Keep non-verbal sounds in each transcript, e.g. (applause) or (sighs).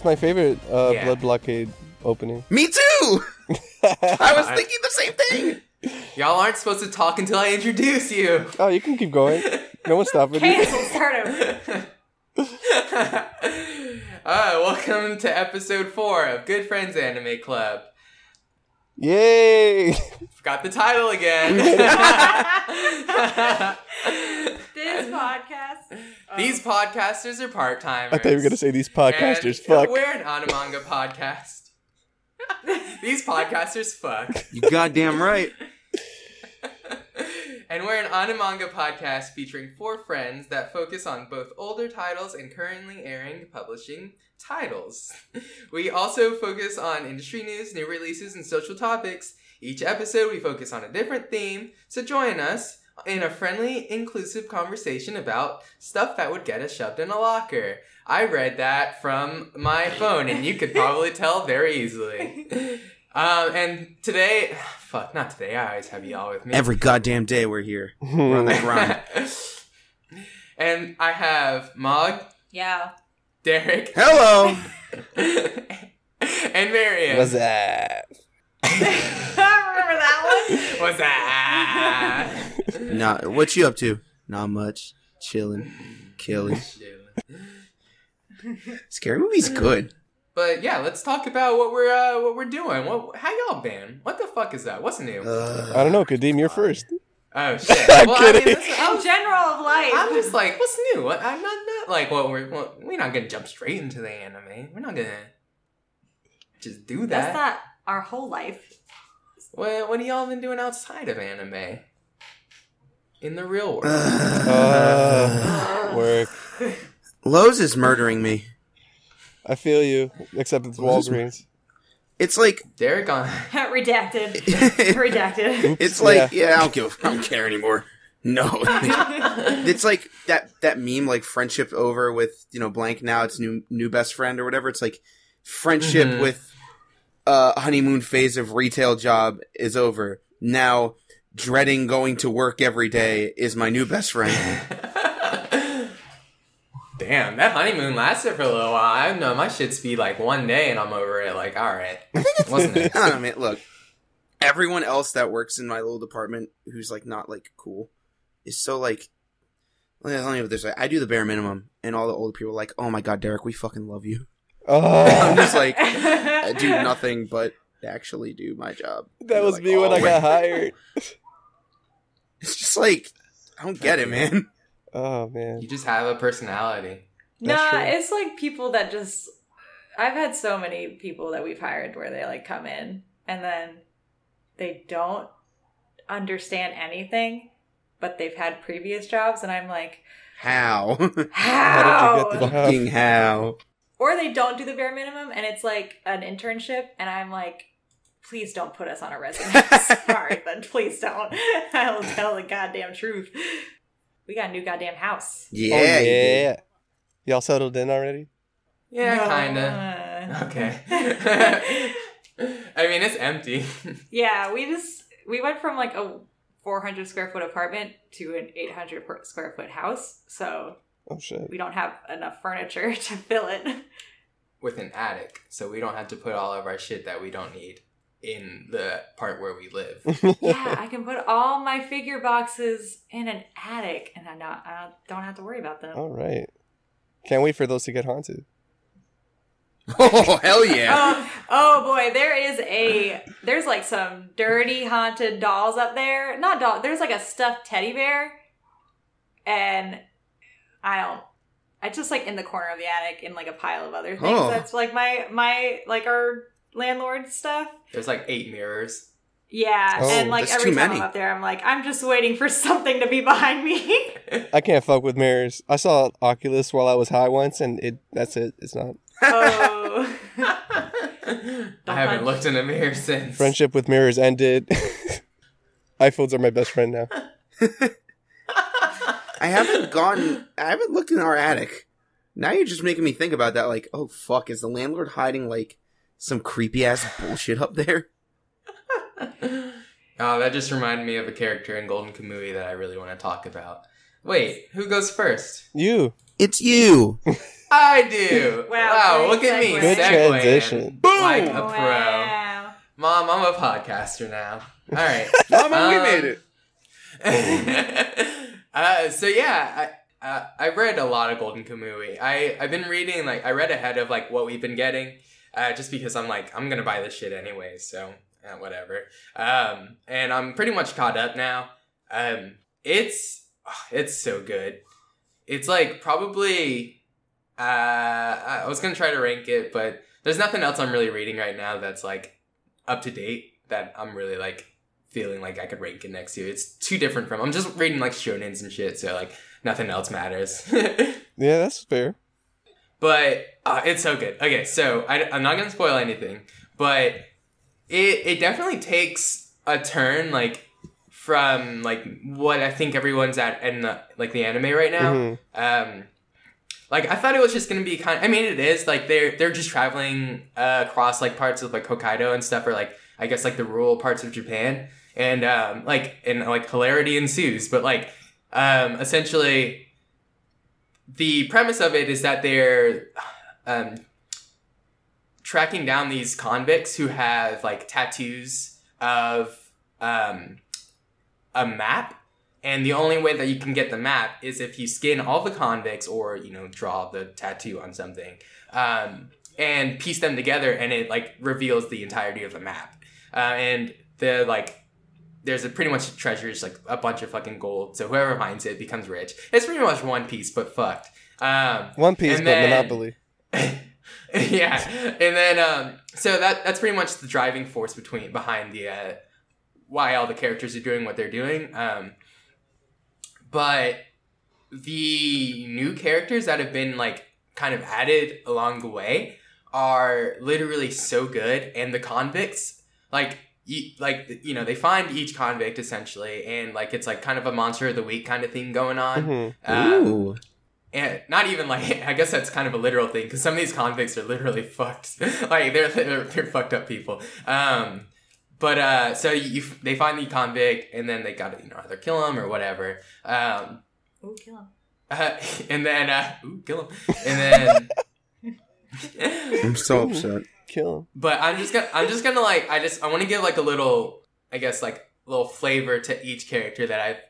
That's my favorite uh, Yeah. Blood Blockade opening. Me too. (laughs) I was thinking the same thing. y'all aren't supposed to talk until I introduce you. Oh, you can keep going. No one's stopping you. Cancel. Start over. (laughs) Alright, welcome to episode four of Good Friends Anime Club. Yay! Forgot the title again. (laughs) This podcast. These um, podcasters are part timers. I thought you were gonna say these podcasters. And Fuck. We're an Animanga podcast. (laughs) These podcasters fuck. You goddamn right. (laughs) and we're an Animanga podcast featuring four friends that focus on both older titles and currently airing publishing titles. (laughs) We also focus on industry news, new releases, and social topics. Each episode, we focus on a different theme, so join us in a friendly, inclusive conversation about stuff that would get us shoved in a locker. I read that from my (laughs) phone, and you could probably tell very easily. (laughs) Um, and today, (sighs) fuck, not today. I always have y'all with me. Every goddamn day we're here. We're on the (laughs) grind. and I have Mog, Yeah. Derek, Hello. and Marion. What's that? I remember that one. What's that? Nah, what you up to? Not much. Chilling. Killing. Scary movie's good. but yeah, let's talk about what we're uh, what we're doing. What how y'all been? What the fuck is that? What's new? Uh, I don't know. Kadeem, you're first. oh (laughs) shit! I'm well, I mean, kidding. this, I In general of life. I'm just like, what's new? What- I'm not, not like what we're well, we're not gonna jump straight into the anime. We're not gonna just do that. That's not our whole life. What what have y'all been doing outside of anime? In the real world. Uh, (laughs) work. Lowe's is murdering me. I feel you. Except it's What is this Walgreens. It's like Derek on (laughs) Redacted. (laughs) Redacted. It's like yeah. I don't give. I don't care anymore. No, it's like that that meme like friendship over with you know blank now it's new new best friend or whatever. It's like friendship Mhm. with uh honeymoon phase of retail job is over. Now dreading going to work every day is my new best friend. (laughs) Damn, that honeymoon lasted for a little while. I know my shit's be like one day and I'm over it. Like, all right, wasn't it? (laughs) I don't know, man. Look, everyone else that works in my little department who's like not like cool is so like. Let me put it this way: I do the bare minimum, and all the older people are like, "Oh my god, Derek, we fucking love you." Oh. I'm Oh, just like, I do (laughs) nothing but actually do my job. that was like, me when "Oh, I got (laughs) hired. It's just like I don't get it, man. Oh man. You just have a personality. That's nah, true. it's like people that just. I've had so many people that we've hired where they like come in and then they don't understand anything, but they've had previous jobs, and I'm like, How? (laughs) how? How did you get the- Fucking how? Or they don't do the bare minimum, and it's like an internship, and I'm like, please don't put us on a resume. (laughs) Sorry, but please don't. (laughs) I'll tell the goddamn truth. We got a new goddamn house. Yeah, oh, you did. yeah. Y'all settled in already? Yeah, No, kinda. (laughs) Okay. I mean, it's empty. Yeah, we just we went from like a 400 square foot apartment to an 800 square foot house, so Oh shit. we don't have enough furniture (laughs) to fill it. With an attic, so we don't have to put all of our shit that we don't need in the part where we live. (laughs) yeah, I can put all my figure boxes in an attic, and I'm not I don't have to worry about them. All right. Can't wait for those to get haunted. (laughs) Oh hell yeah! Oh, oh boy, there is a there's like some dirty haunted dolls up there. Not doll. There's like a stuffed teddy bear, and I don't. I just like in the corner of the attic in like a pile of other things. Oh. That's like my my like our landlord stuff. There's like eight mirrors. Yeah, Oh, and like every time many. I'm up there, I'm like, I'm just waiting for (laughs) something to be behind me. (laughs) I can't fuck with mirrors. I saw Oculus while I was high once, and it that's it. It's not oh, (laughs) I haven't punch. looked in a mirror since. friendship with mirrors ended. iPhones are my best friend now. I haven't gone. I haven't looked in our attic. Now you're just making me think about that. Like, oh fuck, is the landlord hiding like some creepy ass bullshit up there? (laughs) Oh, that just reminded me of a character in Golden Kamuy that I really want to talk about. Wait, who goes first? You. It's you. (laughs) I do. Wow, wow great look at me. Good segueing transition. Boom! Like a pro. Wow. Mom, I'm a podcaster now. All right. (laughs) Mama, we Um, made it. Uh, so yeah, I, uh, I read a lot of Golden Kamuy. I I've been reading like I read ahead of like what we've been getting, uh, just because I'm like I'm gonna buy this shit anyway. So uh, whatever. Um, and I'm pretty much caught up now. Um, it's it's so good. It's like probably. Uh, I was gonna try to rank it, but there's nothing else I'm really reading right now that's like up to date that I'm really like feeling like I could rank it next to. It's too different from. I'm just reading like shonens and shit, so like nothing else matters. (laughs) Yeah, that's fair. but uh, it's so good. Okay, so I, I'm not gonna spoil anything, but it it definitely takes a turn like from like what I think everyone's at in the like the anime right now. Mhm. Um, like I thought it was just gonna be kind. Of, I mean, it is like they're they're just traveling uh, across like parts of like Hokkaido and stuff, or like I guess like the rural parts of Japan, and um, like and like hilarity ensues. But like um, essentially, the premise of it is that they're um, tracking down these convicts who have like tattoos of um, a map and the only way that you can get the map is if you skin all the convicts or you know draw the tattoo on something um, and piece them together and it like reveals the entirety of the map uh, and the like there's a pretty much treasures like a bunch of fucking gold so whoever finds it becomes rich it's pretty much one piece but fucked um, One Piece, but then- Monopoly. (laughs) yeah, and then um, so that that's pretty much the driving force between behind the uh, why all the characters are doing what they're doing. Um, but the new characters that have been like kind of added along the way are literally so good, and the convicts like. You, like you know they find each convict essentially and like it's like kind of a monster of the week kind of thing going on Mhm. Um, Ooh. and not even like (laughs) I guess that's kind of a literal thing because some of these convicts are literally (laughs) fucked. like they're, they're they're fucked up people. Um, but uh, so you they find the convict and then they gotta you know either kill him or whatever. Um, Ooh, kill him. uh, (laughs) and then uh, ooh, kill him. And then. I'm so upset. Kill him. But I'm just gonna I'm just gonna like I just I want to give like a little I guess like little flavor to each character that I've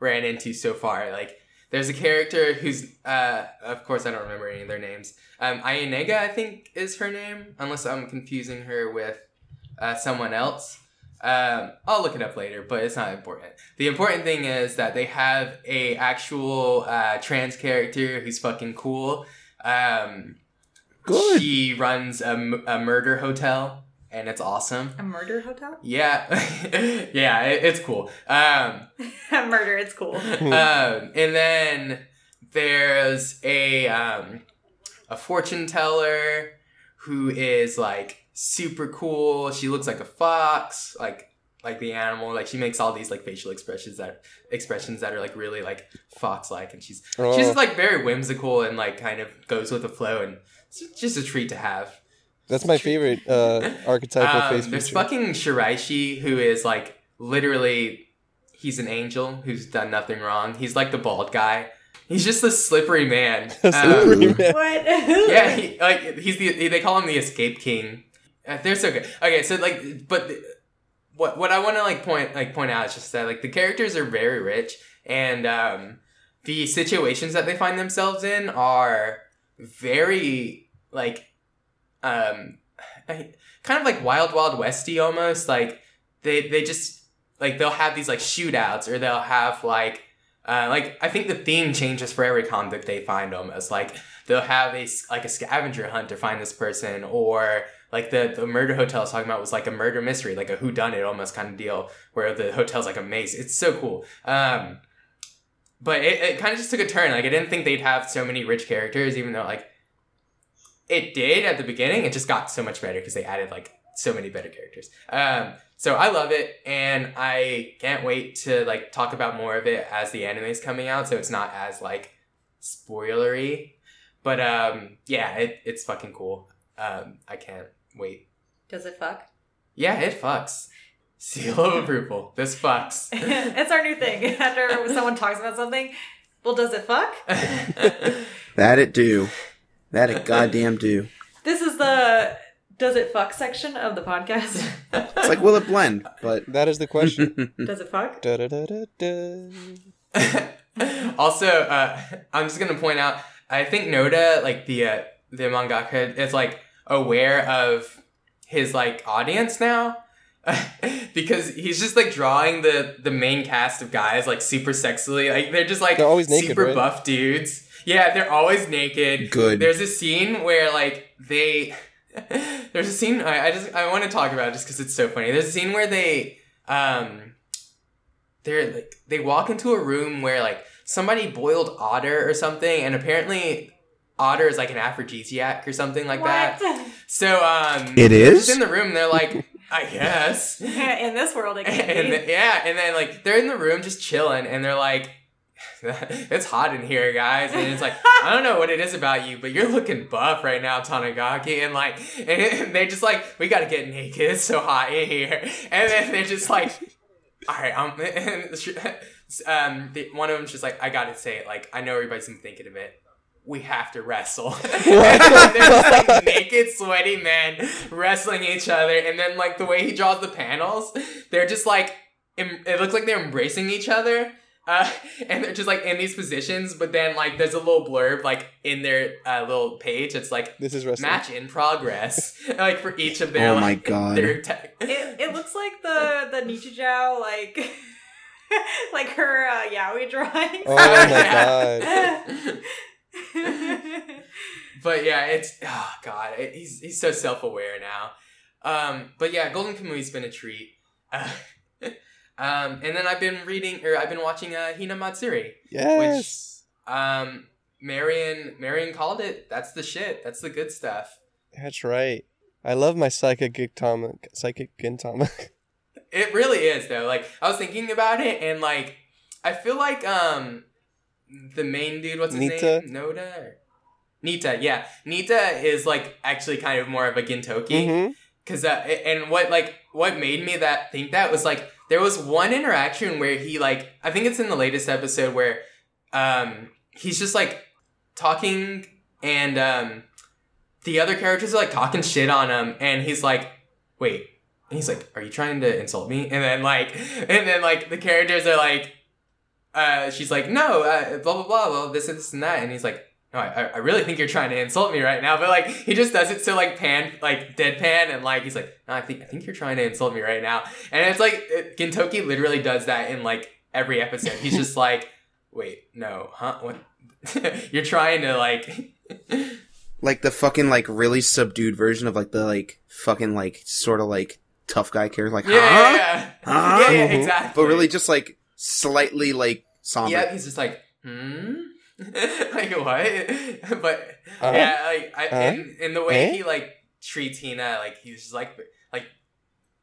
ran into so far. Like there's a character who's uh of course I don't remember any of their names. Um Ienaga I think is her name unless I'm confusing her with uh, someone else. Um, I'll look it up later, but it's not important. The important thing is that they have a actual uh, trans character who's fucking cool. Um, Good. she runs a, a murder hotel, and it's awesome. A murder hotel? Yeah, (laughs) yeah, it, it's cool. Um, (laughs) A murder, it's cool. (laughs) um, and then there's a um, a fortune teller who is like super cool. She looks like a fox, like like the animal. Like she makes all these like facial expressions that expressions that are like really like fox like, and she's Oh, she's like very whimsical and like kind of goes with the flow, and it's just a treat to have. that's my favorite uh, (laughs) archetypal Um, face there's fucking Shiraishi, who is like literally, he's an angel who's done nothing wrong. He's like the bald guy. He's just a slippery man. (laughs) Um, Slippery man. What? (laughs) yeah, he, like he's the they call him the escape king. Uh, they're so good. Okay, so like, but the- what what I want to like point like point out is just that like the characters are very rich and um, the situations that they find themselves in are very like um I- kind of like wild wild westy almost like they they just like they'll have these like shootouts or they'll have like uh, like I think the theme changes for every convict they find almost like they'll have a like a scavenger hunt to find this person or like the the murder hotel I was talking about was like a murder mystery like a who done it almost kind of deal where the hotel's like a maze. It's so cool. Um but it, it kind of just took a turn like I didn't think they'd have so many rich characters even though like it did at the beginning it just got so much better because they added like so many better characters. Um so I love it and I can't wait to like talk about more of it as the anime is coming out so it's not as like spoilery. But um yeah it, it's fucking cool. Um I can't wait. Does it fuck? yeah it fucks seal of (laughs) approval this fucks (laughs) it's our new thing. (laughs) After someone talks about something, Well, does it fuck? That it do. That it goddamn do. This is the does it fuck section of the podcast. It's like will it blend? But That is the question. does it fuck? Also, uh, I'm just gonna point out. I think Noda, like the uh, the mangaka, is like aware of his like audience now. (laughs) because he's just like drawing the the main cast of guys like super sexily like they're just like They're always naked, super right? buff dudes yeah they're always naked Good. there's a scene where like they (laughs) there's a scene I, I just I want to talk about it just because it's so funny there's a scene where they um they're like they walk into a room where like somebody boiled otter or something and apparently otter is like an aphrodisiac or something like that so um it is they're is? just in the room they're like i guess. (laughs) In this world, it can and be. yeah and then like they're in the room just chilling and they're like (laughs) it's hot in here guys. And it's like (laughs) i don't know what it is about you but you're looking buff right now Tanigaki. And like and they're just like we gotta get naked. It's so hot in here. And then they're just like all right um and um the, one of them's just like i gotta say it. Like i know everybody's been thinking of it we have to wrestle. (laughs) they're like naked, sweaty men wrestling each other, and then like the way he draws the panels, they're just like em- it looks like they're embracing each other. Uh, (laughs) and they're just like in these positions, but then like there's a little blurb like in their uh, little page. It's like This is wrestling. match in progress, (laughs) like for each of their. Oh my like, God. Their te- It, it looks like the the Nichijou like like her uh, yaoi drawing. Oh my god. (laughs) but yeah, it's oh god, it, he's he's so self aware now. Um, but yeah, Golden Kamuy's been a treat. Uh, (laughs) um, and then I've been reading or I've been watching uh, Hina Matsuri, Yes. um, Marion Marion called it. That's the shit. That's the good stuff. That's right. I love my psychic Gintama. Psychic Gintama. (laughs) It really is though. Like I was thinking about it, and like I feel like um the main dude, what's his Nitta? name? Noda. Nitta, yeah. Nitta is like actually kind of more of a Gintoki. mm-hmm. Cause uh, and what like what made me that think that was like there was one interaction where he like I think it's in the latest episode where um he's just like talking and um the other characters are like talking shit on him and he's like wait and he's like are you trying to insult me and then like (laughs) and then like the characters are like uh she's like no uh, blah blah blah blah this and this and that and he's like no, I, I really think you're trying to insult me right now, but like he just does it so like pan, like deadpan, and like he's like, no, I think I think you're trying to insult me right now, and it's like it, Gintoki literally does that in like every episode. He's just like, wait, no, huh? What? (laughs) you're trying to like, (laughs) like the fucking like really subdued version of like the like fucking like sort of like tough guy character, like yeah, yeah, huh? yeah, Huh? yeah, yeah, Mhm. exactly. But really just like slightly like somber. yeah, he's just like, hmm, (laughs) like what? (laughs) but Uh-huh. yeah, like I, Uh-huh. in, in the way Eh? he like treats Hina, like he's just like like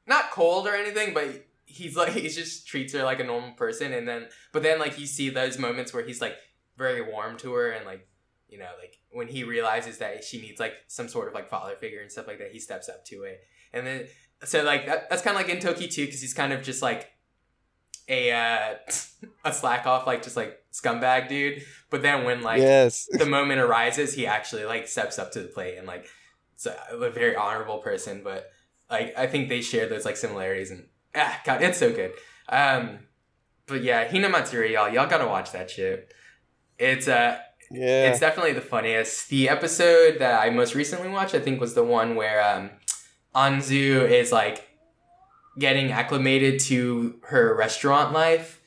not cold or anything, but he's like (laughs) he just treats her like a normal person, and then but then like you see those moments where he's like very warm to her, and like you know like when he realizes that she needs like some sort of like father figure and stuff like that, he steps up to it, and then so like that, that's kind of like Gintoki too, because he's kind of just like a uh, (laughs) a slack off like just like scumbag dude, but then when like yes. the (laughs) moment arises, he actually like steps up to the plate and like it's a, a very honorable person. But like I think they share those like similarities and ah god, it's so good. Um, but yeah, Hina Matsuri, y'all, y'all gotta watch that shit. It's uh Yeah. it's definitely the funniest. The episode that I most recently watched, I think, was the one where um, Anzu is like getting acclimated to her restaurant life.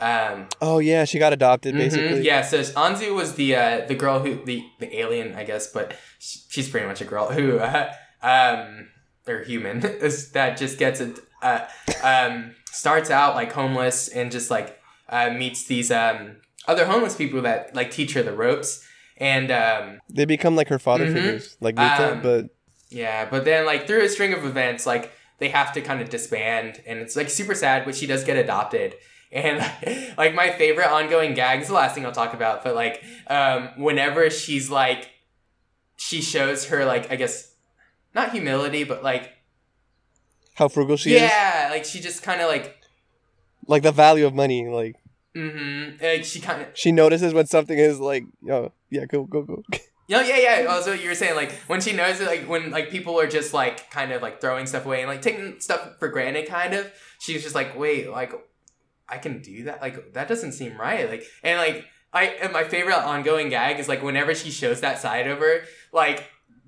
Um, oh yeah, she got adopted Mhm, basically. Yeah, so Anzu was the uh, the girl who the the alien, I guess, but she's pretty much a girl who uh, (laughs) um or human (laughs) that just gets it uh, um starts out like homeless and just like uh, meets these um other homeless people that like teach her the ropes and um They become like her father Mhm. figures, like Nitta, Um, but yeah, but then like through a string of events, like they have to kind of disband, and it's like super sad. But she does get adopted, and (laughs) like my favorite ongoing gag is the last thing I'll talk about. But like, um, whenever she's like, she shows her like I guess not humility, but like how frugal she is. yeah, like she just kind of like Like the value of money, like Mm-hmm. Like she kind of. She notices when something is like, oh yeah, go go go. Yeah, yeah, yeah. Oh, also, you were saying like when she knows it, like when like people are just like kind of like throwing stuff away and like taking stuff for granted, kind of. She's just like, wait, like I can do that. Like that doesn't seem right. Like and like I and my favorite ongoing gag is like whenever she shows that side of her, like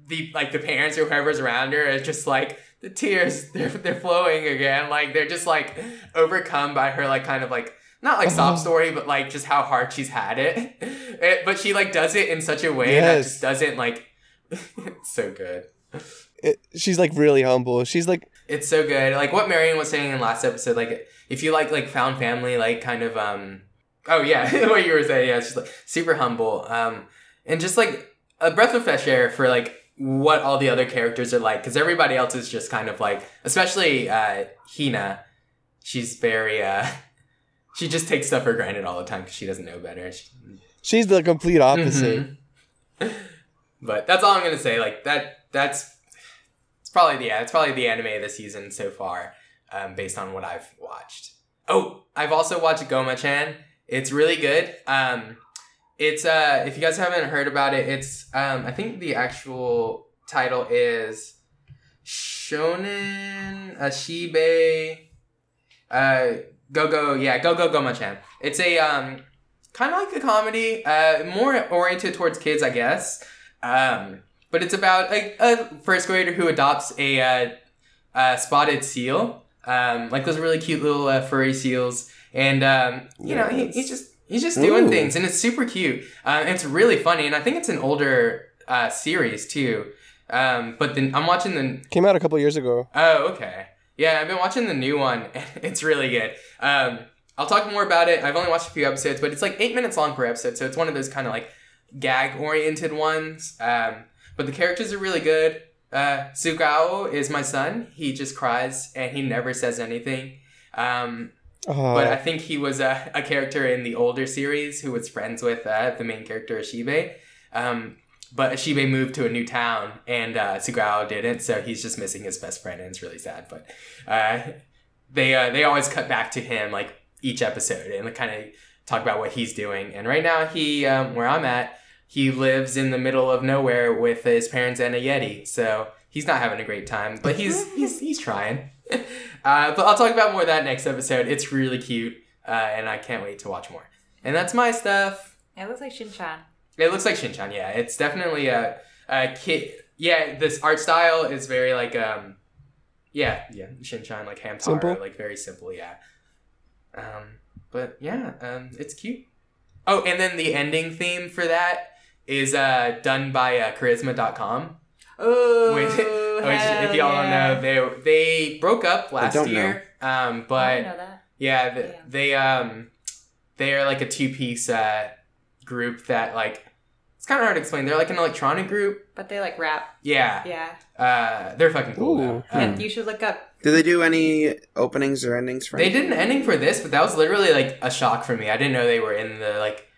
the like the parents or whoever's around her is just like the tears (laughs) they're they're flowing again. Like they're just like overcome by her like kind of like not like sob Oh. story, but like just how hard she's had it. (laughs) It- But she like does it in such a way that Yes. just doesn't like. it's (laughs) so good. It, she's like really humble. She's like, It's so good. Like what Marion was saying in last episode, like if you like like found family, like kind of um oh yeah, (laughs) what you were saying, yeah, it's just like super humble. Um and just like a breath of fresh air for like what all the other characters are like because everybody else is just kind of like especially uh Hina she's very uh she just takes stuff for granted all the time because she doesn't know better She- she's the complete opposite. Mhm. but that's all I'm gonna say. Like that. That's it's probably the yeah. It's probably the anime of the season so far, um, based on what I've watched. Oh, I've also watched Goma Chan. It's really good. Um, it's uh, if you guys haven't heard about it, it's um, I think the actual title is Shonen Ashibe. Uh, go go yeah, go go Goma Chan. It's a um, kind of like a comedy, uh, more oriented towards kids, I guess. Um, but it's about a, a first grader who adopts a, uh, uh spotted seal, um, like those really cute little uh, furry seals, and um, you know he, he's just he's just doing Ooh. things, and it's super cute. Uh, it's really funny, and I think it's an older uh, series too. Um, but then I'm watching the Came out a couple years ago. Oh, okay. Yeah, I've been watching the new one. (laughs) and It's really good. Um, I'll talk more about it. I've only watched a few episodes, but it's like eight minutes long per episode, so it's one of those kind of like gag oriented ones. Um, but the characters are really good. Uh, Sugao is my son. He just cries and he never says anything. Um, Oh, but I think he was a, a character in the older series who was friends with uh, the main character Ashibe. Um, but Ashibe moved to a new town and uh, Sugao didn't, so he's just missing his best friend, and it's really sad. But uh, they uh, they always cut back to him like each episode and kind of talk about what he's doing. And right now, he um, where I'm at, he lives in the middle of nowhere with his parents and a yeti, so he's not having a great time. But he's (laughs) he's he's trying. (laughs) Uh, but I'll talk about more of that next episode. It's really cute, uh, and I can't wait to watch more. And that's my stuff. It looks like Shin-chan. It looks like Shinchan, yeah. It's definitely a, a kid. Yeah, this art style is very like um, yeah, yeah, Shinchan like Hamtaro, Simple? like very simple, yeah. Um, but yeah, um, it's cute. Oh, and then the ending theme for that is uh done by uh, Charisma.com. Oh, Which, (laughs) which if y'all don't know, they they broke up last don't year. Um, I didn't but know that. yeah, th- Yeah. they um they are like a two piece uh group that like it's kind of hard to explain. They're like an electronic group. But they like rap. Yeah, Yeah. uh, they're fucking cool. Ooh. though. Hmm. Um, You should look up. Do they do any openings or endings for they anything? did an ending for this, but that was literally like a shock for me. I didn't know they were in the like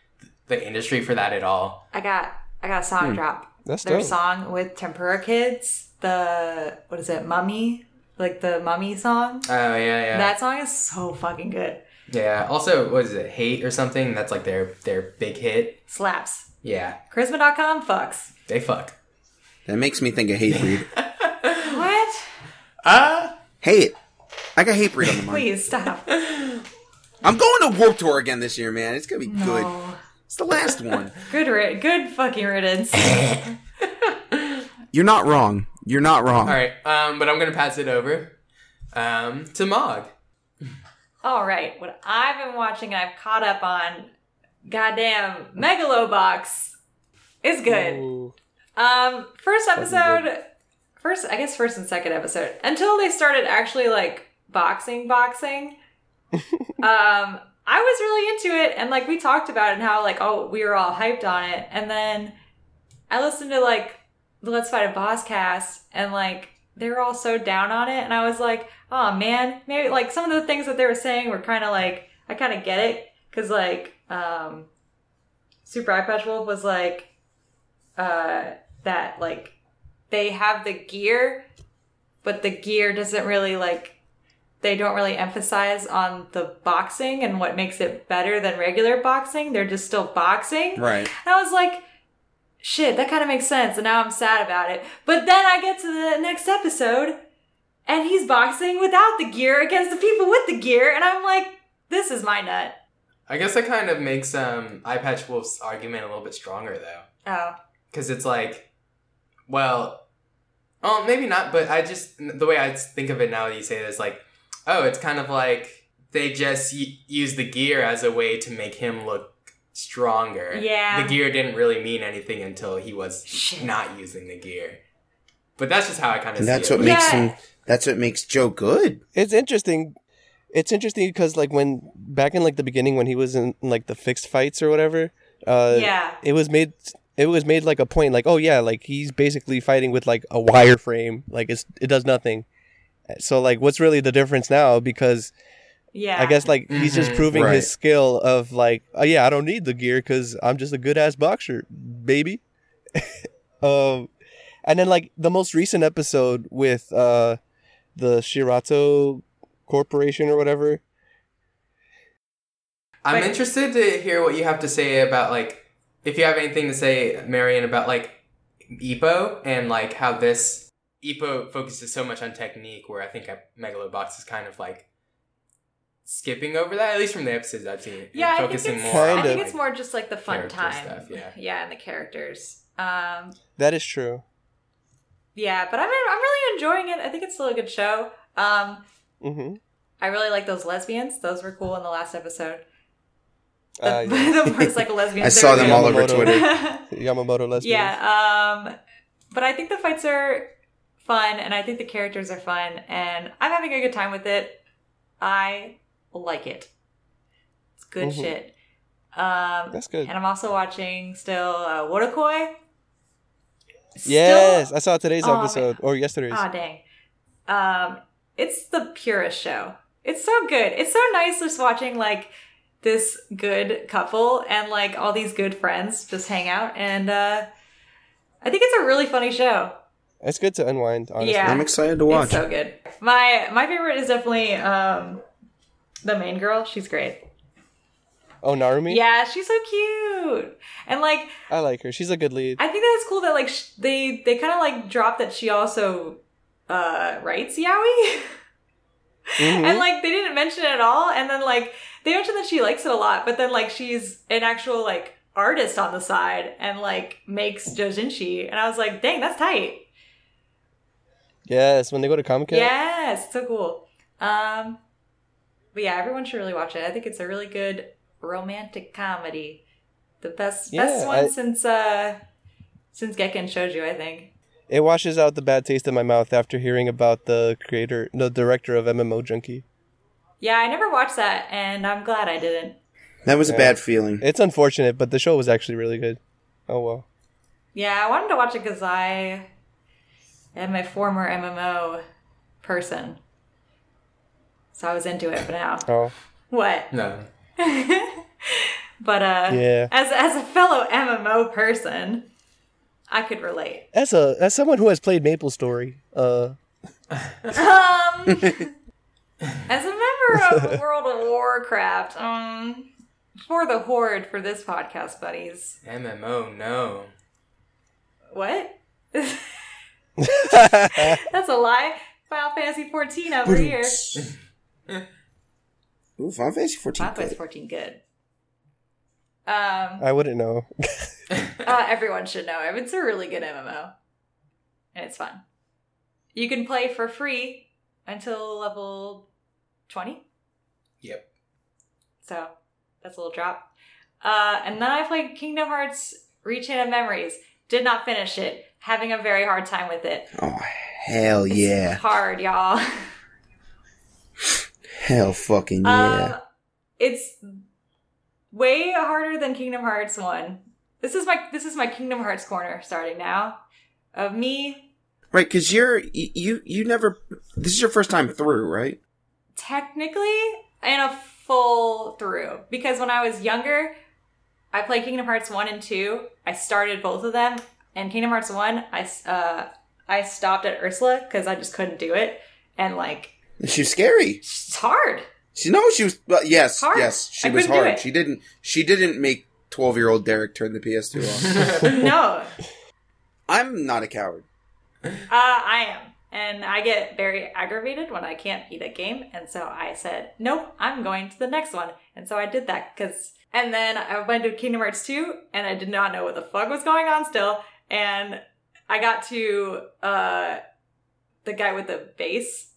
the industry for that at all. I got I got a song Hmm. drop. that's Their dope. song with Tempura Kids. The what is it? Mummy. Like the Mummy song. Oh yeah, yeah, That song is so fucking good. Yeah. Also, what is it? Hate or something? That's like their their big hit. Slaps. Yeah, Charisma.com fucks. they fuck. That makes me think of Hatebreed. (laughs) What? Ah. hate. I got Hatebreed on the mind. Please stop. I'm going to Warp Tour again this year, man. It's gonna be good. It's the last one. (laughs) Good ri- good fucking riddance. (laughs) You're not wrong. You're not wrong. All right, um, but I'm gonna pass it over um, to Mog. All right, what I've been watching and I've caught up on, goddamn Megalobox is good. Ooh. Um, first episode, first I guess first and second episode until they started actually like boxing, boxing. (laughs) um, I was really into it, and like we talked about it and how like oh we were all hyped on it, and then I listened to like the Let's Fight a Boss cast, and like they were all so down on it, and I was like, oh man, maybe like some of the things that they were saying were kind of like I kind of get it because like um, Super Eye Patch Wolf was like uh that like they have the gear but the gear doesn't really like they don't really emphasize on the boxing and what makes it better than regular boxing. They're just still boxing. Right. And I was like, shit, that kind of makes sense. And now I'm sad about it. But then I get to the next episode and he's boxing without the gear against the people with the gear. And I'm like, this is my nut. I guess that kind of makes um Eye Patch Wolf's argument a little bit stronger though. Oh. because it's like, well, oh, maybe not, but I just the way I think of it now that you say it is like, oh, it's kind of like they just y- use the gear as a way to make him look stronger. Yeah. the gear didn't really mean anything until he was Shit. not using the gear. But that's just how I kind of And see that's it. what makes Yeah. him. That's what makes Joe good. It's interesting. It's interesting because like when back in like the beginning when he was in like the fixed fights or whatever, uh, yeah. it was made it was made like a point like oh yeah like he's basically fighting with like a wireframe like it's it does nothing. So like what's really the difference now because Yeah. I guess like he's just Mhm. proving Right. his skill of like oh yeah I don't need the gear because I'm just a good ass boxer baby. (laughs) um, and then like the most recent episode with uh the Shirato Corporation or whatever. I'm But- interested to hear what you have to say about like if you have anything to say, Marion, about like Ippo and like how this Ippo focuses so much on technique, where I think Megalobox is kind of like skipping over that, at least from the episodes I've seen. Yeah, I think, focusing it's, more Kind I think of. it's more just like the fun time. stuff, yeah. yeah, and the characters. Um, That is true. yeah, but I'm I'm really enjoying it. I think it's still a good show. Um, Mm-hmm. I really like those lesbians. Those were cool in the last episode. The, Uh, (laughs) yeah. the motorcycle lesbians. I saw them all over Twitter. (laughs) Yamamoto lesbians. Yeah, um, but I think the fights are fun, and I think the characters are fun, and I'm having a good time with it. I like it. It's good Mhm. shit. Um, That's good. and I'm also watching still uh, Wotakoi. Still- Yes, I saw today's Oh, episode or yesterday's. Ah, dang. Um, it's the purest show. It's so good. It's so nice just watching like this good couple and like all these good friends just hang out, and uh, I think it's a really funny show. It's good to unwind. Honestly. Yeah. I'm excited to watch. It's so good. My my favorite is definitely um, the main girl. She's great. Oh, Narumi. Yeah, she's so cute, and like I like her. She's a good lead. I think that it's cool that like sh- they they kind of like drop that she also uh writes yaoi. (laughs) Mhm. and like they didn't mention it at all and then like they mentioned that she likes it a lot but then like she's an actual like artist on the side and like makes doujinshi and i was like dang that's tight yes, when they go to Comic Con. yes it's so cool um but yeah everyone should really watch it i think it's a really good romantic comedy the best best one I- since uh since Gekkan Shoujo, I think. It washes out the bad taste in my mouth after hearing about the creator, the director of MMO Junkie. Yeah, I never watched that, and I'm glad I didn't. That was a bad feeling. It's unfortunate, but the show was actually really good. Oh well. Yeah, I wanted to watch it because I am a former MMO person. So I was into it, but now. Oh What? No. (laughs) but uh yeah. as as a fellow MMO person, I could relate. As a as someone who has played Maple Story, uh, Um (laughs) as a member of World of Warcraft, um for the horde for this podcast, buddies. MMO, no. What? (laughs) That's a lie. Final Fantasy 14 over here. Ooh, Final Fantasy 14. Final Fantasy good. 14 good. Um I wouldn't know. (laughs) uh, everyone should know. It's a really good MMO. And it's fun. You can play for free until level 20. Yep. So that's a little drop. Uh, and then I played Kingdom Hearts Rechain of Memories. Did not finish it. Having a very hard time with it. Oh, hell It's yeah. hard, y'all. (laughs) Hell fucking yeah. Um, it's way harder than Kingdom Hearts 1. This is my this is my Kingdom Hearts corner starting now. Of me right, because you're, you, you, never, this is your first time through, right? technically in a full through because when I was younger, I played Kingdom Hearts 1 and 2. I started both of them and Kingdom Hearts 1, I uh I stopped at Ursula cuz I just couldn't do it and like She was scary. It's hard. She no, she was. Well, yes, Hard. yes, she I was couldn't do hard. it. She didn't. She didn't make twelve-year-old Derek turn the PS2 (laughs) off. no, I'm not a coward. uh, I am. And I get very aggravated when I can't beat a game. And so I said, nope, I'm going to the next one. And so I did that because. And then I went to Kingdom Hearts 2 and I did not know what the fuck was going on still. And I got to uh, the guy with the bass,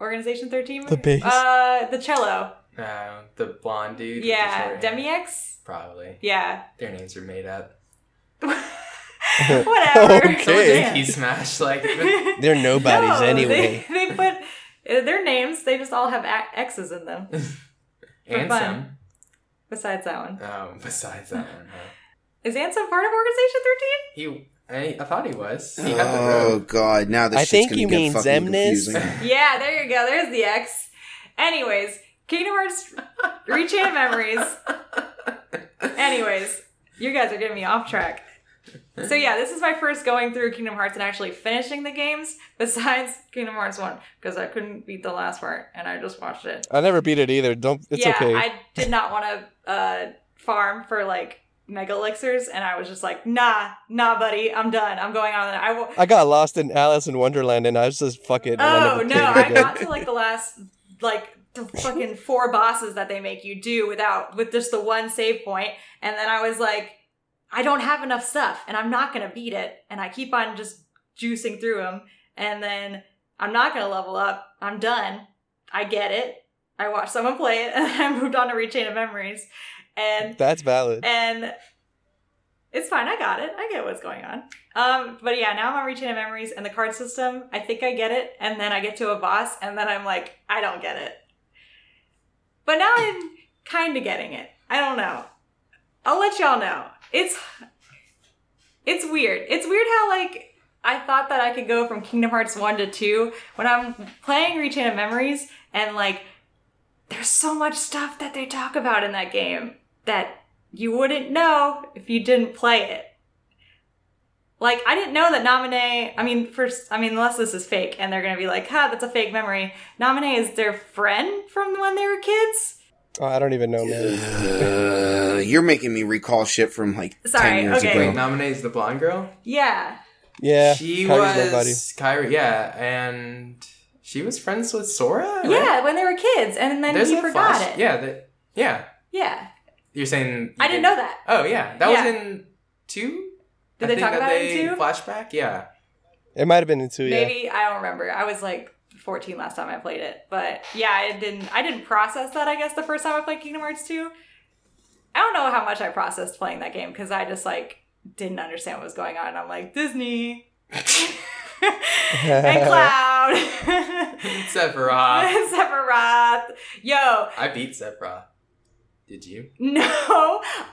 Organization 13. The bass? Uh, the cello. Uh, the blonde dude. Yeah, short hair. Demyx? Probably. Yeah. Their names are made up. (laughs) Whatever. (laughs) Okay. Someone Yeah. key smash like (laughs) They're nobodies No, anyway. They, they put uh, their names. They just all have a- X's in them. and fun. some. Besides that one, Oh, besides that one, huh? is Ansem part of Organization 13? He, I, I thought he was. He had Oh robe. god, now this I shit's think gonna you get mean fucking Xemnas. confusing. (laughs) Yeah, there you go. There's the X. Anyways, Kingdom Hearts (laughs) Rechain of Memories. Anyways, you guys are getting me off track. So yeah, this is my first going through Kingdom Hearts and actually finishing the games besides Kingdom Hearts 1 because I couldn't beat the last part and I just watched it. I never beat it either. Don't. It's yeah, okay. I did not want to uh, farm for like mega elixirs, and I was just like, nah, nah, buddy, I'm done. I'm going on. I will. I got lost in Alice in Wonderland, and I was just fuck it. and I Oh no, I got to like the last like the fucking four bosses that they make you do without with just the one save point, and then I was like, I don't have enough stuff, and I'm not gonna beat it, and I keep on just juicing through them, and then I'm not gonna level up. I'm done. I get it. I watched someone play it, (laughs) and I moved on to Rechain of Memories, and That's valid. and it's fine. I got it. I get what's going on. Um, but yeah, now I'm on Re:Chain of Memories and the card system. I think I get it, and then I get to a boss, and then I'm like, I don't get it. But now I'm kind of getting it. I don't know. I'll let y'all know. It's it's weird. It's weird how like I thought that I could go from Kingdom Hearts 1 to 2 when I'm playing Re:Chain of Memories and like there's so much stuff that they talk about in that game that you wouldn't know if you didn't play it. Like I didn't know that Naminé. I mean, first, I mean, unless this is fake, and they're gonna be like, "Ha, that's a fake memory." Naminé is their friend from when they were kids. Oh, I don't even know, man. Uh, you're making me recall shit from like Sorry, ten years okay. Wait, ago. Naminé's the blonde girl? Yeah, Yeah, she Kairi's nobody. was Kairi, yeah, and she was friends with Sora. right? yeah, when they were kids, and then There's he forgot flash. it. Yeah, that, yeah. yeah. You're saying I didn't know that. Oh yeah, that Yeah. was in two. Did I they think talk that about it in two? Flashback, yeah. It might have been in two. Yeah. Maybe I don't remember. I was like 14 last time I played it, but yeah, I didn't. I didn't process that. I guess the first time I played Kingdom Hearts 2, I don't know how much I processed playing that game because I just like didn't understand what was going on. I'm like Disney (laughs) and Cloud, (laughs) Sephiroth. (laughs) Sephiroth. Yo, I beat Sephiroth. Did you? no,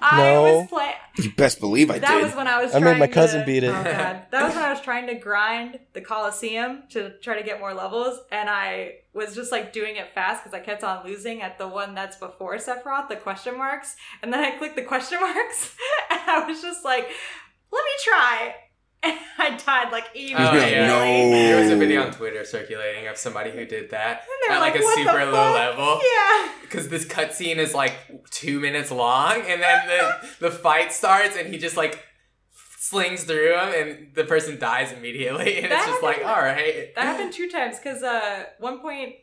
I No. was playing. You best believe I (laughs) that did. was when I was. I made trying my cousin to- beat it. Oh god, (laughs) that was when I was trying to grind the Coliseum to try to get more levels, and I was just like doing it fast because I kept on losing at the one that's before Sephiroth, the question marks, and then I clicked the question (laughs) marks, and I was just like, "Let me try," and (laughs) I died like Oh, immediately. yeah. No. There was a video on Twitter circulating of somebody who did that And at like, a super low level. Yeah. Because this cutscene is like two minutes long, and then the (laughs) the fight starts, and he just like slings through him, and the person dies immediately, (laughs) and it's That just like, all right. That happened two times because uh, one point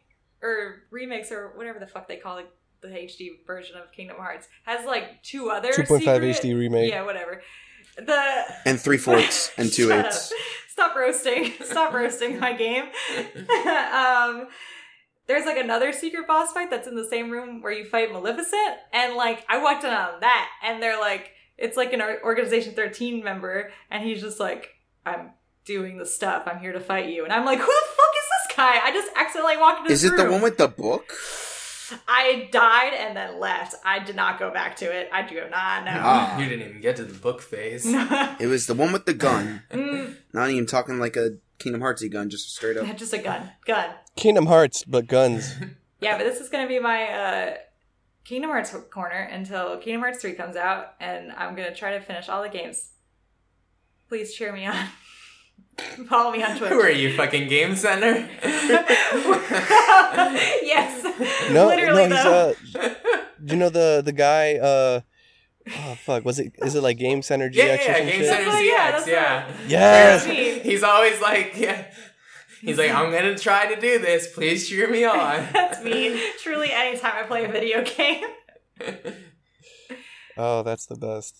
or remix or whatever the fuck they call it, the HD version of Kingdom Hearts has like two other 2.5 secret- HD remake. Yeah, whatever. The and three fourths and two eighths. up. Stop roasting. (laughs) Stop roasting my game. (laughs) um, there's like another secret boss fight that's in the same room where you fight Maleficent, and like I walked in on that, and they're like, it's like an Organization 13 member, and he's just like, I'm doing the stuff. I'm here to fight you, and I'm like, who the fuck is this guy? I just accidentally walked into. Is it the one with the book? I died and then left. I did not go back to it. I do not know. Ah. You didn't even get to the book phase. It was the one with the gun. (laughs) Mm, Not even talking like a Kingdom Heartsy gun, just straight up. (laughs) just a gun. Gun. Kingdom Hearts, but guns. (laughs) Yeah, but this is gonna be my uh Kingdom Hearts corner until Kingdom Hearts 3 comes out, and I'm gonna try to finish all the games. Please cheer me on. (laughs) Follow me on (laughs) Twitch. Who are you, fucking Game Center? (laughs) yes. No, Literally no, he's uh, do you know the the guy? Uh, oh fuck, was it? Is it like Game Center GX yeah, or yeah, Game shit? Center That's what- yeah, that's yeah. Yes. That's. He's always like, yeah. He's like, I'm gonna try to do this. Please cheer me on. That's me. Truly, anytime I play a video game. Oh, that's the best.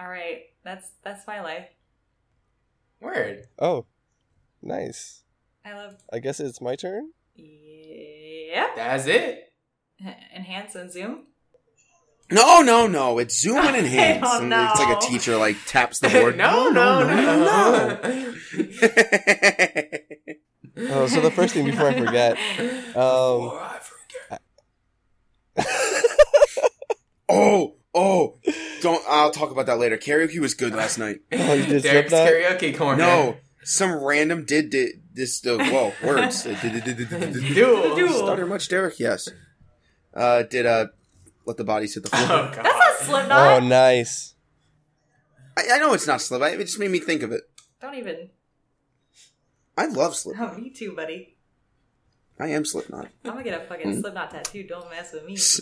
All right, that's that's my life. Word. Oh, nice. I love. I guess it's my turn. Yep. That's it. (laughs) Enhance and zoom. No, no, no. It's zoom and (laughs) I enhance. don't and it's like a teacher like taps the board. (laughs) No, no, no, no, no, Oh, so the first thing before I forget, um, Before I forget. oh, oh. Don't. I'll talk about that later. Karaoke was good last night. (laughs) Oh, you did Derek's Slipknot? karaoke corner. No, some random did, did this. The whoa words. Uh, (laughs) did- did- did- did- did- did- Duel. Duel. Stutter much, Derek? Yes. Uh, did uh, let the bodies hit the Oh, floor. God. That's not Slipknot. Oh, nice. I, I know it's not Slip. It just made me think of it. Don't even. I love Slip. Oh, me too, buddy. I am Slipknot. I'm gonna get a fucking Hmm. Slipknot tattoo. Don't mess with me. S-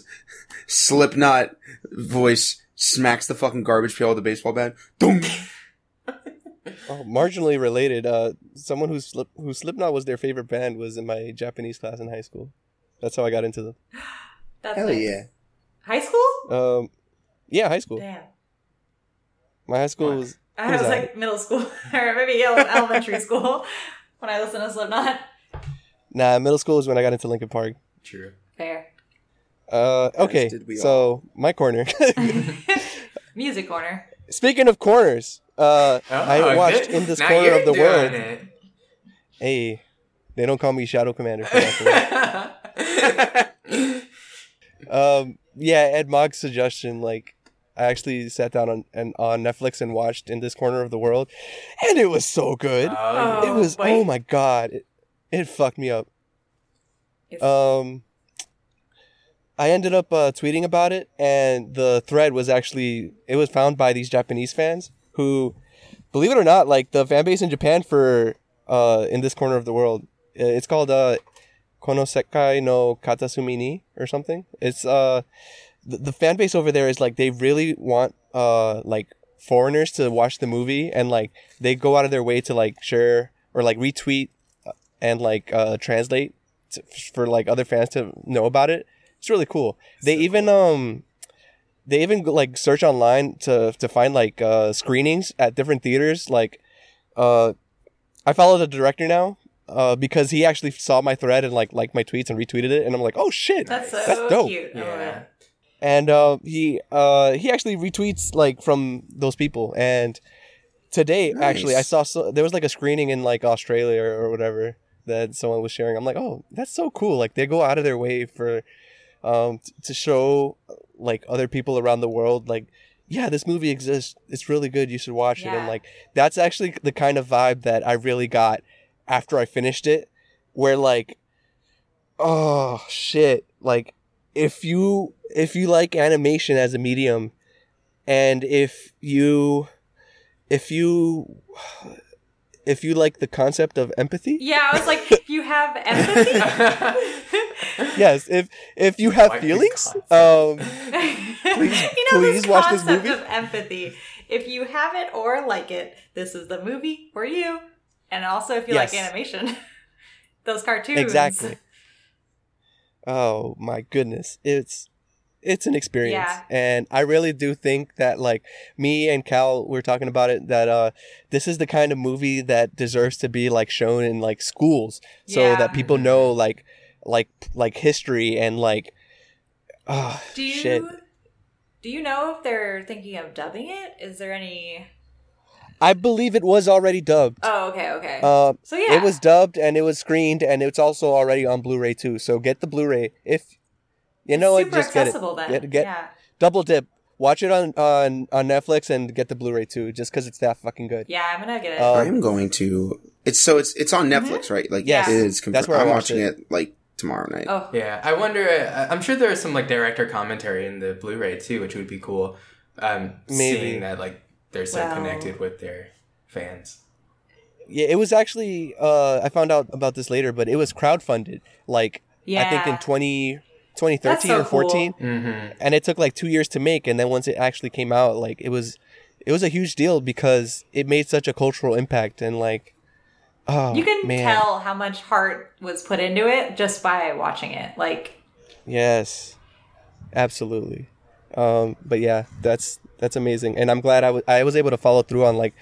Slipknot voice smacks the fucking garbage pail with a baseball bat. Dong. (laughs) Oh, marginally related. Uh, someone who slip who Slipknot was their favorite band was in my Japanese class in high school. That's how I got into them. (gasps) That's Hell nice. yeah. High school? Um, yeah, high school. Damn. My high school What? was I was was that? like middle school (laughs) or maybe elementary school (laughs) when I listened to Slipknot. nah. Middle school is when I got into Linkin Park. True. Fair. Uh, okay. did we So my corner. (laughs) (laughs) Music corner. Speaking of corners, uh, Oh, I watched good. in this Now corner of the world. it. Hey, they don't call me Shadow Commander for nothing. (laughs) um, yeah, Ed Mog's suggestion, like, I actually sat down on and on Netflix and watched in this corner of the world, and it was so good. Oh, it was boy. oh my god, it, it fucked me up. It's- Um, I ended up uh, tweeting about it, and the thread was actually it was found by these Japanese fans who, believe it or not, like the fan base in Japan for uh in this corner of the world, uh, it's called uh Konosekai no Katasumi ni or something. It's uh the, the fan base over there is like they really want uh like foreigners to watch the movie and like they go out of their way to like share or like retweet uh, and like uh translate to, for like other fans to know about it. It's really cool. They So even um they even like search online to to find like uh screenings at different theaters like uh I follow the director now uh because he actually saw my thread and like liked my tweets and retweeted it and I'm like, "Oh shit." That's so That's dope. cute. Yeah. and uh, he uh, he actually retweets like from those people. And today, actually, I saw so, there was like a screening in like Australia or whatever that someone was sharing. I'm like, oh, that's so cool! Like they go out of their way for um, t- to show like other people around the world like. Yeah, this movie exists. It's really good. You should watch it. And like that's actually the kind of vibe that I really got after I finished it, where like, oh shit, like if you if you like animation as a medium and if you if you if you like the concept of empathy Yeah, I was like, (laughs) if you have empathy. (laughs) yes if if you have Like the feelings um (laughs) Please, you know please this watch this concept movie? of empathy. If you have it or like it, this is the movie for you. And also, if you like animation, those cartoons. exactly oh my goodness it's it's an experience Yeah. and i really do think that like me and cal we are talking about it that uh this is the kind of movie that deserves to be like shown in like schools so Yeah. that people know like like like history and like ah (sighs) Do you shit do you know if they're thinking of dubbing it? Is there any? i believe it was already dubbed Oh, okay, okay. uh so yeah, it was dubbed and it was screened and it's also already on blu-ray too so get the blu-ray if you know what super just get it accessible then. Get- get- yeah, double dip. Watch it on on on Netflix and get the Blu-ray too, just because it's that fucking good. yeah. I'm gonna get it. Uh, I am going to. It's so it's it's on Netflix, right? Like Yes. it is. Confirmed. That's where I I'm watching it. it. like tomorrow night. oh, Yeah, I wonder. Uh, I'm sure there's some like director commentary in the Blu-ray too, which would be cool. Um, Maybe. seeing that like they're so Well- connected with their fans. Yeah, it was actually. Uh, I found out about this later, but it was crowdfunded. Like Yeah. I think in 20, 2013 so or fourteen, Mm-hmm. and it took like two years to make. And then once it actually came out, like it was, it was a huge deal because it made such a cultural impact and like, oh you can man, tell how much heart was put into it just by watching it. Like, yes, absolutely. Um, but yeah, that's that's amazing, and I'm glad I was I was able to follow through on like,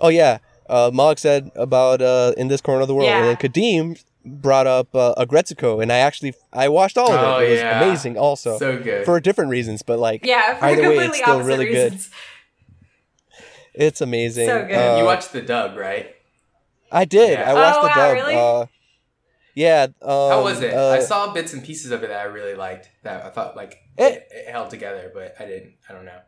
oh yeah, uh, Mog said about uh, in this corner of the world, and then Kadeem brought up uh, Aggretsuko, and I actually I watched all of Oh, it. It was yeah. amazing, also So good. for different reasons, but like yeah, for Either way, it's still opposite really good. it's amazing. So good. Uh, you watched the dub, right? I did. Yeah. I watched Oh, the wow, dub. really? Uh, yeah. Um, How was it? uh, I saw bits and pieces of it that I really liked. That I thought like It- it, it held together, but I didn't. I don't know.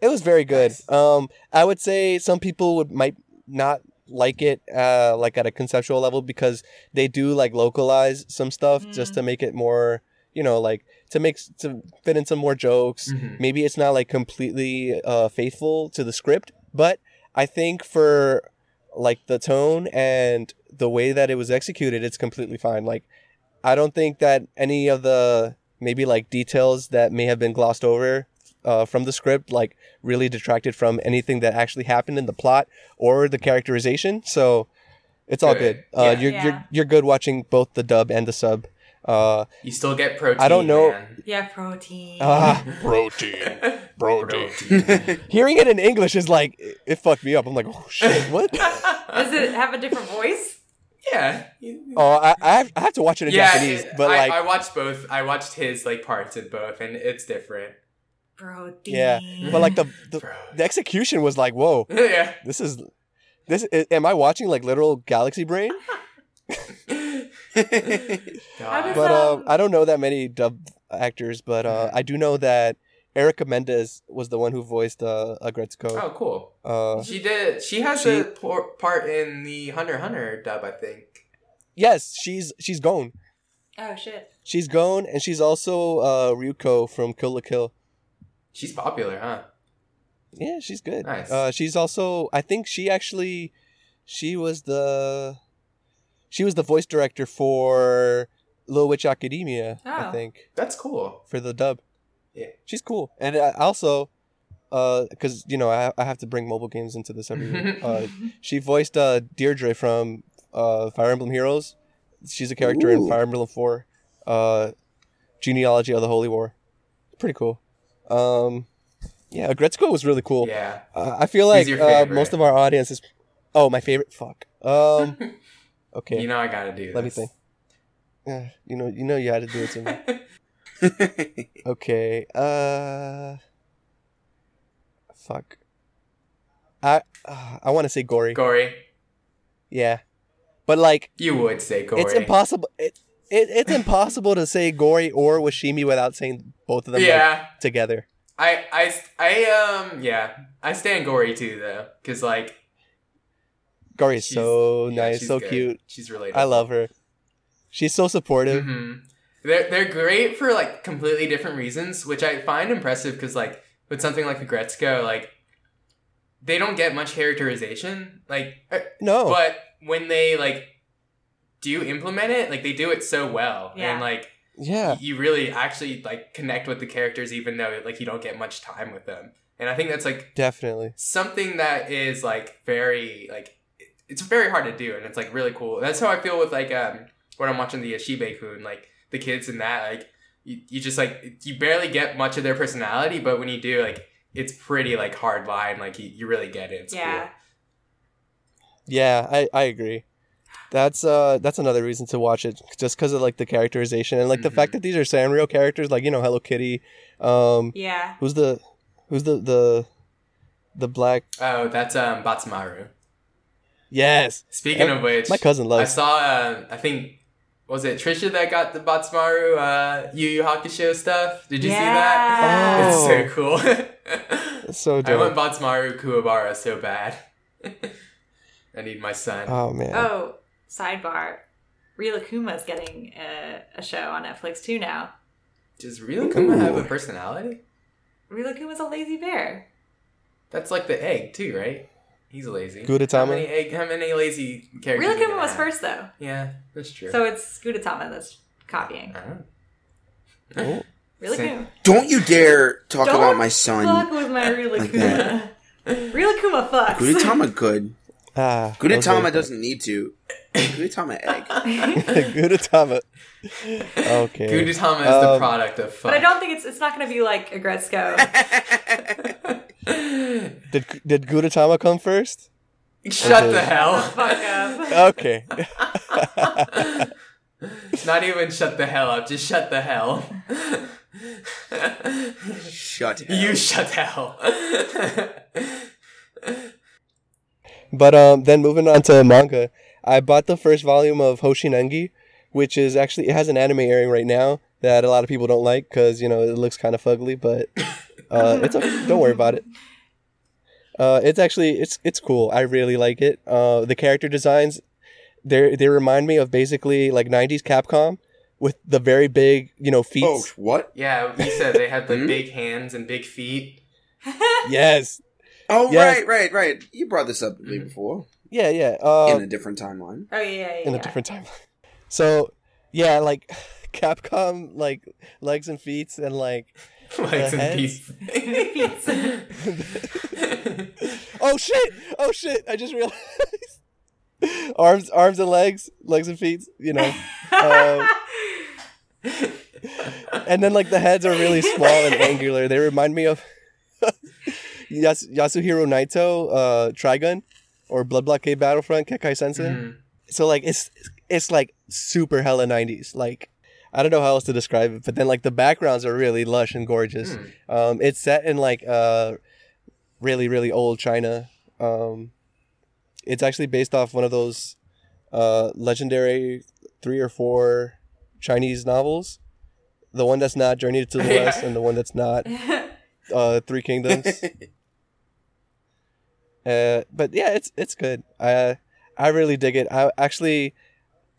It was very good. Nice. Um, I would say some people would might not like it, uh, like at a conceptual level because they do like localize some stuff just Mm. to make it more, you know, like to make to fit in some more jokes. Mhm. Maybe it's not like completely uh, faithful to the script, but I think for like the tone and the way that it was executed, it's completely fine. Like, I don't think that any of the maybe like details that may have been glossed over uh, from the script like really detracted from anything that actually happened in the plot or the characterization. So it's all Good. good. Uh, Yeah. You're Yeah. you're you're good watching both the dub and the sub. Uh, You still get protein. I don't know- man. Yeah, protein. ah, (laughs) (laughs) (laughs) protein. protein. Hearing it in English is like it, it fucked me up. I'm like, oh shit, what? Does it have a different voice? yeah. oh, I, I have I have to watch it in yeah, Japanese, it- but I, like I watched both. I watched his like parts in both, and it's different. Protein. yeah, but like the the, the execution was like, whoa, (laughs) yeah. this is this. i- Am I watching like literal Galaxy Brain? How (laughs) (laughs) God. does But Um, uh, I don't know that many dub actors, but uh, I do know that Erica Mendez was the one who voiced uh, Aggretsuko. oh, cool. Uh, She did. She has She- a por- part in the Hunter Hunter dub, I think. yes, she's she's gone. Oh shit. She's gone, and she's also uh, Ryuko from Kill la Kill. She's popular, huh? Yeah, she's good. Nice. Uh, she's also, I think she actually, she was the, she was the voice director for Little Witch Academia. I Oh. think That's cool. for the dub. Yeah. she's cool, and I also, uh, because you know I, I have to bring mobile games into this every week. Uh, (laughs) she voiced uh Deirdre from uh Fire Emblem Heroes. She's a character in Fire Emblem Four, uh, Genealogy of the Holy War. Pretty cool. Um, yeah, Gretzko was really cool. Yeah. Uh, I feel like uh, most of our audience is. Oh, my favorite. Fuck. Um. (laughs) Okay. You know I gotta do. Let me think. Uh, you know, you know, you had to do it to me. (laughs) Okay. Uh. Fuck. I uh, I want to say gory. Gory. Yeah, but like You would say gory. it's impossible. It, it it's impossible to say gory or Washimi without saying both of them like, Yeah. together. I, I, I, um, yeah. I stand gory too, though. Because, like, Gory is so yeah, nice, so good. cute. She's relatable. I love her. She's so supportive. hmm They're they're great for like completely different reasons, which I find impressive because like with something like the Gretzko, like they don't get much characterization, like, uh, No. but when they like do you implement it, like they do it so well, Yeah. and like yeah. you really actually like connect with the characters, even though like you don't get much time with them. And I think that's like Definitely. something that is like very like it's very hard to do and it's like really cool that's how i feel with like um when i'm watching the Ashibe kun like the kids in that like you, you just like you barely get much of their personality but when you do like it's pretty like hard line like you, you really get it it's yeah. Yeah, I, I agree. That's uh that's another reason to watch it just because of like the characterization and like the Mhm. fact that these are Sanrio characters like you know Hello Kitty, um Yeah. who's the who's the the the black oh that's um Badtz-Maru yes speaking Uh, of which my cousin loves i loves saw uh, i think was it trisha that got the Badtz-Maru uh yu yu hakusho stuff did you see that Yeah. Oh. it's so cool (laughs) It's so I want dope. Badtz-Maru Kuwabara so bad. (laughs) I need my son. Oh man. Oh, sidebar. Rila is getting a, a show on Netflix too now. Does Rilakuma have a personality? Rila Kuma's a lazy bear. That's like the egg too, right? He's lazy. Gudetama? How many, egg, how many lazy characters? are we Rilakuma was have? first though, Yeah, that's true. so it's Gudetama that's copying. Oh. Oh. (laughs) Rilakuma. Don't you dare talk Don't about my son. Fuck with my (laughs) Rilakuma. Rilakuma fucks. Gudetama good. Ah, Gudetama doesn't need to. Gudetama egg. (laughs) Gudetama. Okay. Gudetama is the Um, product of fuck. But I don't think it's it's not going to be like Aggretsuko. (laughs) Did did Gudetama come first? Shut the Okay. hell. Fuck up. Okay. (laughs) Not even shut the hell up. Just shut the hell. Shut hell. you shut the hell. But um, then moving on to manga, I bought the first volume of Hoshin Engi, which is actually it has an anime airing right now that a lot of people don't like because you know it looks kind of fugly, but uh, (coughs) it's okay. don't worry about it. Uh, it's actually it's it's cool. I really like it. Uh, the character designs, they they remind me of basically like '90s Capcom with the very big you know feet. Oh, what? yeah, you said they had the Hmm? big hands and big feet. Yes. Oh, Yes. right, right, right. You brought this up to me Mhm. before Yeah, yeah. Uh, in a different timeline. Oh yeah, yeah, yeah. in a different timeline. (laughs) So yeah, like (laughs) Capcom like legs and feet and like (laughs) Legs and feet. oh shit oh shit I just realized arms arms and legs legs and feet you know um, and then like the heads are really small and angular they remind me of Yas- Yasuhiro Nightow uh Trigun or Blood Blockade Battlefront Kekkai Sensen Mhm. so like it's it's like super hella 90s like i don't know how else to describe it but then like the backgrounds are really lush and gorgeous Hmm. um it's set in like uh really really old china um it's actually based off one of those uh legendary three or four chinese novels the one that's not journey to the Yeah. (laughs) west and the one that's not (laughs) uh three kingdoms (laughs) uh, but yeah, it's it's good. I I really dig it. I actually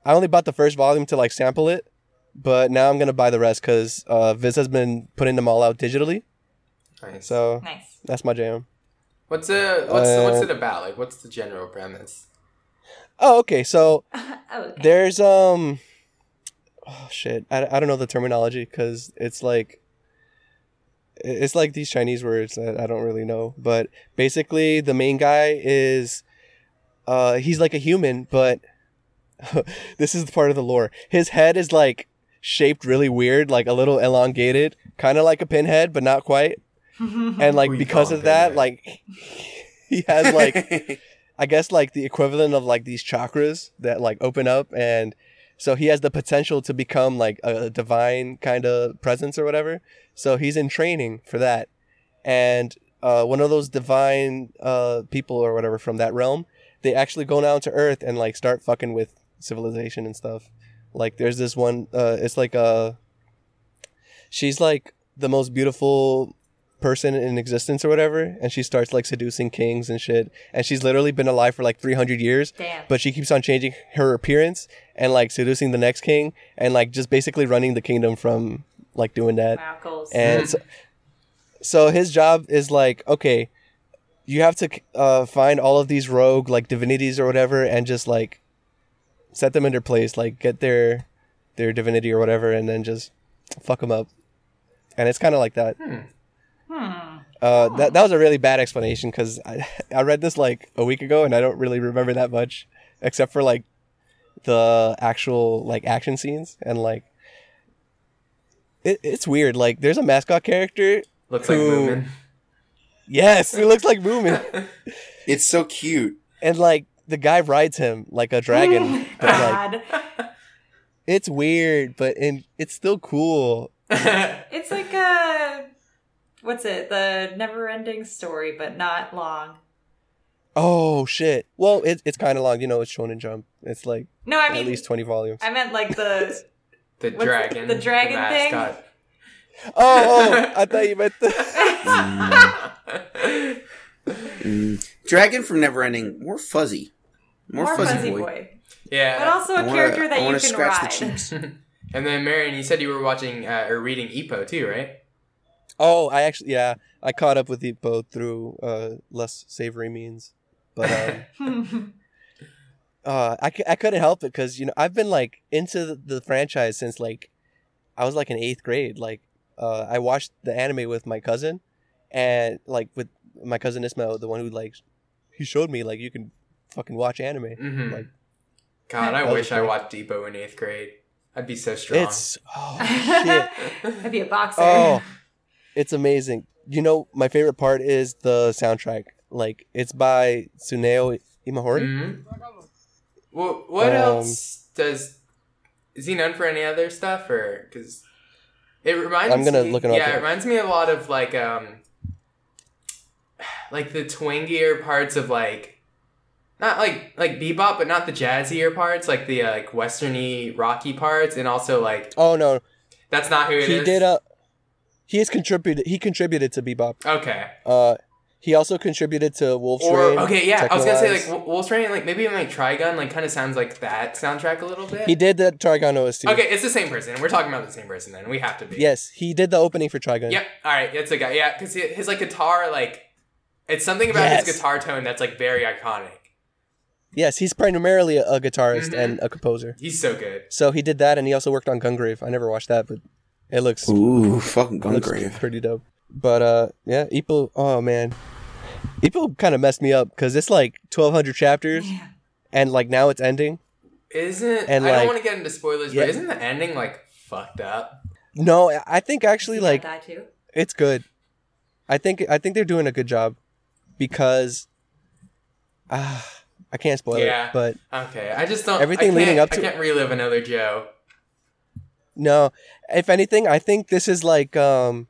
I only bought the first volume to like sample it, but now I'm gonna buy the rest because uh, Viz has been putting them all out digitally. Nice. So nice. that's my jam. what's uh what's Uh, what's it about? Like, what's the general premise? Oh, okay. So (laughs) oh, okay. there's um, oh shit, I, I don't know the terminology because it's like it- it's like these Chinese words that I don't really know. But basically, the main guy is uh he's like a human, but (laughs) this is the part of the lore. His head is like shaped really weird, like a little elongated, kind of like a pinhead, but not quite. (laughs) And like Who you because of that, pinhead? like (laughs) he has like I guess like the equivalent of like these chakras that like open up and so he has the potential to become like a divine kind of presence or whatever. So he's in training for that. And uh, one of those divine uh, people or whatever from that realm, they actually go down to Earth and like start fucking with civilization and stuff. Like there's this one, uh, it's like a, she's like the most beautiful person in existence or whatever, and she starts like seducing kings and shit. And she's literally been alive for like 300 years, Damn. but she keeps on changing her appearance and like seducing the next king and like just basically running the kingdom from like doing that. wow, goals. And so, so his job is like, okay, you have to uh, find all of these rogue like divinities or whatever, and just like set them in their place, like get their their divinity or whatever, and then just fuck them up. And it's kind of like that. hmm. Uh, that that was a really bad explanation because I (laughs) I read this like a week ago and I don't really remember that much, except for like the actual like action scenes and like it, it's weird. Like there's a mascot character. Looks like Who- Moomin. Yes, he looks like Moomin, (laughs) it's so cute. and like the guy rides him like a dragon. (laughs) but like it's weird, but and it's still cool. It's like a what's it? The never-ending story, but not long. Oh shit! Well, it, it's kind of long. You know, it's Shonen Jump. It's like No, I mean at mean least twenty volumes. I meant like the (laughs) the What's dragon. the dragon thing? Oh, oh! I thought you meant the. Mm. (laughs) Dragon from Neverending, more fuzzy, more, more fuzzy, fuzzy boy. boy. yeah. but also a wanna- character that I you wanna can scratch ride. the cheeks. (laughs) and then Marion, you said you were watching uh, or reading Ippo too, right? Oh, I actually yeah, I caught up with Ippo through uh less savory means. But um, (laughs) uh, I, I couldn't help it because you know I've been like into the, the franchise since like I was like in eighth grade. Like uh, I watched the anime with my cousin, and like with my cousin Ismail, the one who like he showed me like you can fucking watch anime. Mhm. Like God, I That was wish I great. watched Depot in eighth grade. I'd be so strong. it's oh shit, (laughs) I'd be a boxer. oh, it's amazing. You know my favorite part is the soundtrack. Like it's by Tsuneo Imahori. Mhm. Well, what Um, else does is he known for any other stuff or because it reminds I'm gonna me, look it up yeah here. it reminds me a lot of like um (sighs) like the twangier parts of like not like like bebop but not the jazzier parts like the uh, like westerny rocky parts and also like Oh no, that's not who it is. he did uh he has contributed he contributed to bebop okay uh he also contributed to wolf's or Rain, okay yeah I was gonna say like Wolf's Rain like maybe like Trigun like kind of sounds like that soundtrack a little bit he did the Trigun OST. okay it's the same person we're talking about the same person then we have to be yes he did the opening for Trigun Yep. All right. It's a guy. Yeah, because his like guitar, like it's something about Yes. his guitar tone that's like very iconic. yes he's primarily a, guitarist Mhm. and a composer He's so good. so he did that and he also worked on gungrave i never watched that but it looks, Ooh, fucking looks Gungrave. pretty dope but uh yeah Ippo oh man Ippo kind of messed me up because it's like 1200 chapters Yeah. and like now it's ending Isn't And, I don't want to get into spoilers, Yeah. but isn't the ending like fucked up? no i think actually He like die too. it's good. I think I think they're doing a good job because ah I can't spoil Yeah. it, but Okay, I just don't. Everything leading up to- I can't relive another Joe. no. If anything, I think this is like um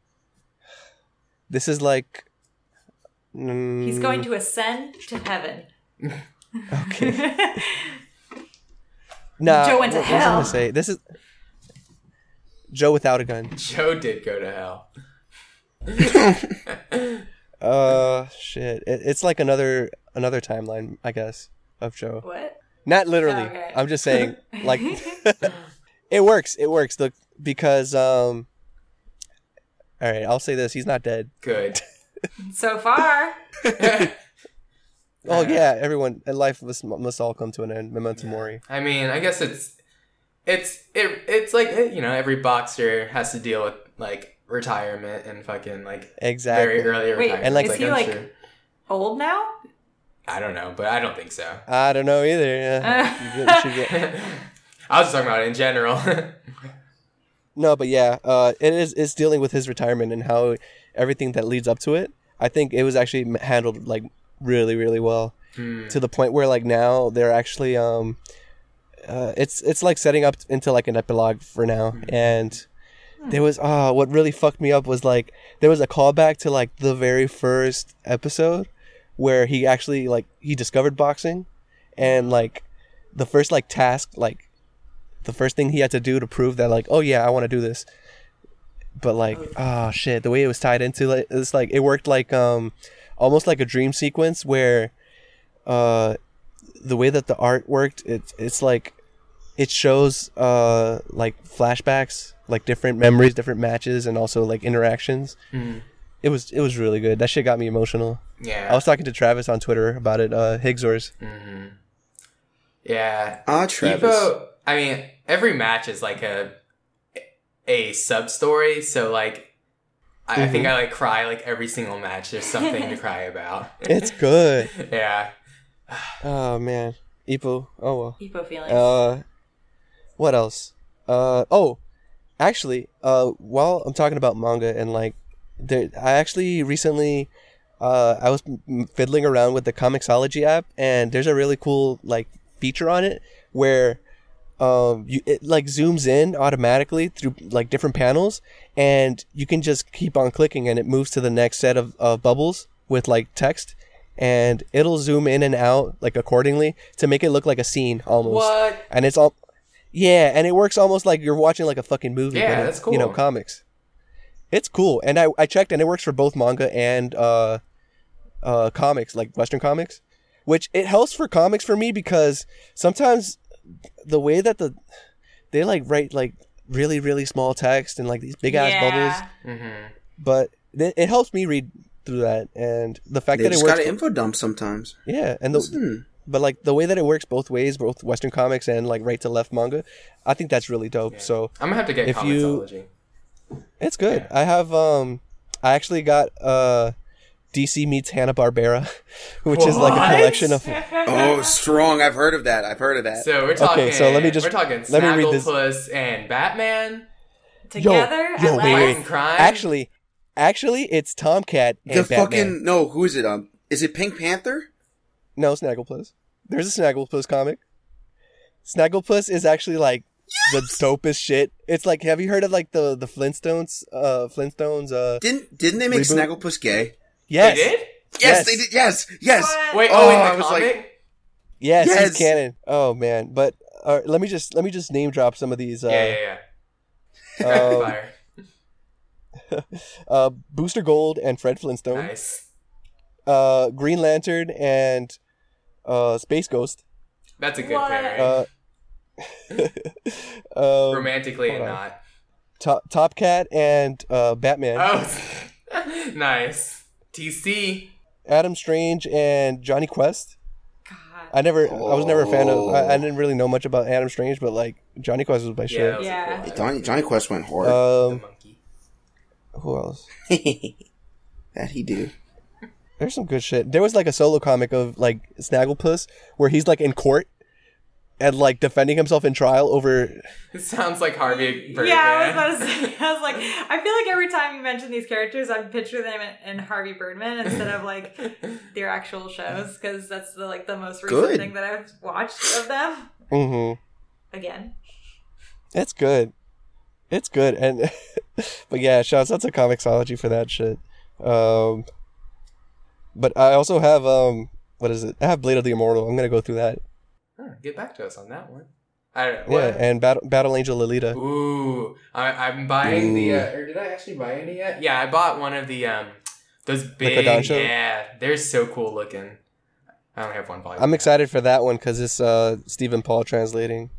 this is like mm, He's going to ascend to heaven. (laughs) Okay. (laughs) Nah, Joe went to what was I hell. gonna say? This is Joe without a gun. Joe did go to hell. (laughs) Uh shit. It, it's like another another timeline, I guess, of Joe. what? Not literally. Okay. I'm just saying like it works. It works. Look, because um. All right, I'll say this: he's not dead. Good. (laughs) So far. Oh yeah, everyone and life must, must all come to an end. Memento mori. I mean, I guess it's it's it, it's like you know every boxer has to deal with like retirement and fucking like Exactly. very early Wait, retirement. And, like- is he I'm like sure- old now? I don't know, but I don't think so. I don't know either. Yeah. (laughs) You get- you get- (laughs) I was just talking about it in general. No, but yeah, uh, it is it's dealing with his retirement and how everything that leads up to it. I think it was actually handled like really, really well Hmm. to the point where like now they're actually um, uh, it's it's like setting up into like an epilogue for now and. There was ah, what really fucked me up was like there was a callback to like the very first episode where he actually like he discovered boxing and like the first like task like the first thing he had to do to prove that like oh yeah I want to do this but like oh shit the way it was tied into like it's like it worked like um almost like a dream sequence where uh the way that the art worked it's it's like it shows uh like flashbacks like different memories different matches and also like interactions Hmm. it was it was really good that shit got me emotional Yeah. i was talking to travis on twitter about it uh higgsors hmm Yeah. Ah, Travis. Evo, I mean, every match is like a a sub story. So like, I, I think I like cry like every single match. There's something to (laughs) cry about. it's good (laughs) yeah. oh man Ippo. oh well Ippo feelings. Uh, what else? Uh, oh, actually, uh, while I'm talking about manga and like, there, I actually recently, uh, I was m- fiddling around with the Comixology app, and there's a really cool like feature on it where, um, you it like zooms in automatically through like different panels, and you can just keep on clicking, and it moves to the next set of uh, bubbles with like text. And it'll zoom in and out like accordingly to make it look like a scene almost What? and it's all yeah and it works almost like you're watching like a fucking movie Yeah, that's it's, you know comics it's cool and I, I checked and it works for both manga and uh uh comics like western comics which it helps for comics for me because sometimes the way that the they like write like really really small text and like these big ass bubbles. Mm-hmm. but it, it helps me read through that, and the fact They that it just works, got to info dump sometimes. yeah, and the Listen, but like the way that it works both ways, both Western comics and like right to left manga, I think that's really dope. So I'm gonna have to get If you- it's good. I have um, I actually got uh, DC meets Hanna Barbera, (laughs) which is like a collection of. oh, strong! I've heard of that. I've heard of that. So we're talking. Okay, so let me just- We're talking let me read this. Snagglepuss and Batman. Together, yo, at wait, wait. crime. Actually, actually, it's Tomcat and the Batman. fucking no, who is it? Um, is it Pink Panther? No, Snagglepuss. There's a Snagglepuss comic. Snagglepuss is actually like the dopest shit. It's like, have you heard of like the the Flintstones? Uh, Flintstones. Uh, Didn't didn't they make Reboot? Snagglepuss gay? Yes, They did. Yes, Yes. they did. Yes, yes. What? Wait. Oh, Oh, in I the was like- comic. yes, Yes. he's canon. Oh man, but uh, let me just let me just name drop some of these. Uh, yeah, yeah, yeah. (laughs) um, fire. (laughs) uh, Booster Gold and Fred Flintstone. Nice. Uh, Green Lantern and uh, Space Ghost. That's a good What? pairing. Uh, (laughs) um, Romantically and on. not. Top Top Cat and uh, Batman. Oh, nice. TC. Adam Strange and Jonny Quest. God. I never, I was never a fan of. I, I Oh. didn't really know much about Adam Strange, but like Jonny Quest was my Yeah. shit. that was Yeah. cool one. Johnny, Jonny Quest went hard. Um, who else? (laughs) that he do. There's some good shit. There was like a solo comic of like Snagglepuss where he's like in court and like defending himself in trial over. It sounds like Harvey Birdman. Yeah, I was about to say. (laughs) I was like, I feel like every time you mention these characters, I picture them in, in Harvey Birdman instead of like (laughs) their actual shows because that's the like the most recent Good. thing that I've watched of them. Mm-hmm. Again, It's good. It's good, and (laughs) but yeah, shouts out to Comixology for that shit. Um, but I also have um, what is it? I have Blade of the Immortal. I'm gonna go through that. Huh, get back to us on that one. I don't know. Yeah, what? and Battle Battle Angel Alita. Ooh, I, I'm buying the. Uh, or did I actually buy any yet? Yeah, I bought one of the um, those big. Kodansha? yeah, they're so cool looking. I only have one volume. I'm excited for that one because it's uh Stephen Paul translating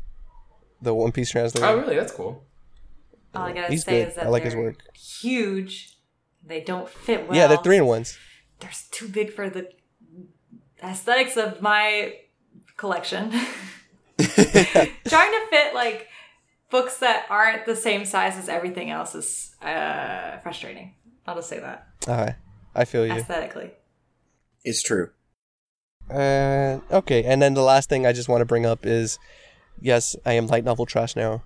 the One Piece translator. Oh, really? That's cool. all I gotta He's say good. is that I like his work. Huge. They don't fit well. yeah, they're three in ones. They're too big for the aesthetics of my collection. (laughs) (laughs) Trying to fit like books that aren't the same size as everything else is uh, frustrating. I'll just say that Uh, I feel you. aesthetically. It's true. Uh, okay, and then the last thing I just want to bring up is, yes, I am light novel trash now,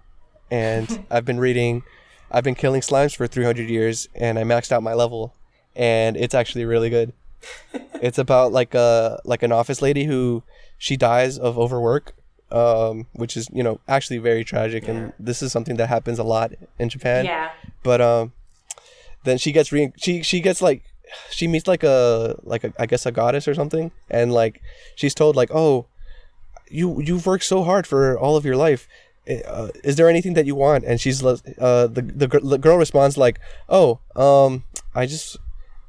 and (laughs) I've been reading, I've been killing slimes for 300 years, and I maxed out my level, and it's actually really good. it's about like a like an office lady who she dies of overwork, um, which is you know actually very tragic, and this is something that happens a lot in Japan. Yeah. but um then she gets re she she gets like she meets like a like a I guess a goddess or something and like she's told like oh you you've worked so hard for all of your life. Uh, is there anything that you want? And she's uh the, the the girl responds like oh um I just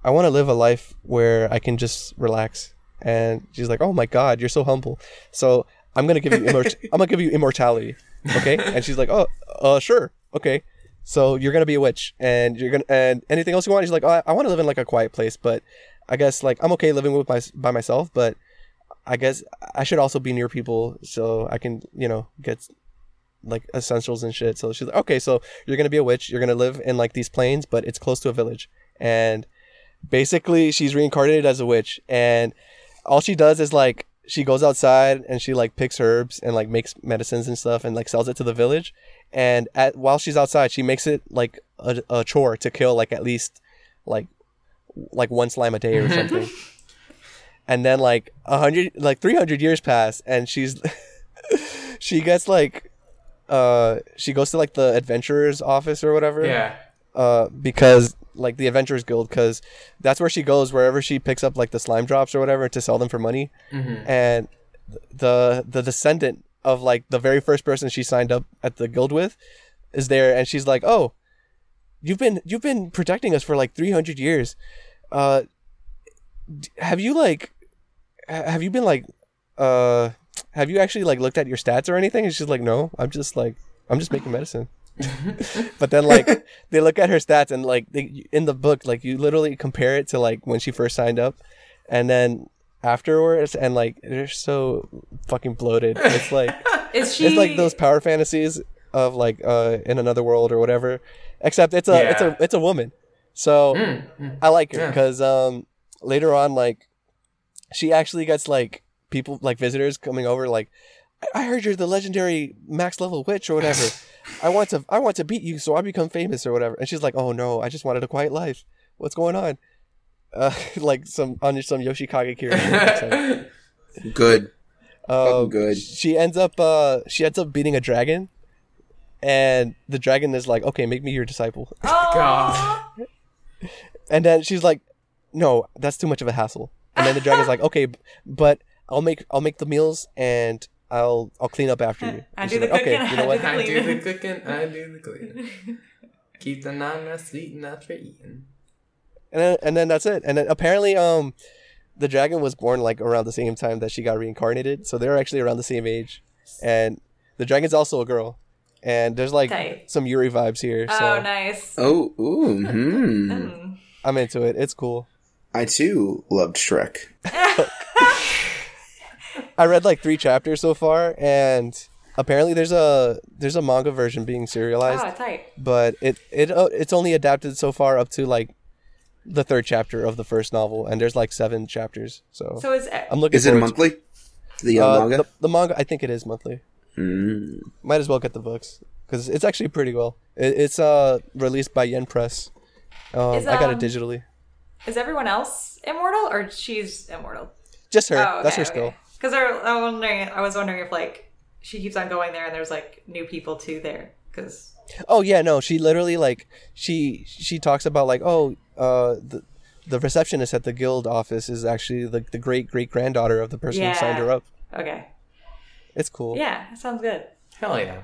I want to live a life where I can just relax and she's like oh my god you're so humble so I'm gonna give you immort- (laughs) I'm gonna give you immortality okay and she's like oh uh sure okay so you're gonna be a witch, and you're gonna and anything else you want? She's like, oh, I, I want to live in like a quiet place, but I guess like I'm okay living with my by myself, but I guess I should also be near people so I can you know get like essentials and shit. So she's like, okay, so you're gonna be a witch. You're gonna live in like these plains, but it's close to a village, and basically she's reincarnated as a witch, and all she does is like she goes outside and she like picks herbs and like makes medicines and stuff and like sells it to the village. And at while she's outside she makes it like a, a chore to kill like at least like like one slime a day or (laughs) something. And then like a hundred like 300 years pass and she's (laughs) she gets like uh she goes to like the adventurers office or whatever. Yeah. Uh because like the adventurers guild because that's where she goes wherever she picks up like the slime drops or whatever to sell them for money. Mm-hmm. and the the descendant of like the very first person she signed up at the guild with is there and she's like oh you've been you've been protecting us for like 300 years. Uh have you like have you been like uh have you actually like looked at your stats or anything? And she's like no i'm just like i'm just making medicine (laughs) but then like they look at her stats and like they, in the book like you literally compare it to like when she first signed up and then afterwards and like they're so fucking bloated it's like (laughs) Is she? it's like those power fantasies of like uh in another world or whatever except it's a it's a it's a woman so Mm, mm. i like her Yeah. because um later on like she actually gets like people like visitors coming over like "I- i heard you're the legendary max level witch or whatever (laughs) i want to i want to beat you so i become famous or whatever and she's like oh no i just wanted a quiet life what's going on uh (laughs) like some on some yoshikage character (laughs) Good. um, good. She ends up uh she ends up beating a dragon, and the dragon is like, "Okay, make me your disciple." Aw. And then she's like, "No, that's too much of a hassle." And then the dragon's like, "Okay, but I'll make I'll make the meals and I'll I'll clean up after you." (laughs) I do the like, cooking, Okay, you I know what? do I do the cooking, I do the cleaning. (laughs) Keep the nana sweet enough for eating. And then and then that's it. And then apparently, um, the dragon was born like around the same time that she got reincarnated, so they're actually around the same age. And the dragon's also a girl, and there's like Tight. some Yuri vibes here. So Oh, nice. Oh, ooh, hmm. Mm. (laughs) I'm into it. It's cool. I too loved Shrek. I read like three chapters so far, and apparently there's a there's a manga version being serialized, Oh, tight. but it it uh, it's only adapted so far up to like the third chapter of the first novel, and there's like seven chapters. So, So is I'm looking. Is it forward monthly? The To, uh, uh, manga? The, the manga, I think it is monthly. Mm. Might as well get the books because it's actually pretty well. It, it's uh released by Yen Press. Um, Is, I got it um, digitally. is everyone else immortal or she's immortal? Just her. Oh, That's her skill. Because I, I was wondering, I was wondering if like she keeps on going there and there's like new people too there. Because Oh yeah, no, she literally like she she talks about like oh uh the the receptionist at the guild office is actually the the great great granddaughter of the person who signed her up. okay, It's cool. yeah, that sounds good. Hell yeah.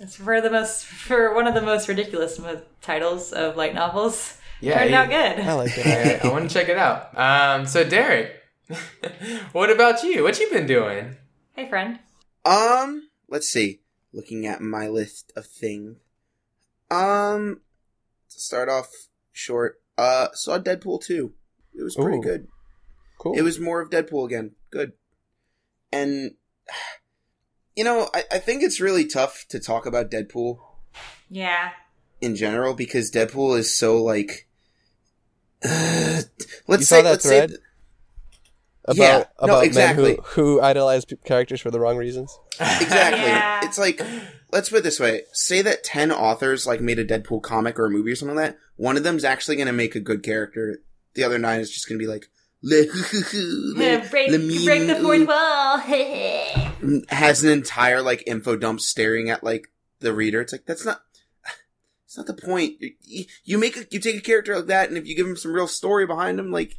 It's for the most for one of the most ridiculous mo- titles of light novels. Yeah, Turned you- out good. I like it. (laughs) I, I want to check it out. Um, so Derek, (laughs) what about you? What you been doing? Hey, friend. Um, let's see. Looking at my list of things. Um, to start off short, uh, saw Deadpool 2. It was pretty Ooh. good. Cool. It was more of Deadpool again. Good. And, (sighs) you know, I, I think it's really tough to talk about Deadpool Yeah. in general because Deadpool is so, like, (sighs) let's You say, saw that let's thread? say, about yeah, no, about exactly. men who who idolize p- characters for the wrong reasons. Exactly. Yeah. It's like let's put it this way: say that ten authors like made a Deadpool comic or a movie or something like that. One of them's actually going to make a good character. The other nine is just going to be like. (laughs) Le, (laughs) le, break, le break the meme, fourth wall. (laughs) Mm, has an entire like info dump staring at like the reader. It's like that's not (sighs) it's not the point. You, you make a, you take a character like that, and if you give him some real story behind him, like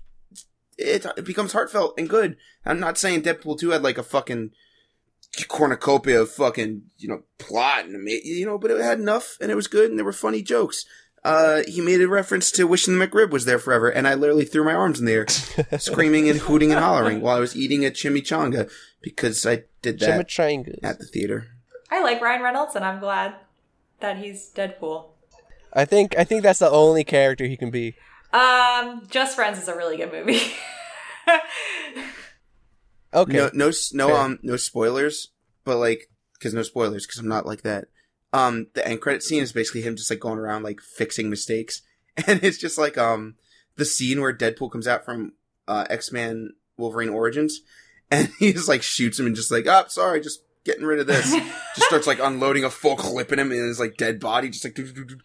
it, it becomes heartfelt and good. I'm not saying Deadpool two had like a fucking cornucopia of fucking you know plot and you know, but it had enough and it was good and there were funny jokes. Uh, he made a reference to wishing the McRib was there forever, and I literally threw my arms in the air, (laughs) screaming and hooting and hollering while I was eating a chimichanga because I did that Chimichangas. at the theater. I like Ryan Reynolds, and I'm glad that he's Deadpool. I think I think that's the only character he can be. Um, Just Friends is a really good movie. (laughs) Okay. No, no, no, Fair. um, no spoilers, but like, cause no spoilers, cause I'm not like that. Um, the end credit scene is basically him just like going around like fixing mistakes, (laughs) and it's just like um the scene where Deadpool comes out from uh X Men Wolverine Origins, (laughs) and he just like shoots him and just like, oh, sorry, just getting rid of this. just starts like unloading a full clip in him and his like dead body, just like, doo, doo, doo, doo.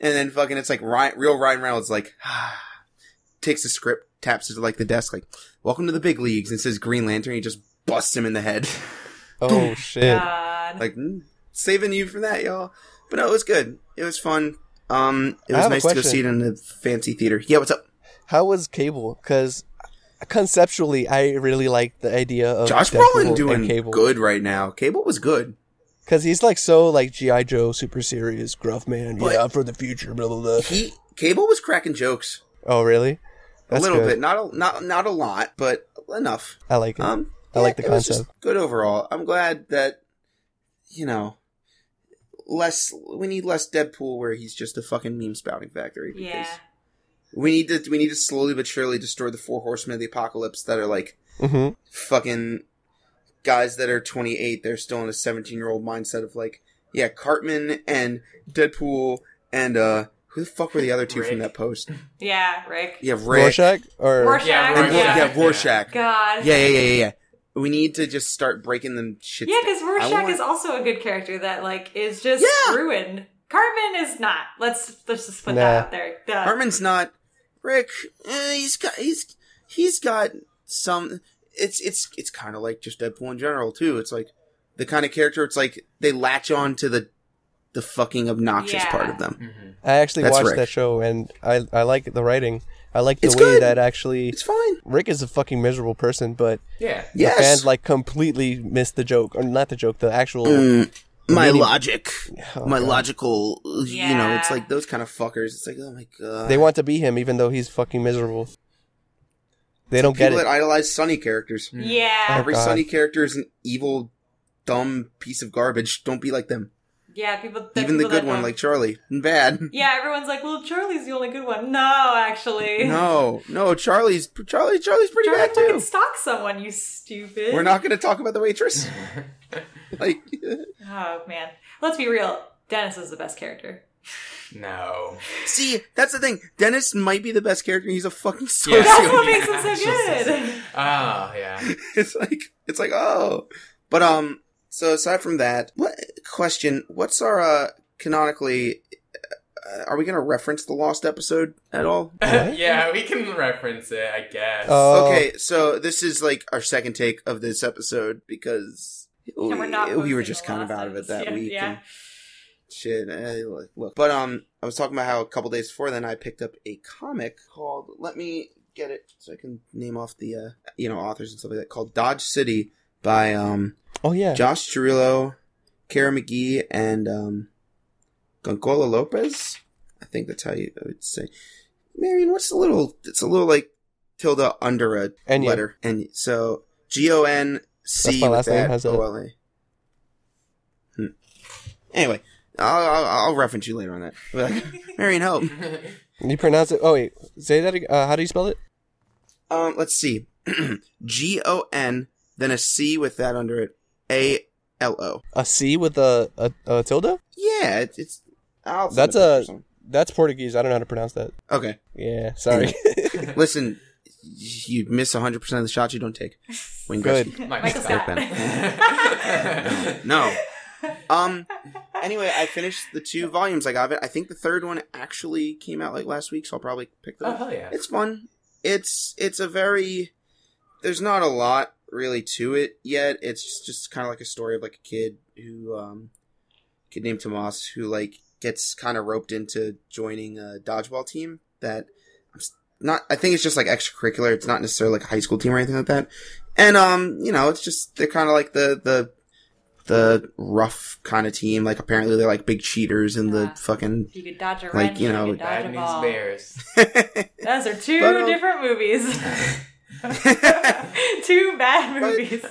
And then fucking it's like Ryan, real Ryan Reynolds like (sighs) takes the script, taps it to like the desk, like, welcome to the big leagues, and says Green Lantern. He just busts him in the head, oh (laughs) shit. God. like mm, saving you from that, y'all. But no, it was good. It was fun. Um, it was nice to go see it in the fancy theater. Yeah, what's up? How was Cable? Because conceptually, I really like the idea of Josh Deadpool Brolin and doing Cable. good right now. Cable was good. Because he's like so like GI Joe, super serious, gruff man. But- yeah, I'm for the future. Blah blah blah. He Cable was cracking jokes Oh really? a little good. bit, not a, not not a lot, but enough. I like it. Um, I like the it was just concept. good overall. I'm glad that you know, less. We need less Deadpool where he's just a fucking meme spouting factory. because Yeah. We need to. We need to slowly but surely destroy the four horsemen of the apocalypse that are like hmm fucking guys that are 28. They're still in a 17 year old mindset of like, yeah, Cartman and Deadpool and uh, who the fuck were the other two from that post? Yeah, Rick. Yeah, Rick. Rorschach or Rorschach. Yeah, And, Yeah. yeah, Rorschach. God. Yeah, yeah, yeah, yeah, yeah. We need to just start breaking them shit. Yeah, because Rorschach want- is also a good character that like is just Yeah. ruined. Cartman is not. Let's let's just put Nah. that out there. Duh. Hartman's not Rick. Eh, he's got he's he's got some. It's it's it's kind of like just Deadpool in general too. It's like the kind of character. It's like they latch on to the the fucking obnoxious Yeah. part of them. Mhm. I actually That's watched Rick. that show and I I like the writing. I like the It's way good. that actually It's fine. Rick is a fucking miserable person, but Yeah. the Yes. fans like completely missed the joke or not the joke, the actual. Mm, my meaning- logic, Oh, my God. logical. You know, it's like those kind of fuckers. It's like, oh my god. They want to be him even though he's fucking miserable. They don't get people it. that idolize Sunny characters. Hmm. Yeah. Oh, Every God. Sunny character is an evil, dumb piece of garbage. Don't be like them. Yeah, people. Even the good that one, don't- like Charlie, bad. (laughs) Yeah, everyone's like, well, Charlie's the only good one. No, actually. No, no, Charlie's Charlie. Charlie's pretty Charlie bad fucking too. stalks someone, you stupid. We're not going to talk about the waitress. (laughs) Like, (laughs) Oh, man. Let's be real. Dennis is the best character. No. see, that's the thing. Dennis might be the best character. He's a fucking Yeah. That's what makes him so good. Oh, yeah. (laughs) it's like it's like oh, but um. So aside from that, what question? What's our uh canonically? Uh, are we going to reference the lost episode at all? (laughs) Yeah, we can reference it, I guess. Oh. Okay, so this is like our second take of this episode because And we're not we, we were just kind of out of it that Yeah, week. yeah. And shit, eh, look. But um, I was talking about how a couple days before then I picked up a comic called. Let me get it so I can name off the uh, you know authors and stuff like that called Dodge City by um Oh yeah. Josh Cirillo, Cara McGee, and um, Goncola Lopez. I think that's how you I would say. Marion, what's the little? It's a little like tilde under a letter, and so G O N C with that? O L A. Hmm. Anyway, I'll, I'll I'll reference you later on that. But, like, (laughs) Marion, help. (laughs) You pronounce it. Oh wait, say that. ag- Uh, how do you spell it? Um, let's see. (clears throat) G O N, then a C with that under it. A L O. A C with a a, a tilde. Yeah, it's. it's I'll That's a picture a- or something. That's Portuguese. I don't know how to pronounce that. Okay. Yeah, sorry. (laughs) Listen, you miss 100% of the shots you don't take. Wayne Good. Gretzky. Michael Scott. Scott. No. (laughs) Um. Anyway, I finished the two volumes I got of it. I think the third one actually came out like last week, so I'll probably pick that Oh, up. hell yeah. It's fun. It's it's a very there's not a lot really to it yet. It's just, kind of like a story of like a kid who um kid named Tomas who like gets kind of roped into joining a dodgeball team that I'm not I think it's just like extracurricular. It's not necessarily like a high school team or anything like that. And um, you know, it's just they're kind of like the the the rough kind of team. Like apparently they're like big cheaters in the fucking You could dodge a Like, wrench, you you, know, could dodge a ball. Bears. (laughs) Those are two But, um, different movies. (laughs) two bad movies.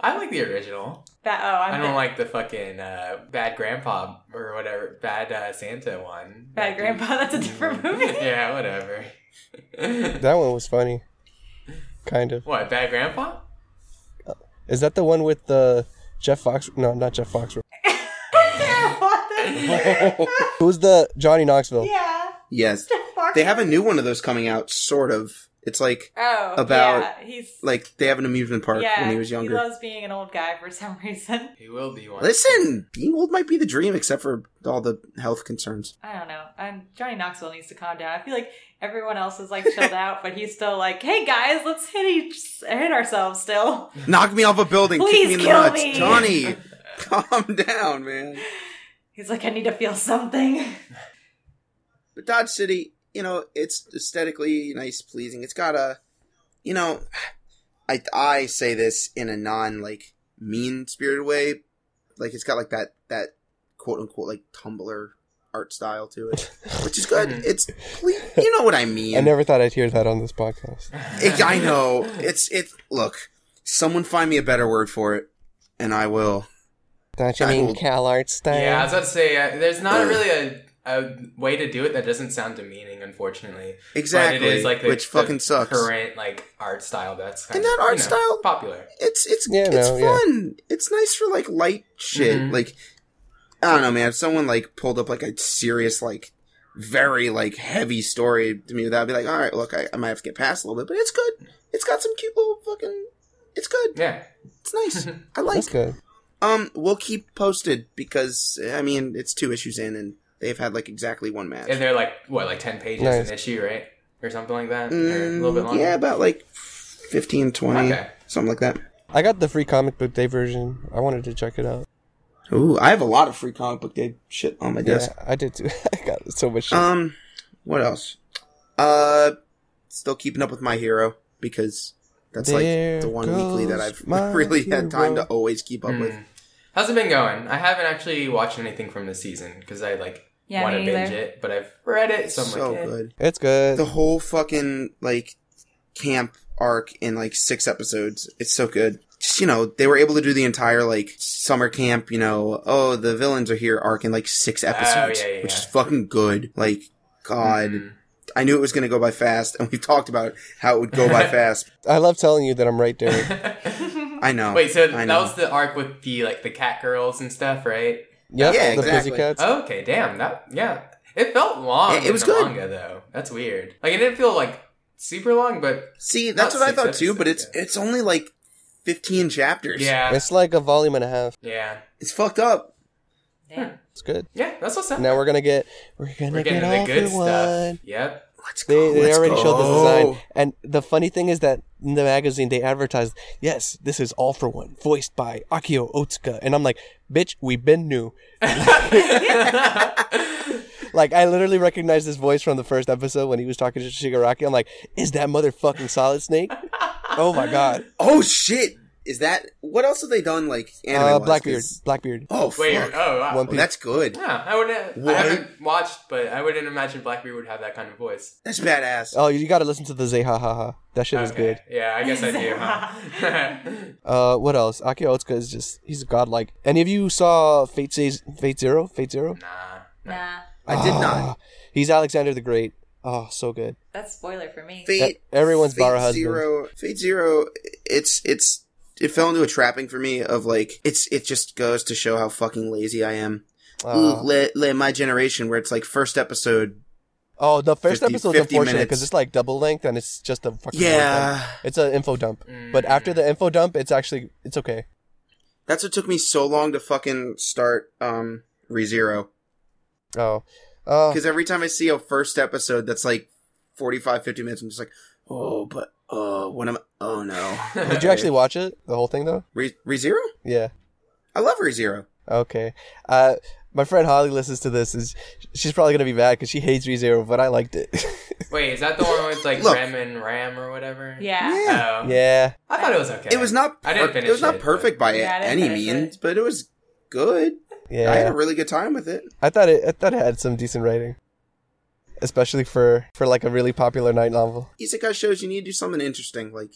I like the original. That, oh, I'm I don't the- like the fucking uh, Bad Grandpa or whatever, Bad uh, Santa one. Bad Grandpa, that's a different (laughs) movie. yeah, whatever. that one was funny. Kind of. what, Bad Grandpa? Is that the one with the Jeff Fox? No, not Jeff Fox. (laughs) Who's the Johnny Knoxville? yeah. yes. They have a new one of those coming out, sort of. It's like Oh, about, yeah, he's like they have an amusement park yeah, when he was younger. He loves being an old guy for some (laughs) reason. He will be one. Listen, being old might be the dream, except for all the health concerns. I don't know. I'm Johnny Knoxville needs to calm down. I feel like everyone else is like chilled (laughs) out, but he's still like, "Hey guys, let's hit each hit ourselves still." Knock me off a building, Please kick me in the kill nuts, me. Johnny. (laughs) calm down, man. He's like, "I need to feel something." But Dodge City, you know, it's aesthetically nice, pleasing. It's got a, you know, I I say this in a non like mean spirited way, like it's got like that that quote unquote like Tumblr art style to it, (laughs) which is good. Mhm. It's ple- you know what I mean. I never thought I'd hear that on this podcast. It- I know it's it. Look, someone find me a better word for it, and I will. Don't you I mean will- Cal Art style? Yeah, I was about to say uh, there's not really a, a way to do it that doesn't sound demeaning, unfortunately. Exactly, But it is like the, which the fucking sucks. Current like art style that's kind And of that art you know, style- popular. It's it's Yeah, it's no, yeah. fun. It's nice for like light shit. Mhm. Like I don't know, man. If someone like pulled up like a serious like very like heavy story to me, that'd be like, all right, look, I, I might have to get past a little bit, but it's good. It's got some cute little fucking. It's good. Yeah. It's nice. (laughs) I like. That's good. Um, we'll keep posted because I mean it's two issues in and they've had like exactly one match. And they're like what, like ten pages Nice. an issue, right? Or something like that? or a little bit Mm, longer? Yeah, about like 15, 20, Okay. something like that. I got the free comic book day version. I wanted to check it out. Ooh, I have a lot of free comic book day shit on my desk. Yeah, I did too. (laughs) I got so much shit. Um, what else? Uh, still keeping up with my hero because that's There like the one weekly that I've (laughs) my really had time to always keep up with. Hmm. How's it been going? I haven't actually watched anything from this season because I like Yeah, want to binge either. it, but I've read it, so So, I'm like, good. it's good. The whole fucking like camp arc in like six episodes. It's so good. Just, you know, they were able to do the entire like summer camp, you know, oh, the villains are here arc in like six episodes, Oh, yeah, yeah, which yeah. is fucking good. Like, God, Mhm. I knew it was going to go by fast, and we've talked about how it would go by (laughs) fast. I love telling you that I'm right there. (laughs) I know. Wait, so I that know. was the arc with the like the cat girls and stuff, right? Yep, Yeah, the exactly. Pussycats. Okay, damn. That yeah. It felt long. Yeah, it was the good. manga though. That's weird. Like it didn't feel like super long, but See, that's what I thought too, but it's episodes, it's only like fifteen chapters. yeah, It's like a volume and a half. yeah, it's fucked up. Damn. It's good. yeah. That's what's up. Now we're gonna get we're gonna We're get getting all the good for stuff. one. Yep. Let's They, go. they let's already go. showed the design, and the funny thing is that in the magazine they advertised, "Yes, this is all for one, voiced by Akio Otsuka," and I'm like, "Bitch, we've been new." (laughs) Like I literally recognized this voice from the first episode when he was talking to Shigaraki. I'm like, "Is that motherfucking Solid Snake?" oh my god, (laughs) Oh shit! Is that what else have they done? Like anime uh, Blackbeard, Blackbeard. Oh Wait. Oh, wow. One Well, that's good. Yeah, I wouldn't. What? I haven't watched, but I wouldn't imagine Blackbeard would have that kind of voice. That's badass. Oh, you got to listen to the Zehahaha. That shit is good. Yeah, I guess I do. Huh? (laughs) Uh, what else? Akio Otsuka is just he's godlike. Any of you saw Fate Says Fate Zero? Fate Zero? nah. Nah, I did Ah, not. He's Alexander the Great. Oh, so good. that's spoiler for me. Fate. E- everyone's Fate bar husband. Zero. Fate Zero. It's it's it fell into a trapping for me of like it's it just goes to show how fucking lazy I am. Ooh, Uh, le, le, my generation where it's like first episode. oh, the first 50 episode's 50 unfortunate minutes. because it's like double length and it's just a fucking word dump. Yeah, It's an info dump. But after the info dump, it's actually it's okay. that's what took me so long to fucking start um ReZero. Oh, oh, Because every time I see a first episode that's like 45, 50 minutes, I'm just like, oh, but, oh, what am I? Oh, no. (laughs) did you actually watch it? The whole thing though? Re- ReZero? Yeah. I love ReZero. Okay. Uh, my friend Holly listens to this. Is she's probably gonna be mad because she hates ReZero, but I liked it. (laughs) Wait, is that the one with like Look. Rem and Ram or whatever? Yeah. Oh. yeah. I thought it was okay. It was not, I didn't finish it was not it, perfect by Yeah, I didn't any finish means, it. but it was good. Yeah. I had Yeah. a really good time with it. I thought it. I thought it had some decent writing, especially for for like a really popular light novel. Isekai shows you need to do something interesting. Like,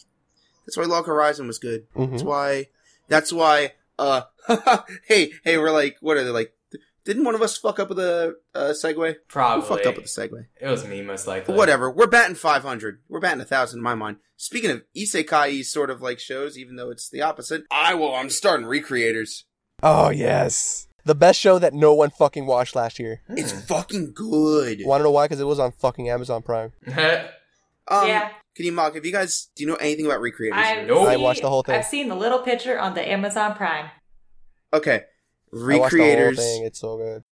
that's why Log Horizon was good. That's Mhm. why, that's why, uh, (laughs) hey, hey, we're like, what are they like? Didn't one of us fuck up with a uh, segue? Probably. Who fucked up with the segue? It was me, most likely. But whatever. We're batting 500. We're batting a thousand in my mind. Speaking of isekai sort of like shows, even though it's the opposite, I will. I'm starting Recreators. Oh yes, the best show that no one fucking watched last year. It's fucking good. Want to know why? Because it was on fucking Amazon Prime. (laughs) Um, yeah. Can you mock? Have you guys? Do you know anything about Recreators? I've Nope. I watched the whole thing. I've seen the little picture on the Amazon Prime. okay. I the whole Recreators. thing. It's so good.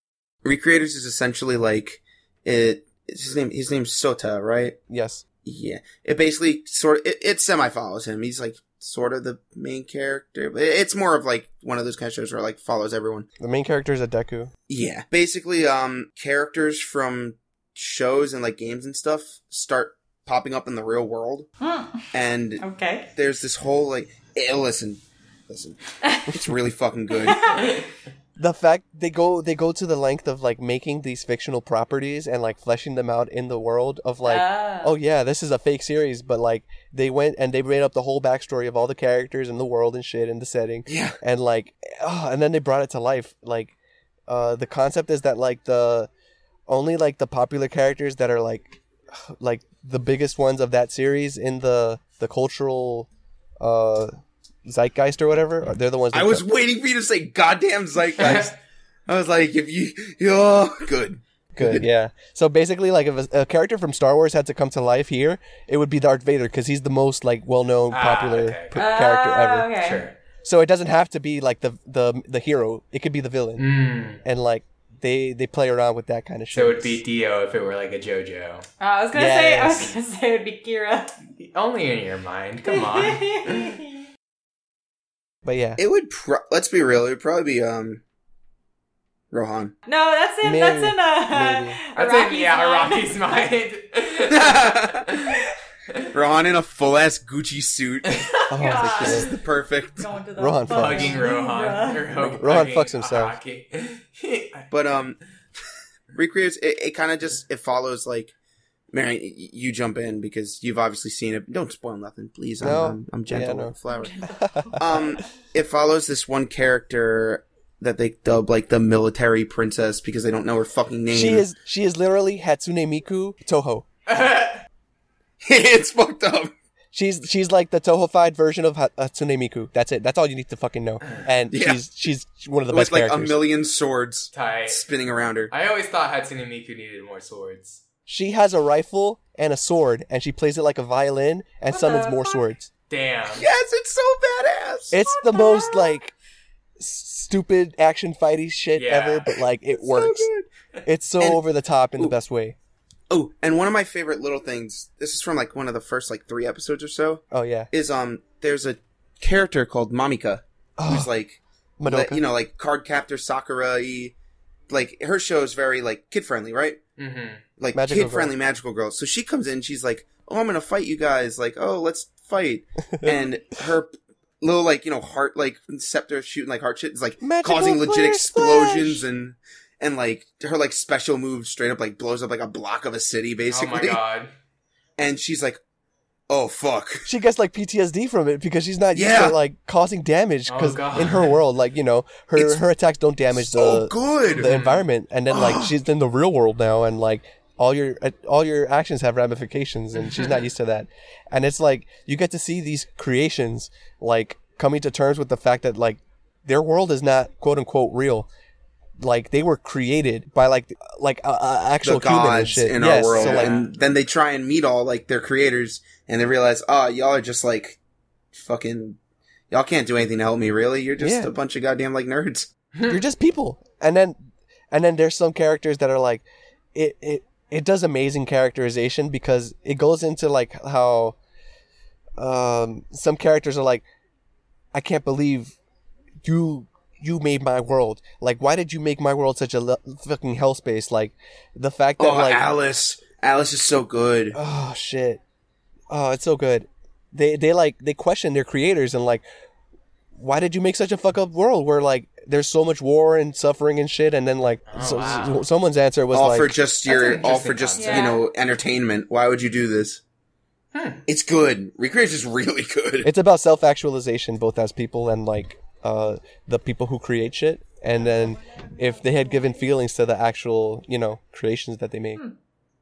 Recreators is essentially like it. It's his name. His name's Sota, right? Yes. Yeah. It basically sort. It, it semi follows him. He's like sort of the main character. but It's more of like one of those kind of shows where like follows everyone. The main character is a Deku. Yeah. Basically, um, characters from shows and like games and stuff start popping up in the real world, Hmm. and Okay. there's this whole like, eh, listen, listen, it's really fucking good. (laughs) the fact they go they go to the length of like making these fictional properties and like fleshing them out in the world of like Ah. oh yeah this is a fake series but like they went and they made up the whole backstory of all the characters and the world and shit and the setting Yeah. and like oh, and then they brought it to life like uh the concept is that like the only like the popular characters that are like like the biggest ones of that series in the the cultural uh zeitgeist or whatever they're the ones that I was waiting for you to say goddamn zeitgeist. (laughs) I was like, if you, oh, good. Good, yeah. So basically, like, if a, a character from Star Wars had to come to life here, it would be Darth Vader because he's the most like well-known, Ah, popular okay. p- character Ah, ever. Okay. Sure. So it doesn't have to be like the the the hero; it could be the villain, Mm. and like they they play around with that kind of shit. So it would be Dio if it were like a JoJo. Oh, I was gonna say. I was gonna say it would be Kira. Only in your mind. Come on. (laughs) but yeah, It would, pro- let's be real, it would probably be, um, Rohan. no, that's in. Maybe. That's in. Uh, Maybe. That's Rocky's in, yeah, mind. Rocky's mind. (laughs) Rohan in a full ass Gucci suit. (laughs) oh, God. This is the perfect. The Rohan fucking Hugging Rohan. Or Rohan fucks himself. (laughs) But, um, recreates, it, it kind of just, it follows like, Mary, you jump in because you've obviously seen it. Don't spoil nothing, please. I'm, No. I'm, I'm gentle Yeah, no. a flower. (laughs) um it follows this one character that they dub like the military princess because they don't know her fucking name. she is she is literally Hatsune Miku Touhou. (laughs) it's fucked up. She's she's like the Touhoufied version of Hatsune Miku. That's it. That's all you need to fucking know. And Yeah. she's she's one of the With best like a million swords Tight. spinning around her. I always thought Hatsune Miku needed more swords. She has a rifle and a sword, and she plays it like a violin and What summons more fuck? swords. Damn. Yes, it's so badass. It's the most like stupid action fighty shit Yeah. ever, but like it So works. good. It's so And- over the top in the best way. Oh, and one of my favorite little things. This is from like one of the first like three episodes or so. Oh yeah, Is um, there's a character called Mamika who's oh, like Madoka. you know like Cardcaptor Sakura. Like her show is very like kid friendly, right? Mm-hmm. like kid friendly magical girl. So she comes in, she's like, "Oh, I'm gonna fight you guys." Like, "Oh, let's fight." (laughs) and her little like you know heart like scepter shooting like heart shit is like Magical causing legit explosions splash! and and like her like special move straight up like blows up like a block of a city basically. Oh my god. (laughs) And she's like, "Oh fuck." she gets like PTSD from it because she's not used to like causing damage. Oh, Because God. in her world, like you know, her It's her attacks don't damage so the good. the environment, and then like she's in the real world now, and like all your uh, all your actions have ramifications, and she's not (laughs) used to that. And it's like you get to see these creations like coming to terms with the fact that like their world is not quote unquote real. Like they were created by like like uh, uh, actual the human and gods shit in Yes, our world, So, like, and then they try and meet all like their creators, and they realize, oh, y'all are just like fucking, y'all can't do anything to help me. Really, you're just Yeah. a bunch of goddamn like nerds. you're (laughs) just people and then and then there's some characters that are like it it it does amazing characterization because it goes into like how um some characters are like i can't believe you you made my world like why did you make my world such a l- fucking hell space? like the fact that oh, like Alice, Alice is so good. oh shit oh it's so good they they like they question their creators and like why did you make such a fuck up world where like there's so much war and suffering and shit and then like Oh, so, wow. so- someone's answer was all like for just your, all for just concept. you know entertainment. Why would you do this? Hmm. It's good. Recreation is really good. it's about self-actualization both as people and like uh the people who create shit and then if they had given feelings to the actual you know creations that they make Hmm.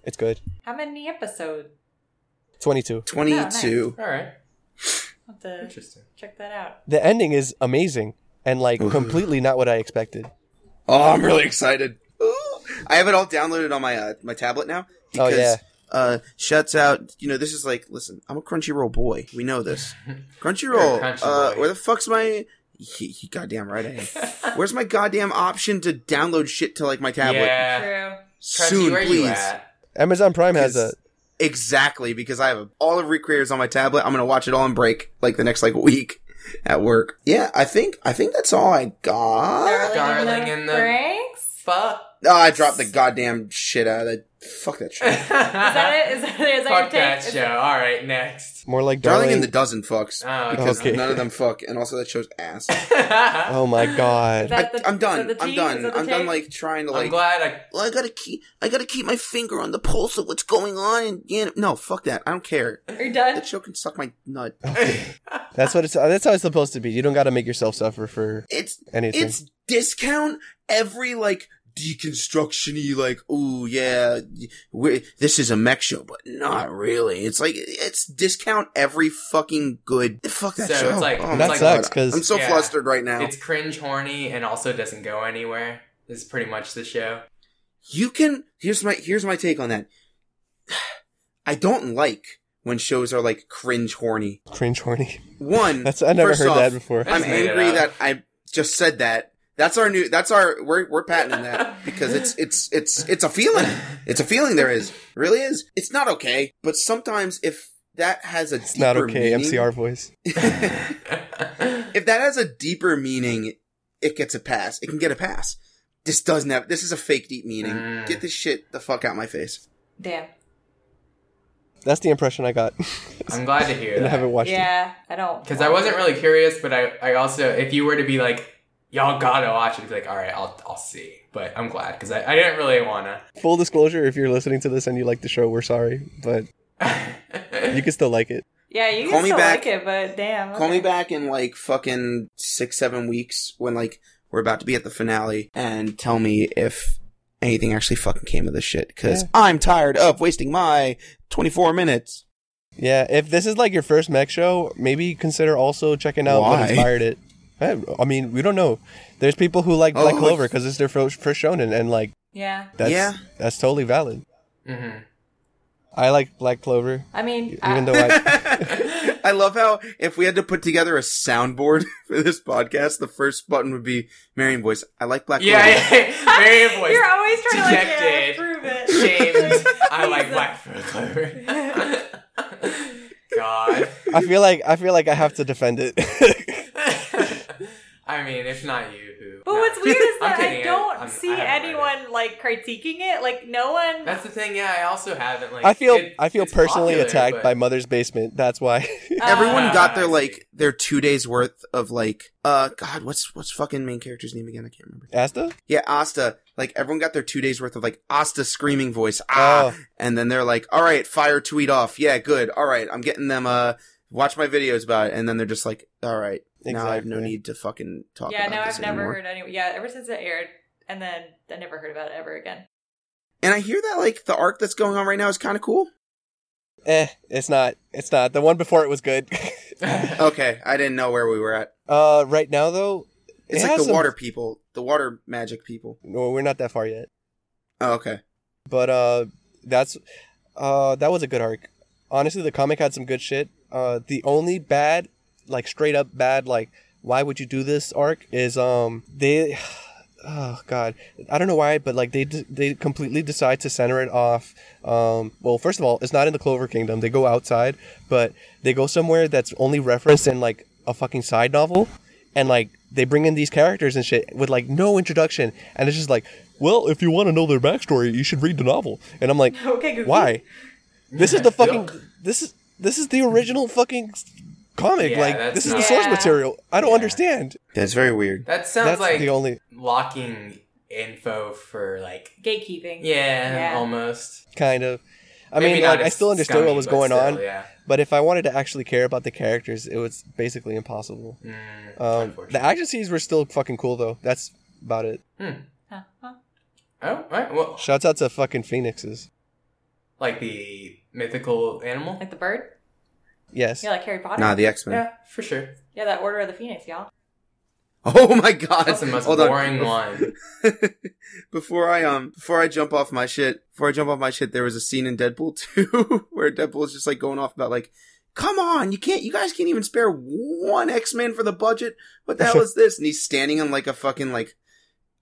it's good How many episodes? 22 Twenty-two. All right. I'll have to Interesting. check that out. the ending is amazing and like Ooh. completely not what i expected Oh, I'm really excited. Ooh. I have it all downloaded on my uh, my tablet now. Oh, yeah. Uh, shuts out. You know, this is like, listen, I'm a Crunchyroll boy. We know this. (laughs) Crunchyroll. Crunchy uh, where the fuck's my? He, he goddamn right I am. (laughs) Where's my goddamn option to download shit to like my tablet? Yeah. True. Soon, where please. amazon prime has a 'Cause- Exactly, because I have all of Recreators on my tablet. I'm gonna watch it all in break, like the next like week at work. Yeah, I think I think that's all I got. Darling in the- Franxx? Fuck. Oh, I dropped the goddamn shit out of that. Fuck that show. (laughs) Is that it? Is that, (laughs) is that your Fuck take? that Is- show. All right, next. More like Darling darling. in the Dozen fucks. Oh, because okay. none of them fuck, and also that show's ass. (laughs) oh my god. Is the- I, am done. I'm done. Is that the I'm done. Like trying to like. I'm glad I. well, I gotta keep. I gotta keep my finger on the pulse of what's going on. And yeah, no, fuck that. I don't care. Are you done? That show can suck my nut. That's what it's. That's how it's supposed to be. You don't got to make yourself suffer for It's anything. it's discount every like deconstructiony like oh yeah this is a mech show but not really it's like it's discount every fucking good fuck that So show it's like- oh That my sucks, because i'm so Yeah. flustered right now It's cringe horny and also doesn't go anywhere. This Is pretty much the show. you can here's my here's my take on that (sighs) i don't like when shows are like cringe horny cringe horny. one (laughs) That's I never heard off, that before. I I'm just made it angry that I just said that. That's our new. That's our. We're we're patenting that (laughs) because it's it's it's it's a feeling. It's a feeling. There is It really is. It's not okay, but sometimes if that has a It's not okay. meaning- MCR voice. (laughs) if that has a deeper meaning, it gets a pass. It can get a pass. This doesn't have. This is a fake deep meaning. Mm. Get this shit the fuck out my face. Damn. That's the impression I got. (laughs) I'm glad to hear and I haven't watched it. Yeah, I don't. Because I wasn't really curious, but I, I also, if you were to be like, y'all gotta watch it, I'd be like, all right, I'll, I'll see. But I'm glad because I, I didn't really wanna. Full disclosure: if you're listening to this and you like the show, we're sorry, but (laughs) you can still like it. Yeah, you Call can me still back. like it, but damn. Call me back in like fucking six, seven weeks when like we're about to be at the finale and tell me if anything actually fucking came of this shit. Cause Yeah. I'm tired of wasting my 24 minutes. Yeah, if this is like your first mech show, maybe consider also checking out what Why? inspired it. Eh, I mean, we don't know. There's people who like Oh, Black Clover because it's their first, first shonen, and like Yeah. that's Yeah. that's totally valid. hmm I like Black Clover, I mean, even I, though I (laughs) I love how if we had to put together a soundboard (laughs) for this podcast, the first button would be Marion voice. I like Black Yeah, Clover. yeah. (laughs) Marion voice. you're always trying to like yeah, prove it. Shamed. I like Black Clover. God. I feel like I feel like I have to defend it. I mean, if not you, who? But no. what's weird is (laughs) that I don't I'm- see I haven't anyone like critiquing it. Like no one. That's the thing. Yeah, I also haven't like. I feel it- I feel personally popular, attacked but- by Mother's Basement. That's why. (laughs) (laughs) Everyone Ah, got their like their two days worth of like uh God, what's what's fucking main character's name again? I can't remember. Asta? Yeah, Asta. Like everyone got their two days worth of like Asta screaming voice. Ah, Oh. and then they're like, "All right, fire tweet off. Yeah, good. All right, I'm getting them. Uh, watch my videos about it." And then they're just like, "All right, now I have no Exactly. need to fucking talk." yeah, about no, this I've never anymore. heard any. Yeah, ever since it aired, and then I never heard about it ever again. And I hear that like the arc that's going on right now is kind of cool. Eh, it's not. It's not. The one before it was good. (laughs) (laughs) Okay, I didn't know where we were at. uh, right now though, it It's like has the some- water people, the water magic people. No, we're not that far yet. Oh, okay. But uh, that's uh, that was a good arc. Honestly, the comic had some good shit. Uh, the only bad, like straight up bad, like why would you do this arc is um they. (sighs) Oh God, I don't know why, but like they they completely decide to center it off. Um, well, first of all, it's not in the Clover Kingdom. They go outside, but they go somewhere that's only referenced in like a fucking side novel, and like they bring in these characters and shit with like no introduction, and it's just like, well, if you want to know their backstory, you should read the novel. And I'm like, (laughs) Okay, why? This is the (laughs) fucking this is this is the original fucking comic. Yeah, like that's this is not- the source Yeah. material. I don't Yeah. understand. That's very weird. That sounds That's like the only locking info for like. gatekeeping. Yeah, Yeah. almost. kind of. I Maybe mean, like, I still understood scummy, what was going still, on, Yeah. but if I wanted to actually care about the characters, it was basically impossible. Mm, Um, the action scenes were still fucking cool though. That's about it. Hmm. Huh, huh. Oh, right. Well, Shouts out to fucking phoenixes. like the mythical animal. Like the bird. Yes. Yeah, like Harry Potter. Nah, the X Men. Yeah, for sure. yeah, that Order of the Phoenix, y'all. Oh my god! That's the most Hold on. boring (laughs) one. before I um before I jump off my shit, before I jump off my shit, there was a scene in Deadpool (laughs) 2 where Deadpool is just like going off about like, come on, you can't, you guys can't even spare one X Men for the budget. What the hell is this? And he's standing in like a fucking like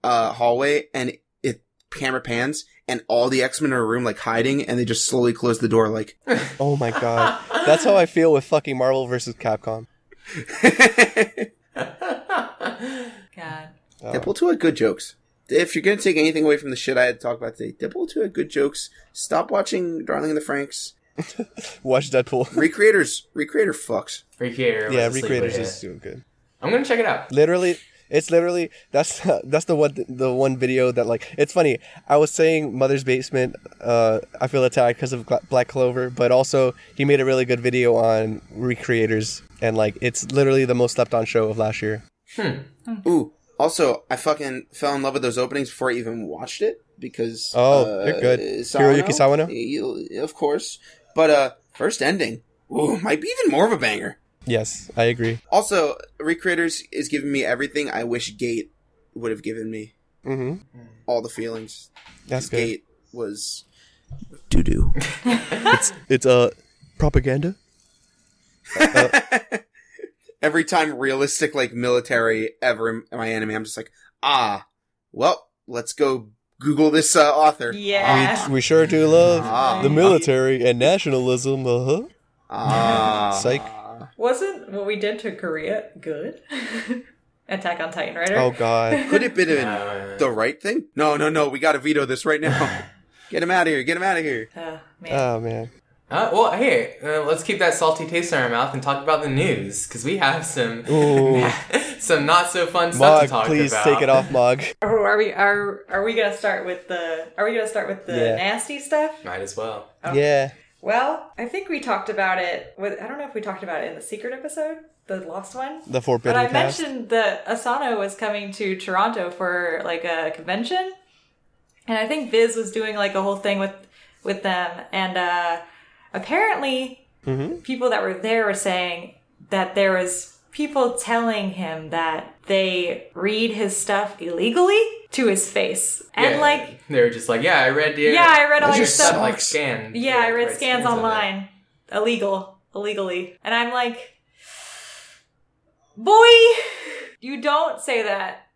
uh hallway, and it camera pans, and all the X Men are in a room like hiding, and they just slowly close the door like. (laughs) Oh my god. That's how I feel with fucking Marvel versus Capcom. (laughs) God. Uh, Deadpool 2 had good jokes. if you're gonna take anything away from the shit I had to talk about today, Deadpool 2 had good jokes. Stop watching Darling in the Franxx. (laughs) Watch Deadpool. Recreators, Recreator fucks. Recreator. yeah, Recreators is doing good. I'm gonna check it out. Literally, it's literally that's (laughs) that's the one the one video that like it's funny. I was saying Mother's Basement. Uh, I feel attacked because of Black Clover, but also he made a really good video on Recreators, and like it's literally the most slept on show of last year. Ooh, also, I fucking fell in love with those openings before I even watched it because Oh, uh, you're good. Sawano, Hiroyuki Sawano? Of course, but uh, first ending, ooh, might be even more of a banger. Yes, I agree. Also, Recreators is giving me everything I wish Gate would have given me. hmm All the feelings. That's good. Gate was doo doo. (laughs) It's it's uh, propaganda. (laughs) Every time realistic like military ever in my anime, I'm just like, ah, well, let's go Google this uh, author. Yeah. We, we sure do love Ah. the military and nationalism. Uh huh. Ah, Psych. Wasn't what we did to Korea good? (laughs) Attack on Titan Rider. Oh God. (laughs) Could it been Uh, the right thing? No, no, no. We got to veto this right now. (laughs) Get him out of here. Get him out of here. Oh, man. Oh man. Uh, well, hey, uh, let's keep that salty taste in our mouth and talk about the news because we have some some not so fun stuff to Mog, talk please about. take it off, Mog. Oh, are we are are we gonna start with the are we gonna start with the Yeah. nasty stuff? Might as well. Oh. Yeah. Well, I think we talked about it with I don't know if we talked about it in the secret episode, the lost one. The But forbidden I cast. mentioned that Asano was coming to Toronto for like a convention. And I think Viz was doing like a whole thing with with them and uh apparently Mhm. people that were there were saying that there was people telling him that they read his stuff illegally to his face. And Yeah, like they were just like, yeah, I read your Yeah, I read all your stuff. like scanned. Yeah, I read right, scans online. Illegal. Illegally. And I'm like, boy, you don't say that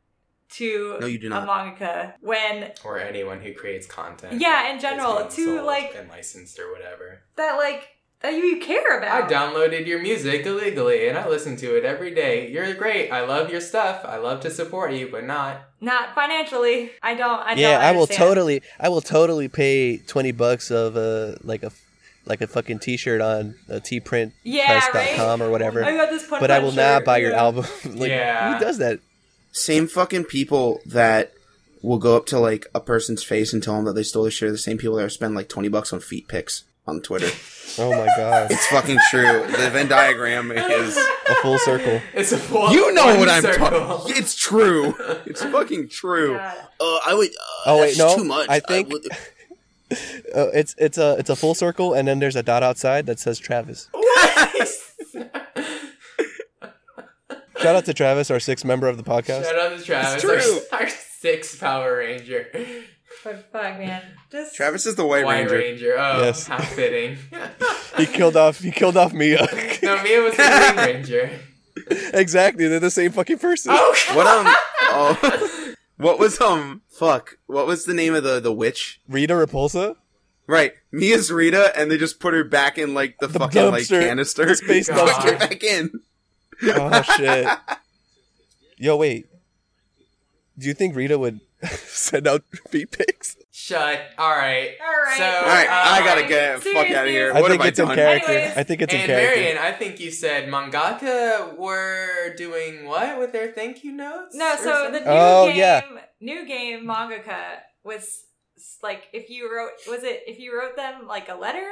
to No, you do not. a not. mangaka when or anyone who creates content. Yeah, in general, to, like- and licensed or whatever. that like that you, you care I downloaded your music illegally and I listen to it every day. You're great. I love your stuff. I love to support you, but not. Not financially. I don't. I yeah, don't I will totally, I will totally pay twenty bucks of a like a like a fucking T-shirt on uh, Yeah, tprint.com or whatever. I got this punch but I punch will not shirt, buy your yeah. album. (laughs) like, Yeah. who does that? Same fucking people that will go up to like a person's face and tell them that they stole their shirt. The same people that spend like twenty bucks on feet pics on Twitter. Oh my god, it's fucking true. The Venn diagram is. a full circle. It's a full. You know what I'm circle. talking. It's true. It's fucking true. God. Uh, I would. Uh, Oh, wait, that's no, Too much. I think- would- (laughs) Uh, it's it's a it's a full circle, and then there's a dot outside that says Travis. (laughs) What? Shout out to Travis, our sixth member of the podcast. Shout out to Travis, true. Our, our sixth Power Ranger. But fuck, man. Just Travis is the White, White Ranger. Ranger. Oh, Yes. how fitting. He killed off he killed off Mia. (laughs) no, Mia was the Green (laughs) Ranger. exactly, they're the same fucking person. Oh, (laughs) What um? Oh, what was um? Fuck. What was the name of the the witch? Rita Repulsa. Right, Mia's Rita, and they just put her back in like the, The fucking like dumpster. canister. The space God. Put her back in. Oh shit. Yo, wait. Do you think Rita would (laughs) send out feet pics? Shut. All right. All right. So, All All right, I uh, gotta get the fuck out of here. I what think have it's I in character. Anyways. I think it's in character. Marion, I think you said mangaka were doing what with their thank you notes? No, so the new Oh, game, yeah. new game mangaka was like if you wrote, was it if you wrote them like a letter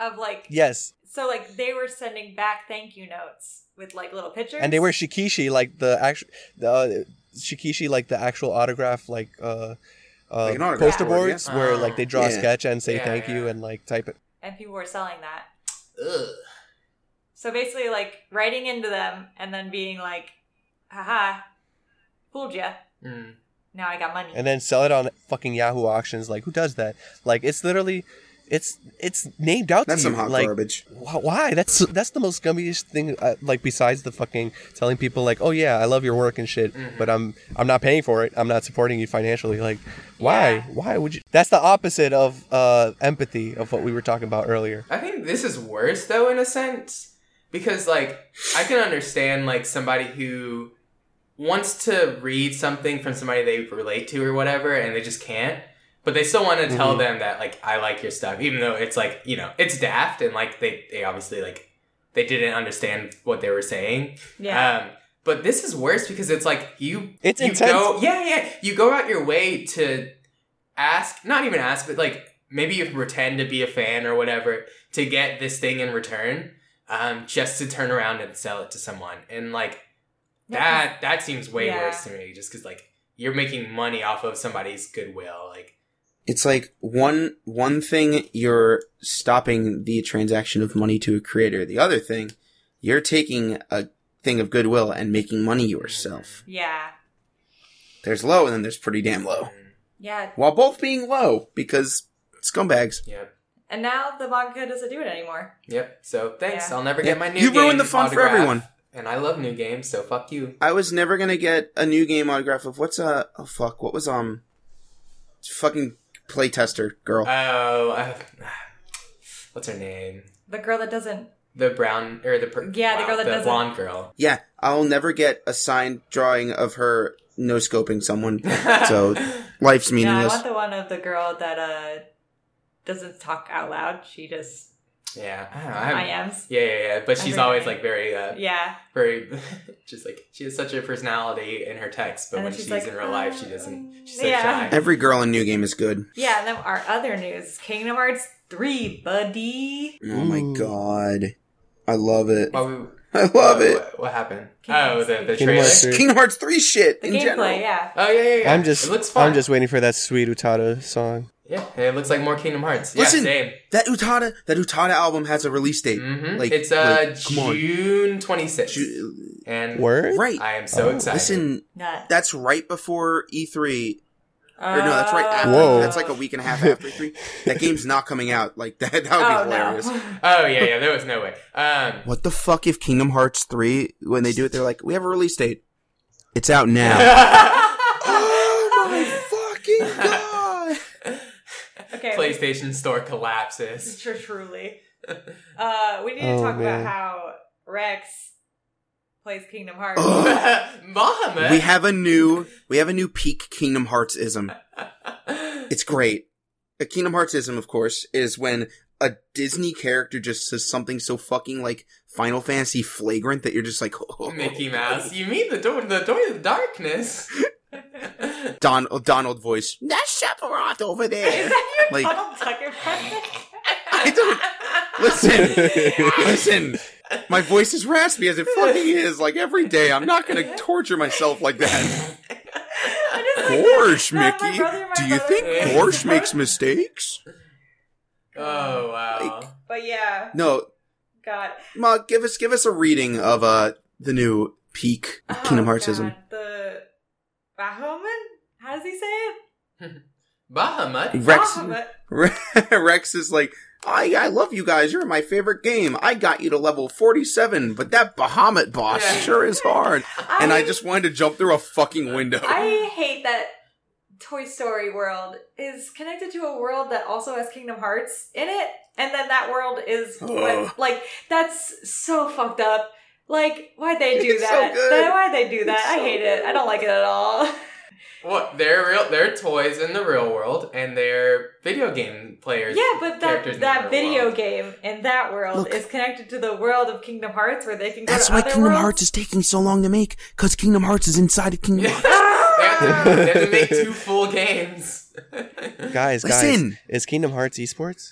of like, Yes, so like they were sending back thank you notes with like little pictures, and they were shikishi like the actual the uh, shikishi like the actual autograph like uh, uh Like an autograph poster board, boards yeah. where like they draw a sketch and say Yeah, thank you and like type it. and people were selling that. Ugh. So basically, like writing into them and then being like, haha, fooled ya. Mm. Now I got money. and then sell it on fucking Yahoo auctions. Like who does that? Like it's literally, it's it's named out That's to some you. hot like garbage. wh- why? That's that's the most scummiest thing. Uh, like besides the fucking telling people like, oh yeah, I love your work and shit, Mhm. but I'm I'm not paying for it. I'm not supporting you financially. Like why? Yeah. Why would you? That's the opposite of uh empathy of what we were talking about earlier. I think this is worse though in a sense because like I can understand like somebody who wants to read something from somebody they relate to or whatever, and they just can't. But they still want to tell Mhm. them that like I like your stuff, even though it's like you know it's daft and like they they obviously like they didn't understand what they were saying. Yeah. Um, but this is worse because it's like you It's you intense. go yeah yeah you go out your way to ask not even ask but like maybe you pretend to be a fan or whatever to get this thing in return um, just to turn around and sell it to someone and like that that seems way Yeah. worse to me just because like you're making money off of somebody's goodwill like It's like one one thing you're stopping the transaction of money to a creator. The other thing, you're taking a thing of goodwill and making money yourself. Yeah. There's low and then there's pretty damn low. Yeah. While both being low because scumbags. yep And now the manga doesn't do it anymore. yep so thanks Yeah. i'll never Yeah, get my new you ruined the game fun for everyone. and i love new games so fuck you I was never gonna get a new game autograph of what's uh oh fuck what was um fucking playtester girl. oh uh, (sighs) what's her name The girl that doesn't. the brown or the per- Yeah, the girl that the doesn't- the blonde girl yeah, I'll never get a signed drawing of her no scoping someone. (laughs) So life's Yeah, I meaningless. want the one of the girl that uh doesn't talk out loud. She just yeah I, don't know, I I am. yeah yeah yeah but she's always like very uh Yeah. very (laughs) just like she has such a personality in her text but And when she's, she's like, in real life she um, doesn't she's so yeah. shy (laughs) Every girl in New Game is good. Yeah, and then our other news Kingdom Hearts 3, buddy. Oh my god. I love it. What, we- (laughs) I love what, it. What, what happened? Kingdom oh, the, the Kingdom trailer. Hearts three. Kingdom Hearts 3 shit The in gameplay, general. yeah. Oh yeah, yeah, yeah. I'm just It looks fun. I'm just waiting for that sweet Utada song. Yeah, it looks like more Kingdom Hearts. Listen, yeah, same. That Utada that Utada album has a release date. Mm-hmm. Like- it's uh like. June 26th, Ju- and Word? Right. I am so Oh. excited. Listen, Nut. that's right before E3. Uh, Or no, that's right after. Whoa. That's like a week and a half (laughs) after E3. That game's not coming out. Like that. That would be oh, hilarious. no. (laughs) Oh yeah, yeah. There was no way. Um, What the fuck if Kingdom Hearts 3, when they do it, they're like, we have a release date. It's out now. (laughs) (gasps) oh my fucking god! Okay. PlayStation Store collapses. Tr- (laughs) Truly. Uh, we need to Oh, talk man. about how Rex plays Kingdom Hearts. Ugh. (laughs) Mohammed. We have a new, we have a new peak Kingdom Hearts ism. (laughs) It's great. A Kingdom Hearts ism, of course, is when a Disney character just says something so fucking like Final Fantasy flagrant that you're just like, oh, Mickey Mouse. You mean the door, the door of the darkness? (laughs) Don, Donald voice. That's Sephiroth over Is there. that your Like- Donald Duck impression? I don't. Listen, (laughs) listen. My voice is raspy as it fucking is. Like every day, I'm not gonna torture myself like that. (laughs) I like Gorsh, Mickey. brother, Do you brother- think Gorsh makes mistakes? Oh wow. Like- But yeah, No, God. Ma, give us give us a reading of uh the new peak Oh, Kingdom Heartsism. God. The Bahoman? How does he say it? (laughs) Bahamut. Rex Bahamut. (laughs) Rex is like, I I love you guys. You're my favorite game. I got you to level 47, but that Bahamut boss Yeah. sure is hard. (laughs) And I just wanted to jump through a fucking window. I hate that Toy Story world is connected to a world that also has Kingdom Hearts in it, and then that world is Ugh. like that's so fucked up. Like, why'd they (laughs) do It's so that? good. Why'd they do that? It's I so hate it. I don't like it at all. (laughs) What? They're real. They're toys in the real world, and they're video game players. yeah, but characters that that video world. game in that world Look. is connected to the world of Kingdom Hearts, where they can go That's to why other Kingdom worlds. Hearts is taking so long to make, because Kingdom Hearts is inside of Kingdom (laughs) Hearts. Ah! they, have to, they have to make two full games. Guys, guys, Listen. is Kingdom Hearts esports?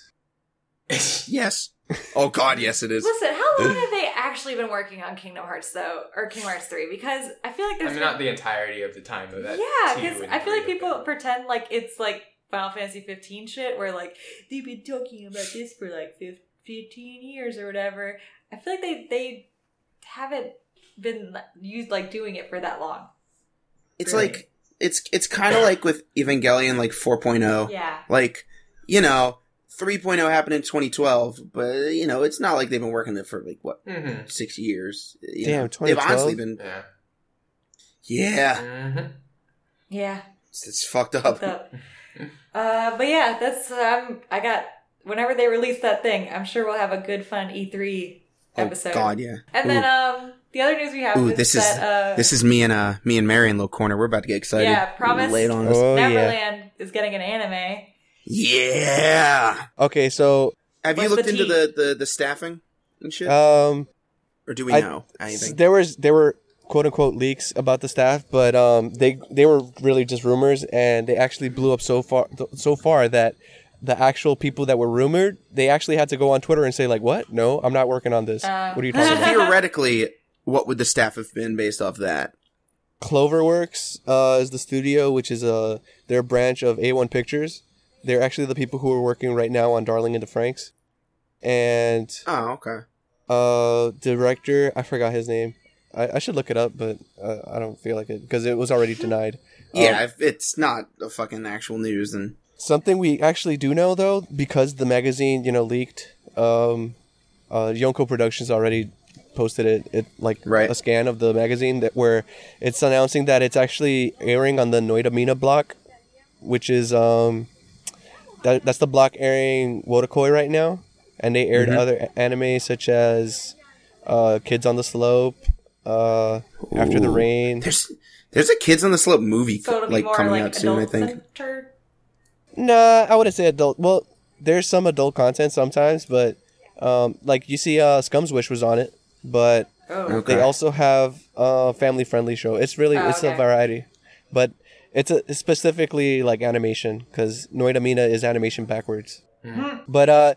yes. Oh god, yes it is. Listen, how long (laughs) have they actually been working on Kingdom Hearts though, or Kingdom Hearts three? Because I feel like I there's mean, been- not the entirety of the time of that. yeah, because I feel like people but- pretend like it's like Final Fantasy 15 shit, where like they've been talking about this for like 15 years or whatever. I feel like they they haven't been used like doing it for that long. It's Really? like it's it's kind of like with Evangelion like 4.0. Yeah, Like, you know, 3.0 happened in 2012, but you know, it's not like they've been working it for like what Mhm. 6 years. You Damn, know, they've honestly been Yeah. Yeah, Mhm. yeah, it's, it's fucked up. fucked up. uh, but yeah, that's um, I got. Whenever they release that thing, I'm sure we'll have a good fun E3 Oh episode. God, yeah. And then um the other news we have Ooh, is this is- that uh This is me and uh me and Mary in little corner. We're about to get excited. Yeah, promise. Lay it on us. Oh yeah. Neverland is getting an anime. Yeah. Okay, so Have you What's looked the into tea? the, the the staffing and shit, um, or do we I- know anything? there was there were quote unquote leaks about the staff, but um, they they were really just rumors, and they actually blew up so far so far that the actual people that were rumored, they actually had to go on Twitter and say like, "What? No, I'm not working on this. Uh. what are you talking So about?" theoretically, what would the staff have been based off that? Cloverworks uh, is the studio, which is a their branch of A1 Pictures. They're actually the people who are working right now on Darling in the Franxx, and Oh, okay. uh, director I forgot his name. I, I should look it up, but uh, I don't feel like it because it was already denied. (laughs) Yeah, Um, if it's not a fucking actual news, and Something we actually do know though, because the magazine, you know, leaked. Um, uh, Yonko Productions already posted it, it like Right. a scan of the magazine that where it's announcing that it's actually airing on the Noitamina block, which is um, that that's the block airing Wotakoi right now, and they aired Mhm. other anime such as uh, Kids on the Slope, uh, After the Rain. there's there's a Kids on the Slope movie So like coming like out soon. I think. centered. Nah, I wouldn't say adult. Well, there's some adult content sometimes, but um, like you see, uh, Scum's Wish was on it, but Oh. Okay. they also have a family friendly show. It's really Oh, it's a variety, but it's a it's specifically like animation because Noitamina is animation backwards. Mhm. But uh,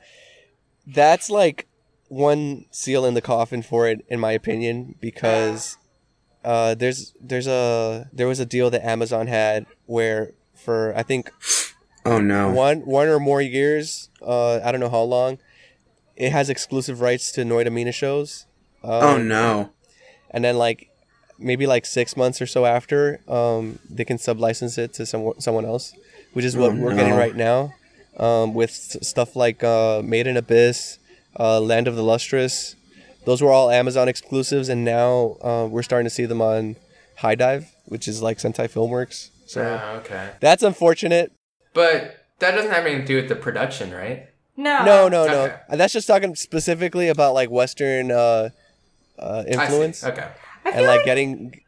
that's like one seal in the coffin for it, in my opinion, because uh, there's there's a there was a deal that Amazon had where for I think Oh no. one one or more years. Uh, I don't know how long. It has exclusive rights to Noitamina shows. Um, Oh no. And then like maybe like six months or so after, um, they can sublicense it to someone someone else, which is what Oh, we're getting right now. Um, with s- stuff like uh, Made in Abyss, uh, Land of the Lustrous. Those were all Amazon exclusives, and now uh, we're starting to see them on HIDIVE, which is like Sentai Filmworks. So Oh, okay. that's unfortunate. But that doesn't have anything to do with the production, right? No. No, no, no. Okay. And That's just talking specifically about like Western uh, uh, I see. influence Okay. I feel and like like, getting.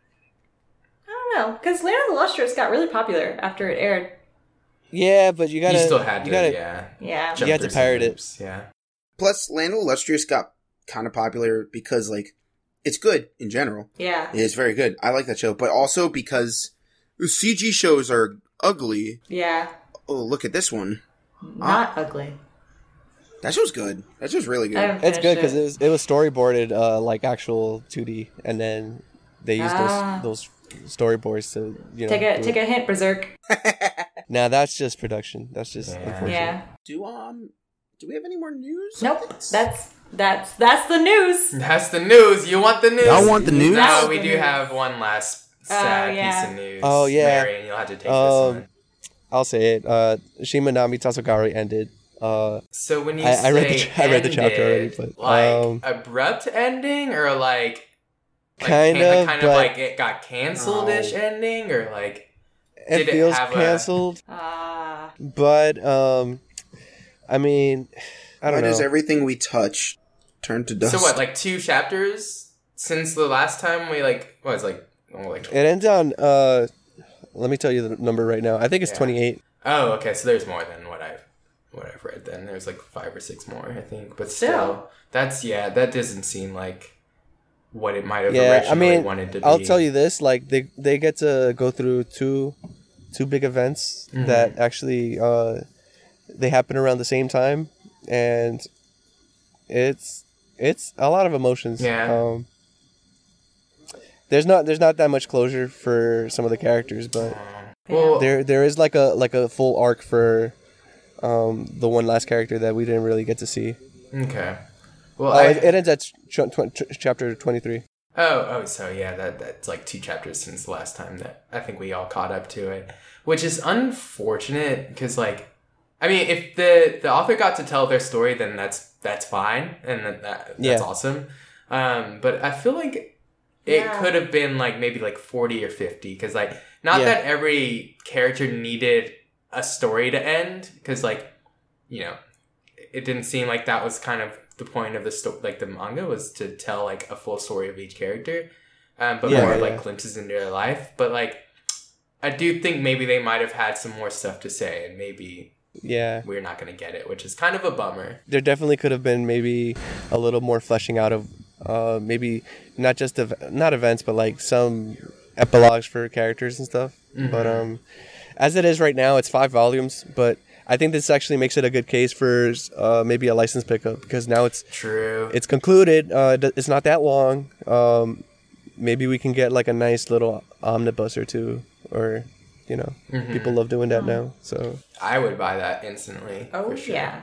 I don't know because Land of the Lustrous got really popular after it aired. Yeah, but you gotta. you still had to, you gotta, yeah. Yeah. jump You had to through pirate it. Yeah. Plus, Land of the Illustrious got kind of popular because like it's good in general. Yeah. It's very good. I like that show, but also because CG shows are ugly. Yeah. Oh, look at this one. Not ugly. That show's good. That show's really good. It's good because it was it was storyboarded uh, like actual 2D, and then they used Ah. those those storyboards to you know. Take a take it. a hint, Berserk. (laughs) Now that's just production. That's just Yeah. unfortunate. Yeah. do um, do we have any more news? Nope. That's that's that's the news. That's the news. You want the news? Y'all want the news? Now That's we do news. have one last sad yeah. piece of news. Oh, yeah. Mary, you'll have to take Um, this one. I'll say it. Uh, Shimanami Tasogare ended. Uh, So when you I- say I read the ch- I read the chapter already, ended, but, like um, abrupt ending or like, like Kind can- of, kind but- of like it got canceled ish No. ending or like it Did it feels have a- canceled, (laughs) Ah. but um, I mean, I don't know. Why does everything we touch turn to dust? so what like two chapters since the last time we like what was like oh, like It ends on. Uh, let me tell you the number right now. I think it's Yeah. 28. oh okay so there's more than what I've what I've read then there's like five or six more I think but still, Still. that's yeah that doesn't seem like what it might have Yeah, I originally mean, wanted to I'll be. tell you this: like they they get to go through two two big events Mhm. that actually uh, they happen around the same time, and it's it's a lot of emotions. Yeah. Um, there's not there's not that much closure for some of the characters, but well there there is like a like a full arc for um, the one last character that we didn't really get to see. okay well Oh, I, it, it ends at ch- tw- ch- chapter twenty three. Oh, oh, so yeah, that that's like two chapters since the last time that I think we all caught up to it, which is unfortunate because like, I mean, if the the author got to tell their story, then that's that's fine, and that, that that's Yeah. awesome. Um, but I feel like it Yeah. could have been like maybe like forty or fifty because like not Yeah. that every character needed a story to end because like you know it didn't seem like that was kind of the point of the story like the manga was to tell like a full story of each character, um, but Yeah, more yeah. like glimpses into their life. But like, I do think maybe they might have had some more stuff to say, and maybe Yeah. we're not gonna get it, which is kind of a bummer. There definitely could have been maybe a little more fleshing out of uh, maybe not just ev- not events, but like some epilogues for characters and stuff. But um, as it is right now, it's five volumes. But I think this actually makes it a good case for uh, maybe a license pickup because now it's True. it's concluded. Uh, it's not that long. Um, maybe we can get like a nice little omnibus or two, or you know, people love doing that now. So I would buy that instantly. Oh for sure. yeah.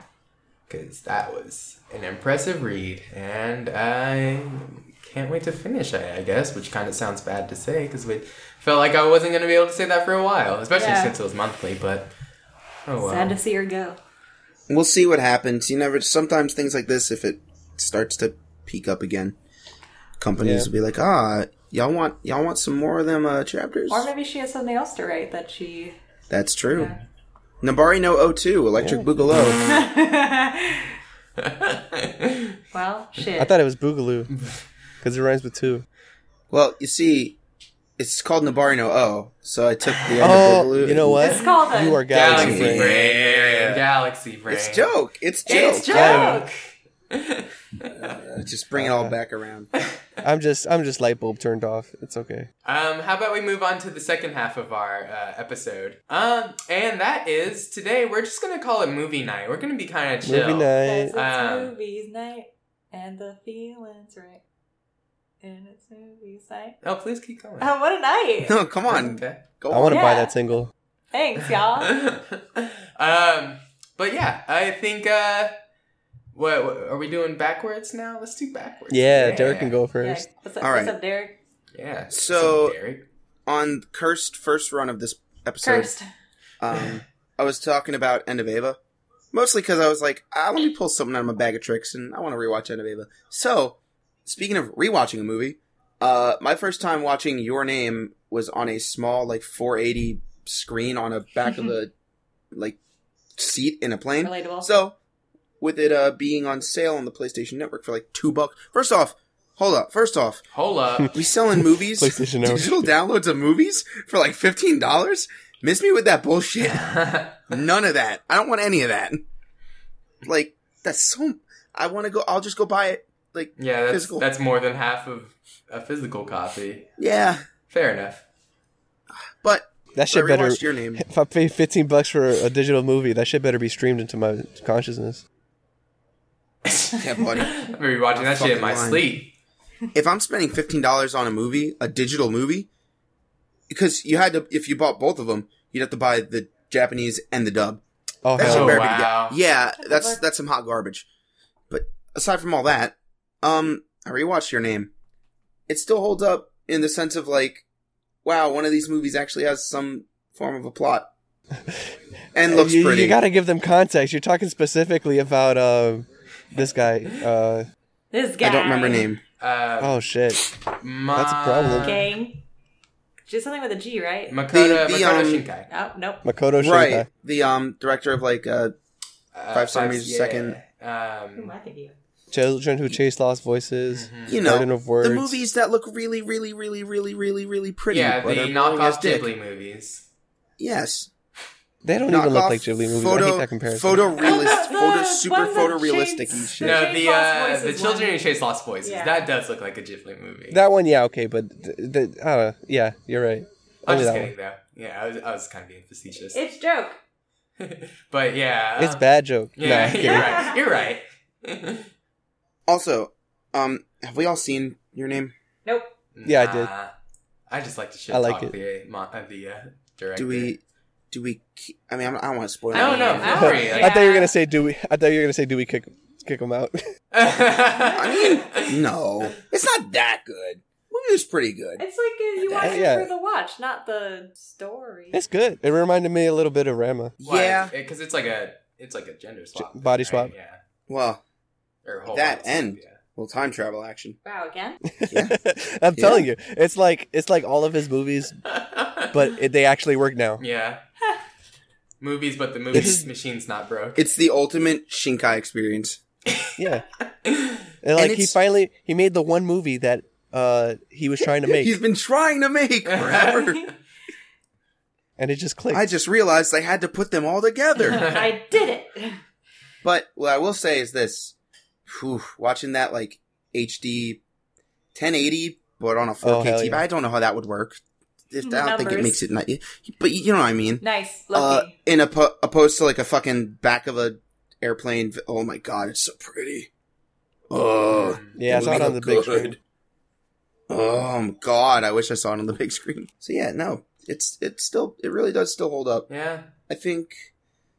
because that was an impressive read, and I can't wait to finish. I, I guess, which kind of sounds bad to say because we felt like I wasn't going to be able to say that for a while, especially Yeah. since it was monthly. But oh well. Sad to see her go. We'll see what happens. You never. Sometimes things like this, if it starts to peak up again, companies Yeah. will be like, "Ah, y'all want y'all want some more of them uh, chapters." Or maybe she has something else to write that she. That's true. Yeah. Nabari no O2, Electric Boogaloo. (laughs) (laughs) Well, shit. I thought it was Boogaloo (laughs) because it rhymes with two. Well, you see, it's called Nabari no O, so I took the end Oh, of Boogaloo. you know what? It's called a- You are galaxy, Galaxy brain. brain. Galaxy brain. It's joke. It's joke. It's joke. Uh, just bring it all back around. (laughs) I'm just I'm just light bulb turned off. It's okay. Um, how about we move on to the second half of our uh, episode? Um, and that is today we're just gonna call it movie night. We're gonna be kind of chill. Movie night. It's Um, movies night and the feelings right. And it's movies night. Oh, please keep going. Oh, (laughs) what a night! No, come on. Okay. Go I on. want to buy that single. Thanks, y'all. (laughs) um, but yeah, I think. Uh, what, what are we doing backwards now? Let's do backwards. Yeah, Derek can go Yeah. first. What's up, All what's up, Derek? Yeah. So- So Derek. On cursed first run of this episode, Cursed. um, (laughs) I was talking about End of Eva. Mostly because I was like, ah, let me pull something out of my bag of tricks, and I want to rewatch End of Eva. So, speaking of rewatching a movie, uh, my first time watching Your Name was on a small, like, 480 screen on a back of a, (laughs) like, seat in a plane. Relatable. So, with it uh, being on sale on the PlayStation Network for like two bucks. First off, hold up. First off, Hold up. (laughs) we selling movies, (laughs) PlayStation Network. digital downloads of movies for like fifteen dollars. Miss me with that bullshit. None of that. I don't want any of that. Like that's so. I want to go. I'll just go buy it. Like yeah, that's Physical. that's more than half of a physical copy. yeah, Fair enough. but That I shit better. your name. (laughs) If I pay 15 bucks for a digital movie, that shit better be streamed into my consciousness. Yeah, buddy. (laughs) I'm gonna be watching I'm that shit in my lying. sleep. if I'm spending fifteen dollars on a movie, a digital movie, because you had to, if you bought both of them, you'd have to buy the Japanese and the dub. Oh, That hell Oh, no. better be wow. Yeah, that's that's some hot garbage. But aside from all that, um, I rewatched Your Name. It still holds up in the sense of like, wow, one of these movies actually has some form of a plot (laughs) and looks you, pretty. You gotta give them context. You're talking specifically about uh, this guy. Uh, this guy. I don't remember name. Uh, oh shit. Ma- That's a problem. Gang. Just something with a G, right? Makoto, The- the, Makoto um, Shinkai. Oh, nope. Makoto Shinkai. Right, the um director of like uh Uh, Five centimeters a yeah. second. Who Um, am I thinking of? Children Who Chase Lost Voices. you know Garden of Words. the movies that look really really really really really really pretty. yeah, but the are boring as knockoff dick. Ghibli movies. Yes, They don't even look Knockoff like Ghibli movies. I hate that comparison. Photo realist, The- photo super one that photorealistic shades- shit. No, Chase the Lost uh, the Voices Children one. Who Chase Lost Voices. Yeah. That does look like a Ghibli movie. That one, yeah, okay, but th- th- uh, yeah, you're right. I'm Only just that kidding though. Yeah, I was, I was kind of being facetious. It's joke. (laughs) but yeah, one. It's uh, bad joke. Yeah, Nah, I'm (laughs) you're right. You're right. (laughs) Also, um, have we all seen your name? Nope. Yeah, I did. Nah. I just like to shit I like talk it. the mo- uh, the uh, director. Do we? Do we? ke- I mean, I'm- I don't want to spoil. I don't know. I Feel don't- I thought you were gonna say, "Do we?" I thought you were gonna say, "Do we kick kick him out?" (laughs) I mean, No, it's not that good. Movie was pretty good. It's like uh, you watch Yeah. it for the watch, not the story. it's good. It reminded me a little bit of Ranma. Yeah. because it's like a it's like a gender swap, thing, body right? swap. Yeah, Well, or a whole That body swap, end. yeah. well, time travel action. Wow, again? (laughs) Yeah. (laughs) I'm telling you, it's like it's like all of his movies, but it, they actually work now. yeah, movies, but the movie machine's not broke. It's the ultimate Shinkai experience. (laughs) Yeah, and like he finally he made the one movie that uh he was trying to make, He's been trying to make forever. and it just clicked. I just realized I had to put them all together. I did it. But what I will say is this: whew, watching that like HD 1080, but on a 4K Oh, TV, yeah. I don't know how that would work. If, I don't think it makes it nice, but you know what I mean. Nice. Uh, Lucky. in oppo- opposed to like a fucking back of a airplane. vi- Oh my god, it's so pretty. Oh, yeah, I the saw it on the looked big screen. Oh my god, I wish I saw it on the (laughs) big screen. So yeah, no, it's it's still it really does still hold up. Yeah. I think.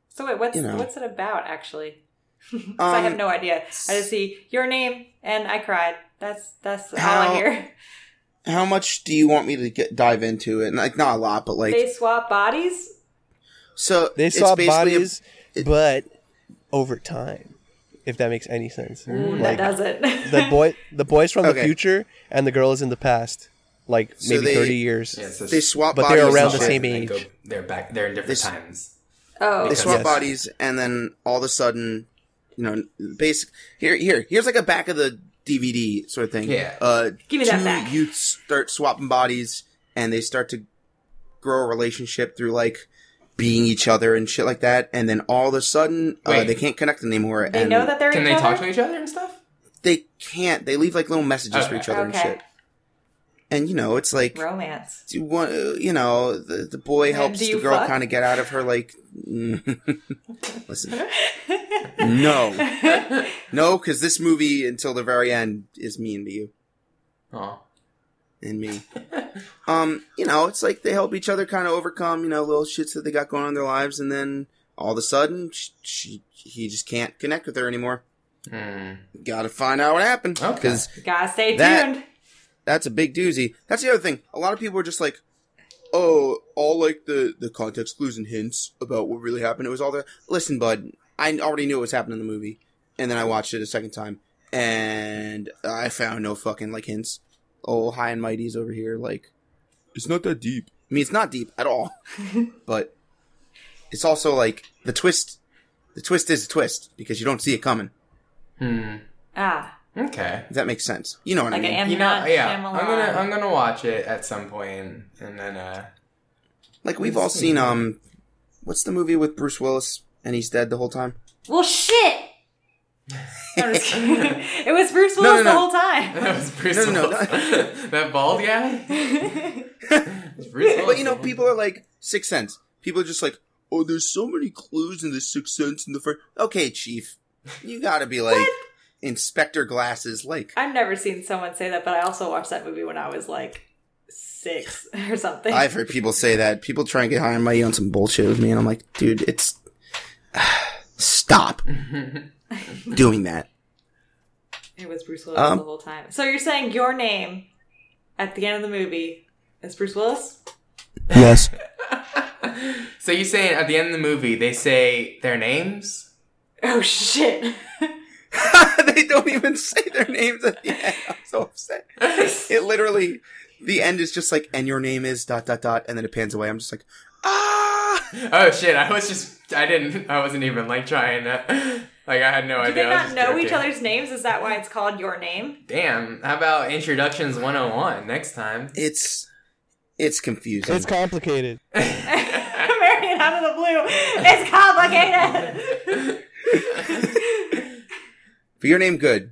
so wait, what's you know. what's it about actually? (laughs) 'Cause I have Um, no idea. I just see your name and I cried. That's that's all How- I hear. How much do you want me to get dive into it? And like not a lot, but like they swap bodies. so They swap saw basically a- bodies, it- but over time, if that makes any sense. Ooh, Like, that doesn't. the boy, the boys from the future, and the girl is in the past, like So maybe they- thirty years. Yeah, so they swap But they're and around the same They go- age. They're back. They're in different They times. oh, They swap Yes. bodies, and then all of a sudden, you know, basic. Here, here, here's like a back of the DVD sort of thing. Yeah. Uh, Give me two that back. youths start swapping bodies, and they start to grow a relationship through like being each other and shit like that. And then all of a sudden, uh, Wait. they can't connect anymore. they and know that they're Can each they other? talk to each other and stuff? they can't. They leave like little messages for each other and shit. And you know, it's like Romance. you want, you know, the the boy And helps the girl kind of get out of her like. (laughs) Listen, (laughs) no, no, because this movie until the very end is mean to you Oh. and me. um, you know, it's like they help each other kind of overcome, you know, little shits that they got going on in their lives, and then all of a sudden, she, she he just can't connect with her anymore. Hmm. Got to find out what happened Okay. because Gotta stay That- tuned. That's a big doozy. That's the other thing. A lot of people are just like, "Oh, all like the the context clues and hints about what really happened." It was all the listen, bud. I already knew what was happening in the movie, and then I watched it a second time, and I found no fucking like hints. Oh, high and mighty's over here. Like, it's not that deep. I mean, it's not deep at all, (laughs) but it's also like the twist. The twist is a twist because you don't see it coming. Hmm. Ah, Okay. If that makes sense. You know what like I mean? M. You know, yeah. Shyamalan. I'm gonna I'm gonna watch it at some point, and then uh. Like we've all seen um what's the movie with Bruce Willis and he's dead the whole time? Well, shit. (laughs) I'm just (laughs) it was Bruce No, Willis no, the whole time. (laughs) That was Bruce No, no, no, Willis. that bald guy. Bruce Willis but you know, people are like Sixth Sense. People are just like, oh, there's so many clues in the Sixth Sense in the first. Okay, Chief, you got to be like Inspector Glasses. Like, I've never seen someone say that, but I also watched that movie when I was like six (laughs) or something. I've heard people say that. People try and get high and mighty on some bullshit with me, and I'm like, dude, it's (sighs) stop (laughs) doing that. It was Bruce Willis Um, the whole time. So you're saying your name at the end of the movie is Bruce Willis? Yes. (laughs) so you saying at the end of the movie they say their names? Oh shit! (laughs) they don't even say their names at the end. I'm so upset. It literally, the end is just like, and your name is dot dot dot, and then it pans away. I'm just like, ah. Oh shit! I was just I didn't I wasn't even like trying to like I had no Do idea. they I was not just know each other's names? Is that why it's called your name? Damn! How about introductions 101 next time? It's, it's confusing. It's complicated. (laughs) (laughs) Marion out of the blue. It's complicated. But your name good.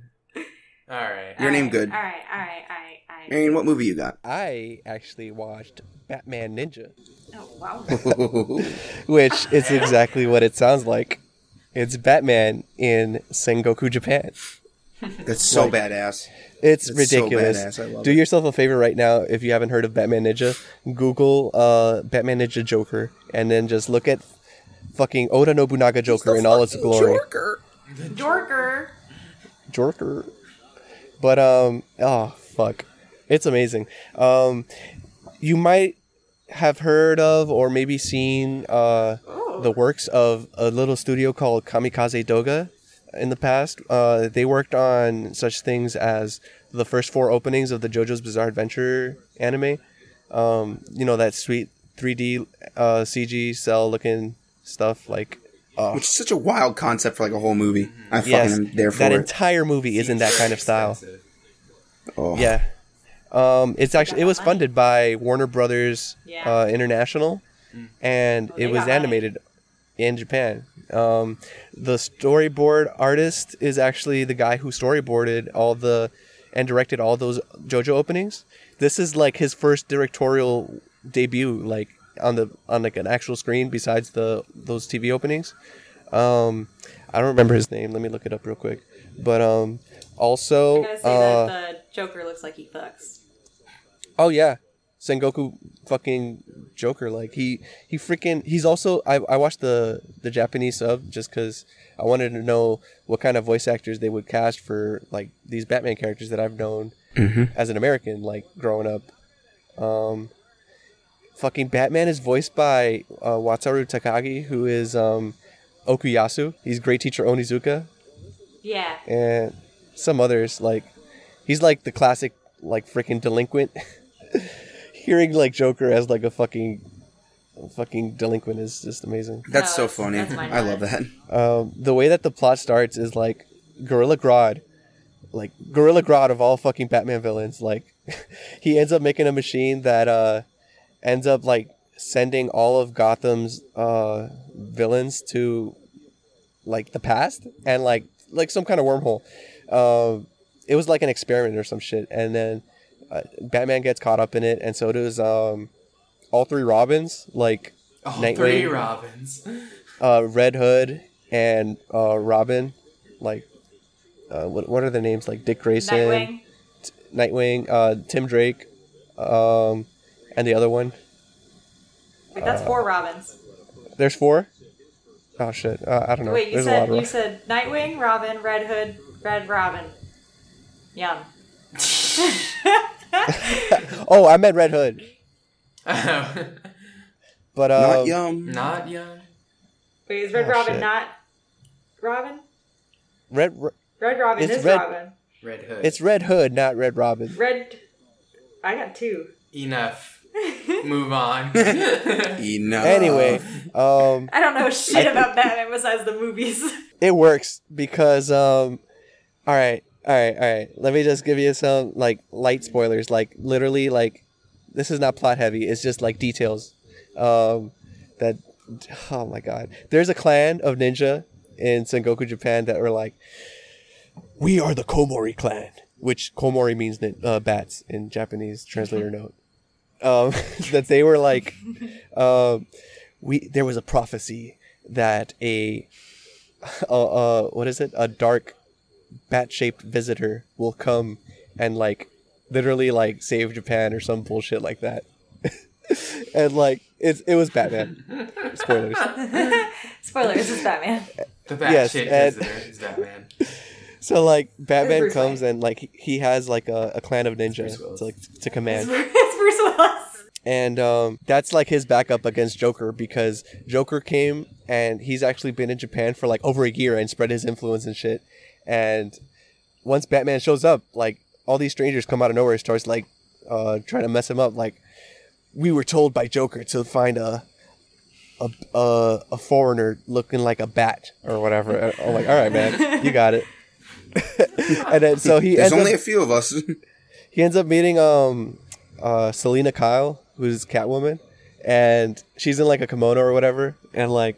All right. Your name good. All right, all right, all right, all right. Marion, what movie you got? I actually watched Batman Ninja, Oh wow. (laughs) which is (laughs) exactly what it sounds like. It's Batman in Sengoku, Japan. That's so Like- badass. It's That's so ridiculous. badass. I love Do it. yourself a favor right now if you haven't heard of Batman Ninja. Google uh, Batman Ninja Joker and then just look at fucking Oda Nobunaga Joker in all its glory. Jorker. Jorker. Joker. But um oh fuck. It's amazing. Um you might have heard of or maybe seen uh the works of a little studio called Kamikaze Doga in the past. Uh they worked on such things as the first four openings of the JoJo's Bizarre Adventure anime. Um you know that sweet 3D uh CG cell looking stuff like Oh. which is such a wild concept for like a whole movie. I fucking Yes, am there for that it. entire movie is in that kind of style. Oh. Yeah. Um, it's actually it was money. funded by Warner Brothers Yeah. uh, International, and Oh, it was got money. animated in Japan. Um, the storyboard artist is actually the guy who storyboarded all the and directed all those JoJo openings. This is like his first directorial debut, like on the on like an actual screen besides the those TV openings. Um, I don't remember his name. Let me look it up real quick. But um, also, I gotta say uh, that the Joker looks like he fucks. Oh yeah, Sengoku fucking Joker. Like he he freaking he's also I, I watched the the Japanese sub just because I wanted to know what kind of voice actors they would cast for like these Batman characters that I've known as an American like growing up. Um, fucking Batman is voiced by uh, Wataru Takagi, who is um, Okuyasu. He's great teacher Onizuka Yeah. and some others like he's like the classic like freaking delinquent (laughs) hearing like joker as like a fucking fucking delinquent is just amazing That's No, so that's- funny. that's I love that. um, the way that the plot starts is like gorilla grodd like gorilla grodd of all fucking batman villains like (laughs) he ends up making a machine that uh ends up like sending all of gotham's uh villains to like the past and like like some kind of wormhole um it was like an experiment or some shit and then uh, batman gets caught up in it and so does um all three robins like All Nightwing. three Robins. uh, Red Hood and uh, Robin, like uh, what what are their names? Like Dick Grayson, Nightwing. Nightwing, uh, Tim Drake, um, and the other one. Wait, that's four Robins. There's four. Oh shit! Uh, I don't know. Wait, you There's a lot said of. you said Nightwing, Robin, Red Hood, Red Robin. Yum. (laughs) oh, I meant Red Hood, (laughs) but uh, Not yum. Not yum. Wait, is Red Oh, Robin shit. not Robin? Red. Red- Red Robin It's is Red- Robin. Red Hood. It's Red Hood, not Red Robin. Red. I got two. enough. (laughs) Move on. (laughs) Enough. Anyway, um, I don't know shit about Batman besides the movies. (laughs) it works because um all right all right all right let me just give you some like light spoilers like literally like this is not plot heavy it's just like details um that oh my god there's a clan of ninja in sengoku japan that were like we are the komori clan which komori means uh, bats in japanese translator note um (laughs) that they were like um we there was a prophecy that a uh, uh what is it a dark bat shaped visitor will come and like literally like save japan or some bullshit like that (laughs) and like it's it was batman spoilers (laughs) Spoilers, it's Batman. the Bat Yes, shit and- visitor is Batman. so like batman comes Wayne. and like he- he has like a, a clan of ninjas to like to command it's Bruce Willis. And um, that's like his backup against Joker because Joker came and he's actually been in Japan for like over a year and spread his influence and shit. And once Batman shows up, like all these strangers come out of nowhere and starts like uh, trying to mess him up. Like we were told by Joker to find a a a, a foreigner looking like a bat or whatever. I'm like, all right, man, you got it. (laughs) and then so he There's ends only up, a few of us. (laughs) he ends up meeting um uh Selina Kyle, who's Catwoman, and she's in like a kimono or whatever, and like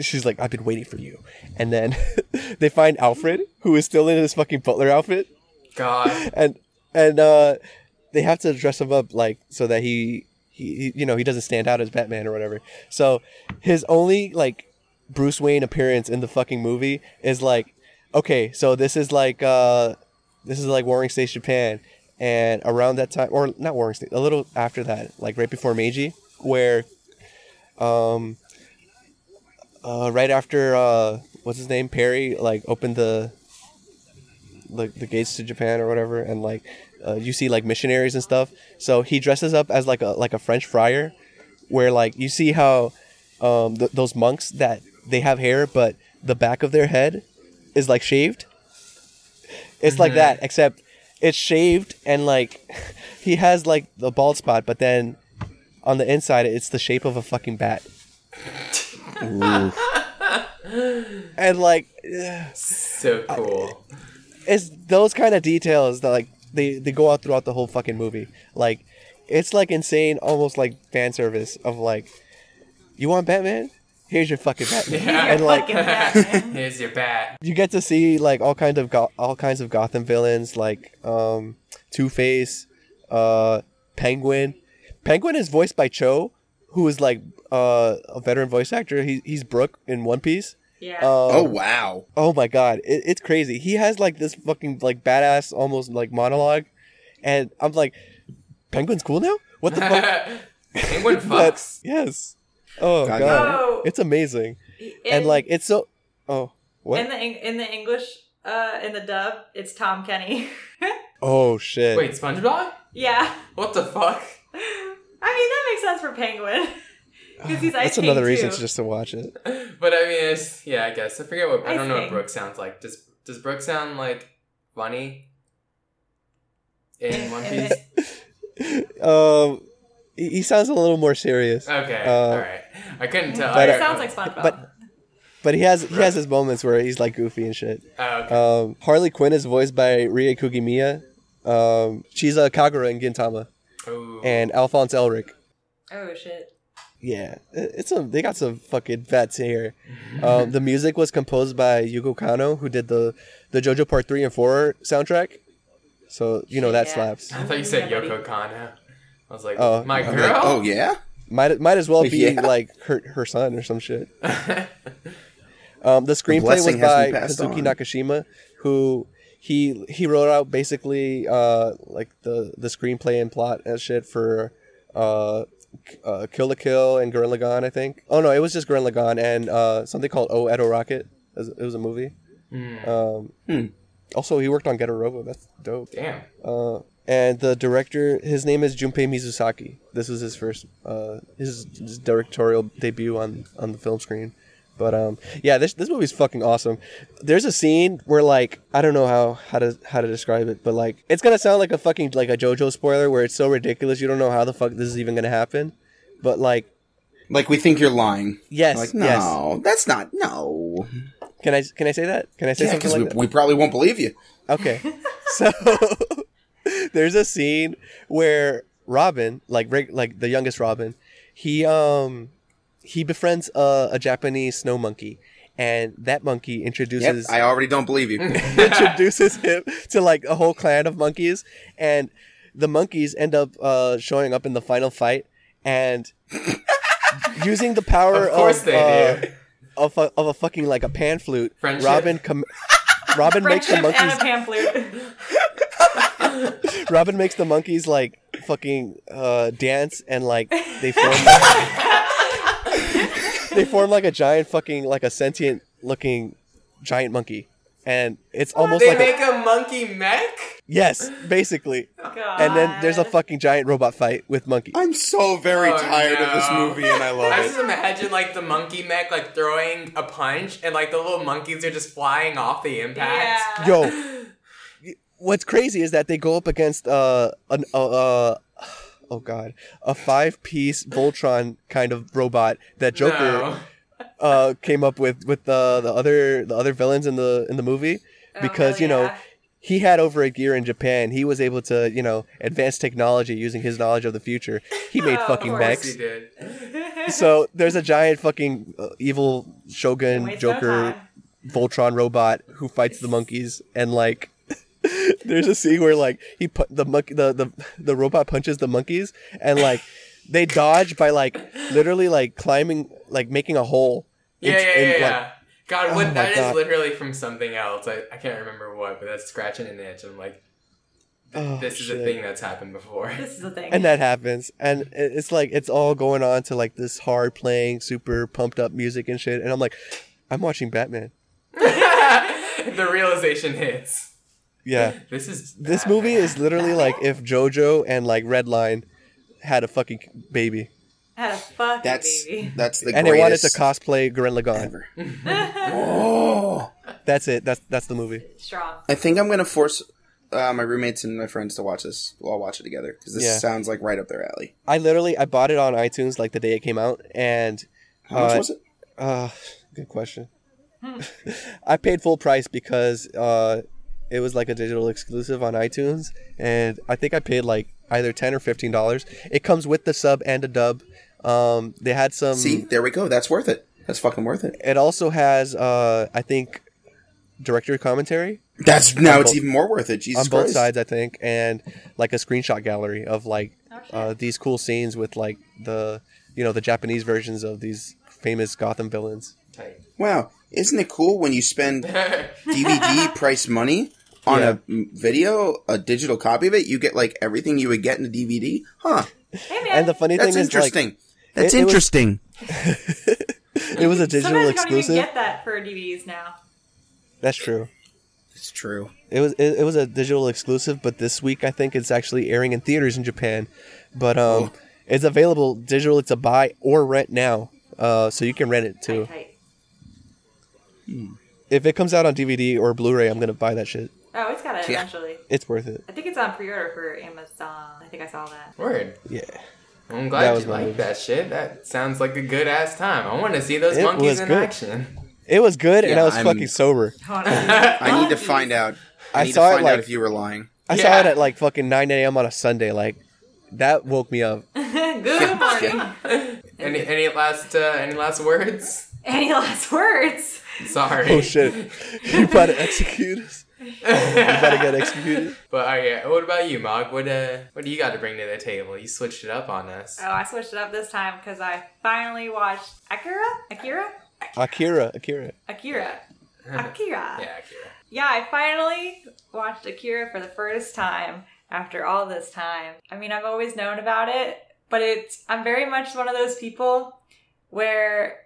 she's like, I've been waiting for you. And then (laughs) they find Alfred, who is still in his fucking butler outfit, God. (laughs) and and uh they have to dress him up like so that he he he- you know he doesn't stand out as Batman or whatever. So his only like Bruce Wayne appearance in the fucking movie is like okay, so this is like uh this is like Warring States Japan and around that time or not Warring States, a little after that, like right before Meiji where um uh right after uh what's his name Perry like opened the the, the gates to Japan or whatever, and like uh, you see like missionaries and stuff. So he dresses up as like a like a French friar, where like you see how um, th- those monks that they have hair, but the back of their head is like shaved. It's like that, except it's shaved and like (laughs) he has like the bald spot, but then on the inside it's the shape of a fucking bat. and like so (sighs) cool. it's those kind of details that like they they go out throughout the whole fucking movie. Like it's like insane, almost like fan service of like, you want Batman? Here's your fucking (laughs) Batman, Yeah. and like Batman. (laughs) Here's your bat. you get to see like all kinds of go- all kinds of Gotham villains like um Two Face, uh Penguin. Penguin is voiced by Cho, who is like uh, a veteran voice actor. He, he's Brook in One Piece. yeah. Um, Oh wow. Oh my god, it, it's crazy. He has like this fucking like badass almost like monologue, and I'm like, Penguin's cool now. What the fuck? (laughs) Penguin But- fucks. yes. Oh God, god, no. it's amazing, In- and like it's so. Oh what? in the in the English uh in the dub, it's Tom Kenny. (laughs) oh shit. Wait, SpongeBob? yeah. What the fuck? I mean that makes sense for Penguin because he's (sighs) Ice That's King another reason too. to just to watch it. (laughs) But I mean, it's yeah. I guess I forget what I Ice don't know what King. Brook sounds like. Does Does Brook sound like funny in (laughs) One Piece? Um, he, he sounds a little more serious, Okay, Uh, all right. I couldn't tell. but, It uh, sounds like SpongeBob. but- but he has he has his moments where he's like goofy and shit. Oh, okay. Um, Harley Quinn is voiced by Rie Kugimiya. Um, she's a Kagura in Gintama, Ooh. and Alphonse Elric. oh shit. Yeah, it's a they got some fucking vets here. Um, the music was composed by Yugo Kano, who did the the JoJo Part Three and Four soundtrack. So you know that Yeah. slaps. I thought you said Yeah. Yoko Kanno. I was like, Oh. my I'm girl. like, oh yeah. Might might as well (laughs) be Yeah. like her her son or some shit. (laughs) Um, the screenplay was by Kazuki on. Nakashima, who he he wrote out basically uh, like the the screenplay and plot and shit for uh, uh, Kill la Kill and Gurren Lagann, I think. Oh no, it was just Gurren Lagann and uh, something called Oh Edo Rocket. It was, it was a movie. Hmm, Um, Hmm. Also, he worked on Getter Robo. That's dope. Damn. Uh, and the director, his name is Junpei Mizusaki. This was his first, uh, his, his directorial debut on on the film screen. But um, yeah, this this movie's fucking awesome. There's a scene where like I don't know how how to how to describe it, but like it's gonna sound like a fucking like a JoJo spoiler where it's so ridiculous you don't know how the fuck this is even gonna happen. But like Like we think you're lying. yes, Like yes. no, that's not no. Can I can I say that? Can I say Yeah, something because like we, that? we probably won't believe you. Okay. (laughs) So (laughs) (laughs) there's a scene where Robin, like reg- like the youngest Robin, he um he befriends a, a Japanese snow monkey, and that monkey Yep, introduces I already don't believe you. (laughs) introduces him to like a whole clan of monkeys, and the monkeys end up uh, showing up in the final fight and (laughs) using the power Of course of they uh, do. of a, of a fucking like a pan flute. Friendship. Robin com- Robin makes the Friendship and monkeys a pan flute. (laughs) Robin makes the monkeys like fucking uh, dance and like they (laughs) form they form like a giant fucking like a sentient looking giant monkey, and it's almost They like make a, a monkey mech? yes, basically. God. And then there's a fucking giant robot fight with monkeys. I'm so very Oh, tired of this movie, and I love I it. just imagine like the monkey mech like throwing a punch and like the little monkeys are just flying off the impact. Yeah. Yo, what's crazy is that they go up against uh an uh, uh oh god a five piece Voltron kind of robot that Joker. No. uh, came up with with the the other the other villains in the in the movie Oh, because hell you know yeah. he had over a gear in Japan. He was able to you know advance technology using his knowledge of the future. He made (laughs) Oh, fucking course Yes, he mechs. did. (laughs) So there's a giant fucking uh, evil Shogun Joker. Voltron robot who fights the monkeys and like. (laughs) There's a scene where like he put the monkey the, the the robot punches the monkeys and like they dodge by like literally like climbing like making a hole. Yeah, in- yeah, in, yeah, like. God, Oh what my that is God. literally from something else. I, I can't remember what, but that's scratching an itch. I'm like, th- Oh, this is a thing that's happened before. This is a thing. and that happens and it's like it's all going on to like this hard playing super pumped up music and shit and i'm like i'm watching batman (laughs) the realization hits. Yeah This is this movie is literally like if jojo and like redline had a fucking baby had a fucking That's baby. that's the and they wanted to cosplay Gurren Lagann. ever. oh, (laughs) That's it. That's that's the movie. Strong. I think I'm gonna force uh, my roommates and my friends to watch this. We'll all watch it together because this Yeah. sounds like right up their alley. I literally I bought it on iTunes like the day it came out, and How much Uh, was it? uh, good question. (laughs) I paid full price because uh, it was like a digital exclusive on iTunes, and I think I paid like either ten or fifteen dollars. It comes with the sub and a dub. Um, they had some. See, there we go. That's worth it. That's fucking worth it. It also has, uh, I think, director commentary That's now it's both- even more worth it. Jesus on both Christ. sides, I think, and like a screenshot gallery of like Oh, uh, these cool scenes with like the you know the Japanese versions of these famous Gotham villains. Wow, isn't it cool when you spend (laughs) DVD price money on Yeah. a m- video, a digital copy of it? You get like everything you would get in a DVD. Huh? Hey And the funny That's thing is, like, interesting. That's it- it was- interesting. (laughs) it was a digital sometimes you don't even get that for DVDs now. That's true. it's true. It was it, it was a digital exclusive, but this week I think it's actually airing in theaters in Japan. But um, Cool. it's available digital. It's a buy or rent now, uh, so you can rent it too. Tight, tight. If it comes out on DVD or Blu-ray, I'm gonna buy that shit. Oh, it's got it Yeah. eventually. It's worth it. I think it's on pre-order for Amazon. I think I saw that. Word. Yeah. I'm glad was you like that shit. That sounds like a good ass time. I want to see those It monkeys was in good. action. It was good, and I was I'm- fucking sober. (laughs) I need to find out. I, I saw it, like- if you were lying. I saw it at like fucking 9 a.m. on a Sunday. Like that woke me up. (laughs) Good morning. (laughs) Any any last uh, any last words? Any last words? Sorry. Oh shit! you about to execute us? You about to get executed? (laughs) But uh, yeah, what about you, Mog? What uh, what do you got to bring to the table? You switched it up on us. Oh, I switched it up this time because I finally watched Akira. Akira. Akira, Akira. Akira. (laughs) Akira. yeah, Akira. Yeah, I finally watched Akira for the first time after all this time. I mean, I've always known about it, but it's I'm very much one of those people where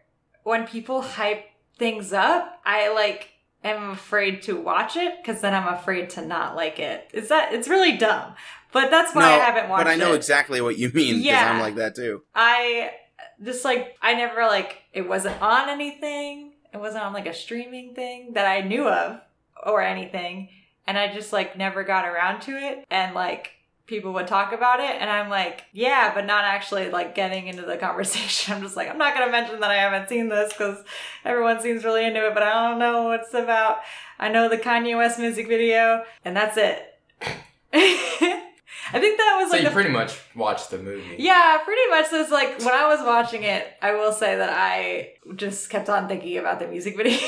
when people hype things up, I like am afraid to watch it because then I'm afraid to not like it. Is that it's really dumb. But that's why I haven't watched it. but I know it. exactly what you mean because Yeah. I'm like that too. I just like I never like it wasn't on anything. It wasn't on like a streaming thing that I knew of or anything. And I just like never got around to it. And like people would talk about it and I'm like, yeah, but not actually like getting into the (laughs) conversation. I'm just like, I'm not gonna mention that I haven't seen this because everyone seems really into it, but I don't know what it's about. I know the Kanye West music video, and that's it. (laughs) I think that was So like you the pretty much watched the movie. yeah, pretty much. It's like when I was watching it, I will say that I just kept on thinking about the music (laughs) video.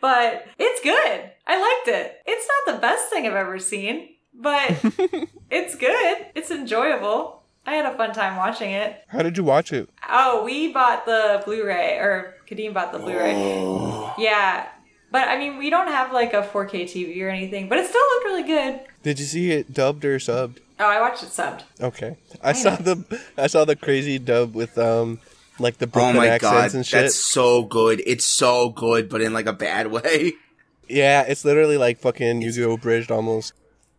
but it's good. I liked it. It's not the best thing I've ever seen, but (laughs) it's good. It's enjoyable. I had a fun time watching it. How did you watch it? Oh, we bought the Blu-ray, or Kadeem bought the Blu-ray. Oh. Yeah. But I mean, we don't have like a 4K TV or anything, but it still looked really good. Did you see it dubbed or subbed? Oh, I watched it subbed. Okay, I saw the I saw the crazy dub with um like the Oh Brooklyn my accents god, and shit. that's so good. It's so good, but in like a bad (laughs) way. Yeah, it's literally like fucking Yu-Gi-Oh! bridged almost.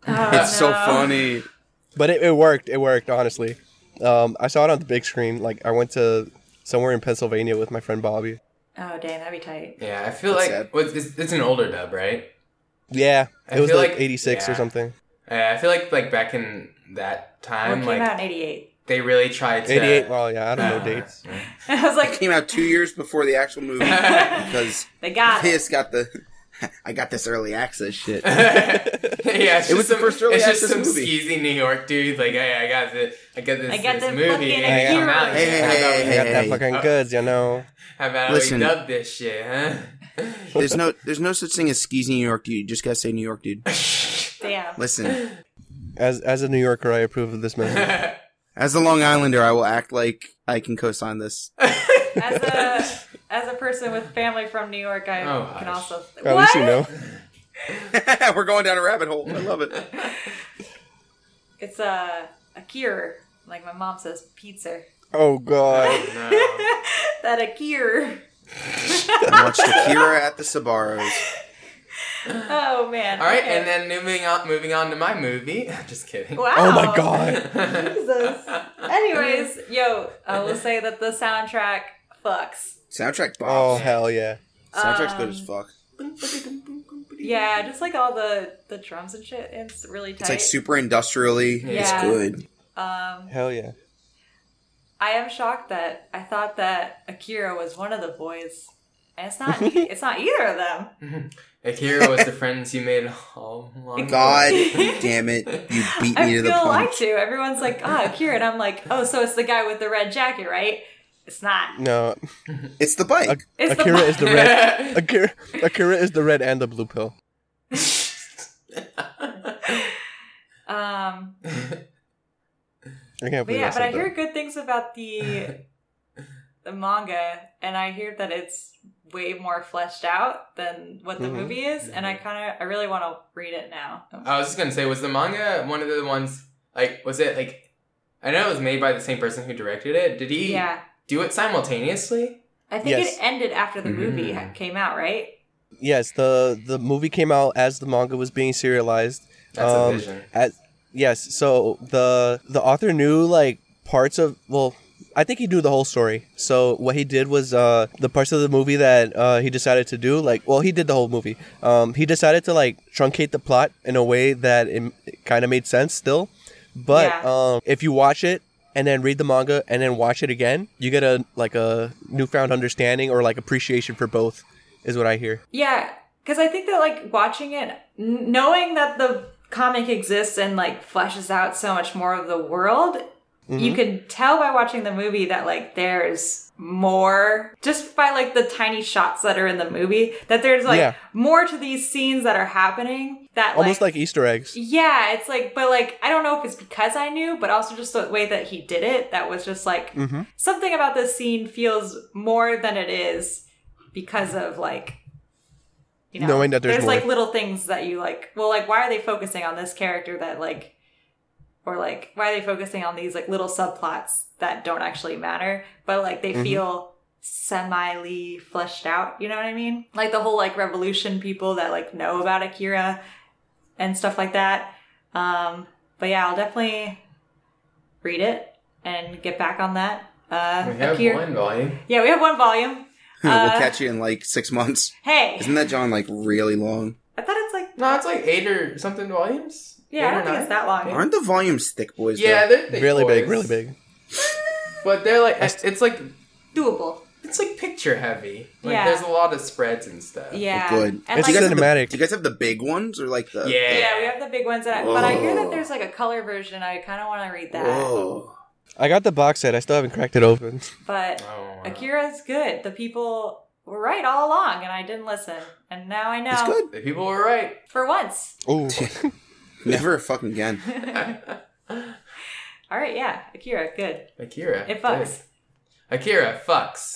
Oh, It's so funny. But it, it worked. It worked honestly. Um, I saw it on the big screen. Like I went to somewhere in Pennsylvania with my friend Bobby. Oh, dang, that'd be tight. Yeah, I feel That's like well, it's, it's an older dub, right? Yeah, I it was like, like- '86 or something. Yeah, I feel like like back in that Well, time, it came like out in 88. they really tried to. '88. Well, yeah, I don't know Uh, dates. (laughs) I was It like, came out two years before the actual movie (laughs) because they got it. this got the. (laughs) I got this early access shit. (laughs) yeah, it's It just was the first early It's just some movie. skeezy New York dude. Like, hey, I got the, I got this, I got this movie. fucking and it come out. Hey, hey, How hey, I got that fucking Uh, goods, you know. How about Listen. we dub this shit, huh? (laughs) There's no, there's no such thing as skeezy New York dude. You just gotta say New York dude. Damn. Listen, As as a New Yorker, I approve of this message. as a Long Islander, I will act like I can co-sign this. As a as a person with family from New York, I Oh, can hush. also. At least you know. (laughs) We're going down a rabbit hole. I love it. (laughs) It's a a cure, like my mom says, pizza. Oh god. Oh, no. (laughs) that a cure. I watched Akira at the Sabaros. Oh man. All right, okay. and then moving on, moving on to my movie. Just kidding. Wow. Oh my god. Jesus. Anyways, yo, I will say that the soundtrack fucks. Soundtrack Oh bombs. hell yeah. Soundtrack's good Um, as fuck. Yeah, just like all the the drums and shit. It's really tight. It's like super industrially. It's Yeah. good. Um, Hell yeah. I am shocked that I thought that Akira was one of the boys, and it's not. it's not either of them. (laughs) Akira was the friends you made all along. God (laughs) damn it! You beat I me to the feel like punch. to. Everyone's like, "Oh, Akira," and I'm like, "Oh, so it's the guy with the red jacket, right?" It's not. No, (laughs) It's the bike. It's Akira the is the red. (laughs) Akira, Akira is the red and the blue pill. (laughs) um. I can't But believe yeah, I but I hear that. good things about the the manga, and I hear that it's way more fleshed out than what the Mhm. movie is, and I kind of, I really want to read it now. I was just gonna say, was the manga one of the ones like was it like I know it was made by the same person who directed it. Did he Yeah, do it simultaneously? I think Yes. it ended after the movie Mhm. ha- came out, right? Yes, the the movie came out as the manga was being serialized. That's Um, a vision. As yes, so the the author knew like parts of well, I think he knew the whole story. So what he did was uh the parts of the movie that uh he decided to do like well he did the whole movie. Um he decided to like truncate the plot in a way that it, kind of made sense still. But Yeah. um if you watch it and then read the manga and then watch it again, you get a like a newfound understanding or like appreciation for both is what I hear. Yeah, because I think that like watching it, n- knowing that the comic exists and like fleshes out so much more of the world, mm-hmm. you can tell by watching the movie that like there's more just by like the tiny shots that are in the movie that there's like Yeah. more to these scenes that are happening that Almost like Easter eggs. yeah it's like but like i don't know if it's because i knew but also just the way that he did it that was just like Mhm. something about this scene feels more than it is because of like you know Knowing that there's more. like little things that you like well like why are they focusing on this character that like or like why are they focusing on these like little subplots that don't actually matter but like they Mhm. feel semi fleshed out you know what i mean like the whole like revolution people that like know about akira and stuff like that um but yeah i'll definitely read it and get back on that uh We have Akira- one volume. yeah we have one volume (laughs) we'll Uh, catch you in like six months. hey Isn't that John like really long? i thought it's like No, it's like eight or something volumes. yeah i don't think nine? it's that long Aren't the volumes thick, boys? Yeah, though? they're thick really big, really big. But they're like it's like doable it's like picture heavy. Like Yeah. there's a lot of spreads and stuff. yeah good. and It's like Do you, guys have the, cinematic. do you guys have the big ones or like the? Yeah. Yeah, we have the big ones, that I, but I hear that there's like a color version. I kind of want to read that. Whoa. I got the box set. I still haven't cracked it open. But Oh, wow. Akira's good. The people were right all along, and I didn't listen. And now I know. It's good. The people were right. For once. Ooh. (laughs) Never fucking again. (laughs) (laughs) all right, yeah. Akira, good. Akira. It fucks. good. Akira fucks.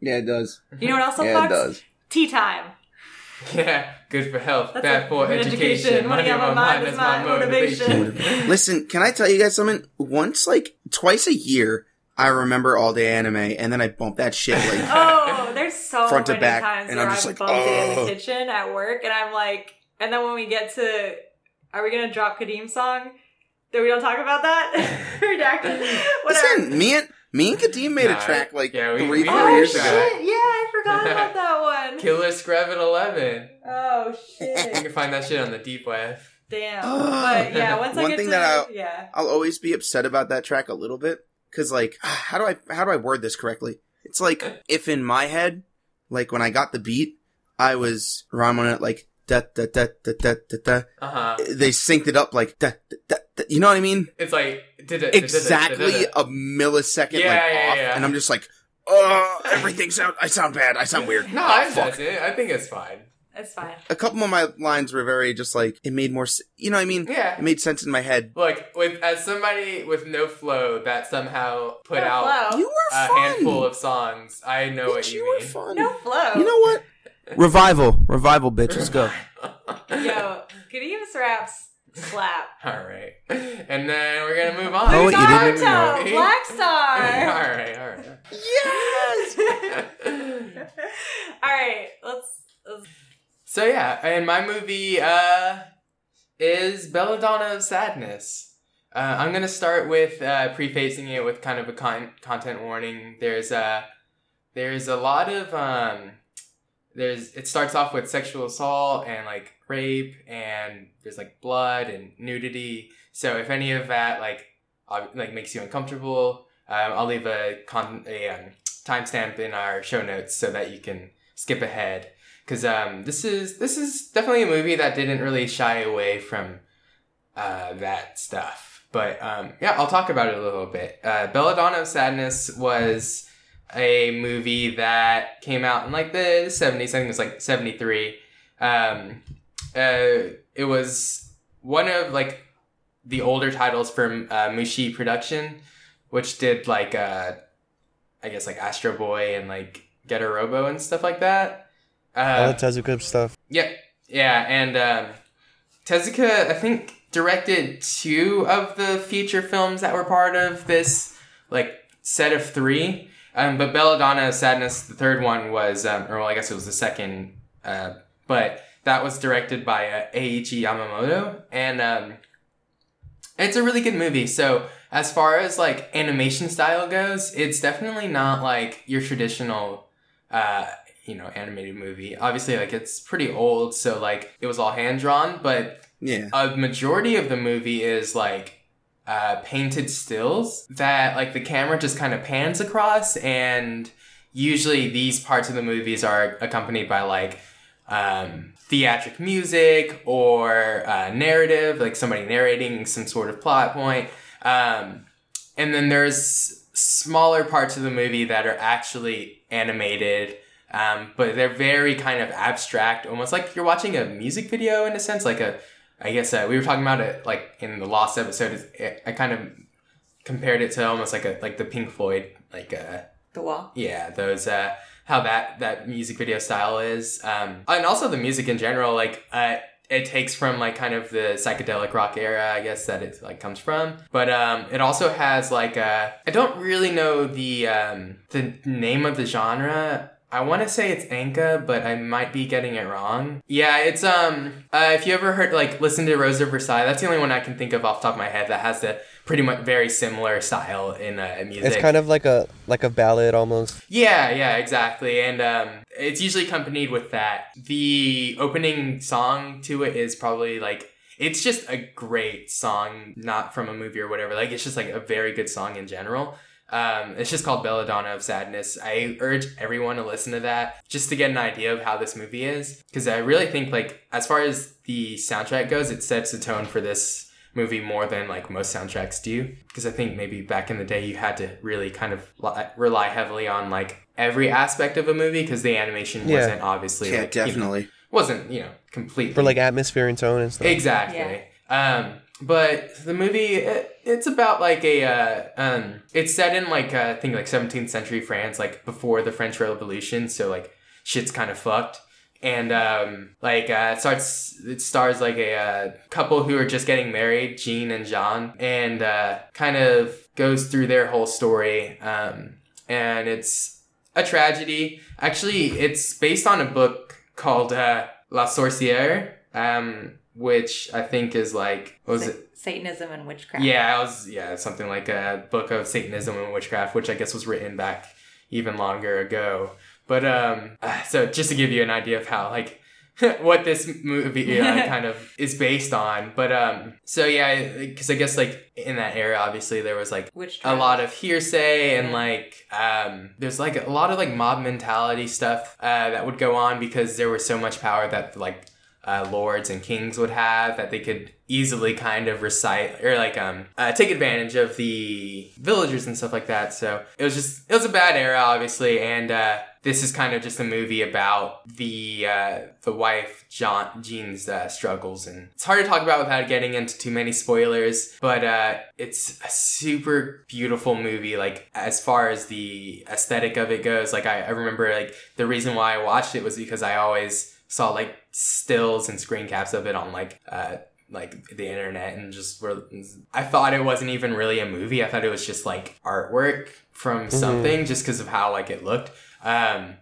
Yeah, it does. You know what else yeah, fucks? it does. Tea time. Yeah, good for health, That's bad for education. education. Money on my mind is my motivation. (laughs) Listen, can I tell you guys something? Once, like twice a year, I remember all day anime, and then I bump that shit like (laughs) Oh, there's so Front to many back, times and where I'm I've just like, bumped it in oh. the kitchen at work, and I'm like, and then when we get to, are we gonna drop Kadeem's song? That we don't talk about that? (laughs) Redacted. Whatever. Listen, me and me and Kadeem made Nah, a track like yeah, we- three, we four oh heard years shit! ago. Yeah, I forgot (laughs) about that one. Killer Screven 11. Oh shit. You shit! can find that shit on the deep web. Damn. (gasps) But yeah, once I One get thing to that I- yeah, I'll always be upset about that track a little bit because, like, (sighs) how do I how do I word this correctly? It's like (laughs) if in my head, like when I got the beat, I was rhyming it like da da da da da da da. Uh huh. They synced it up like da da da. Da. You know what I mean? It's like Exactly a millisecond Yeah, like yeah, off, yeah. and I'm just like, oh, everything sound. I sound bad. I sound weird. No, Oh, I fuck. does it. I think it's fine. it's fine. A couple of my lines were very just like it made more. You know what I mean? Yeah. It made sense in my head. Look, with as somebody with no flow that somehow put no out flow. You were a fun. handful of songs, I know what Bitch, you, you were mean. fun. no flow. You know what? (laughs) Revival, revival, bitch. Let's go. Yo, Kadeem's raps slap. (laughs) All right, and then we're gonna move on. Oh, wait, you didn't even Naruto, know. Black (laughs) all Star. right, all right. Yes. (laughs) All right, let's. let's So yeah, and my movie uh, is Belladonna of Sadness. Uh, I'm gonna start with uh, prefacing it with kind of a con- content warning. There's a there's a lot of um, there's it starts off with sexual assault and like rape and there's like blood and nudity. So if any of that like like makes you uncomfortable, um, I'll leave a con a um, timestamp in our show notes so that you can skip ahead because um, this is this is definitely a movie that didn't really shy away from uh, that stuff. But um, yeah, I'll talk about it a little bit. Uh, Belladonna of Sadness was a movie that came out in like the 70s. I think it was like 73. Um, uh, it was one of like the older titles from uh, Mushi Production, which did like uh, I guess like Astro Boy and like Getter Robo and stuff like that. All Uh, the Tezuka stuff. yeah, yeah, and um, Tezuka, I think, directed two of the feature films that were part of this like set of three. Um, but Belladonna Sadness, the third one was, um, or well, I guess it was the second, uh, but that was directed by uh, Eiichi Yamamoto, and um, it's a really good movie. So as far as like animation style goes, it's definitely not like your traditional, uh, you know, animated movie. Obviously, like it's pretty old, so like it was all hand drawn, but Yeah. a majority of the movie is like uh, painted stills that like the camera just kind of pans across and usually these parts of the movies are accompanied by like um, theatric music or uh, narrative like somebody narrating some sort of plot point um, and then there's smaller parts of the movie that are actually animated um, but they're very kind of abstract almost like you're watching a music video in a sense like a I guess uh, we were talking about it like in the lost episode. It, I kind of compared it to almost like a like the Pink Floyd like uh The wall. yeah those uh how that that music video style is um and also the music in general like uh it takes from like kind of the psychedelic rock era i guess that it like comes from but um it also has like uh i don't really know the um the name of the genre I want to say it's enka, but I might be getting it wrong. Yeah, it's um. Uh, if you ever heard like listen to Rose of Versailles, that's the only one I can think of off top of my head that has the pretty much very similar style in uh, music. It's kind of like a like a ballad almost. Yeah, yeah, exactly. And um, it's usually accompanied with that. The opening song to it is probably like it's just a great song, not from a movie or whatever. Like it's just like a very good song in general. Um, it's just called Belladonna of Sadness. I urge everyone to listen to that just to get an idea of how this movie is. Because I really think, like, as far as the soundtrack goes, it sets the tone for this movie more than like most soundtracks do. Because I think maybe back in the day you had to really kind of li- rely heavily on like every aspect of a movie because the animation Yeah. wasn't obviously Yeah, like, you know, definitely. wasn't you know complete For like atmosphere and tone and stuff. Exactly. Um, but the movie, it, it's about like a, uh, um, it's set in like, uh, I think like 17th century France, like before the French Revolution. So like shit's kind of fucked. And, um, like, uh, it starts, it stars like a, uh, couple who are just getting married, Jean and Jean, and, uh, kind of goes through their whole story. Um, and it's a tragedy. Actually, it's based on a book called, uh, La Sorcière. Um, which I think is like what was Sa- it? Satanism and witchcraft. Yeah, it was yeah something like a book of Satanism and witchcraft, which I guess was written back even longer ago. But um, (sighs) so just to give you an idea of how like (laughs) what this movie uh, (laughs) kind of is based on. But um, so yeah, because I guess like in that era, obviously there was like a lot of hearsay and like um there's like a lot of like mob mentality stuff uh that would go on because there was so much power that like uh, lords and kings would have that they could easily kind of recite or like um uh, take advantage of the villagers and stuff like that. So it was just it was a bad era obviously and uh this is kind of just a movie about the uh, the wife John Jeanne's uh, struggles, and it's hard to talk about without getting into too many spoilers. But uh, it's a super beautiful movie. Like as far as the aesthetic of it goes, like I, I remember like the reason why I watched it was because I always saw like stills and screen caps of it on like uh, like the internet and just were I thought it wasn't even really a movie. I thought it was just like artwork from something just because of how like it looked. Um,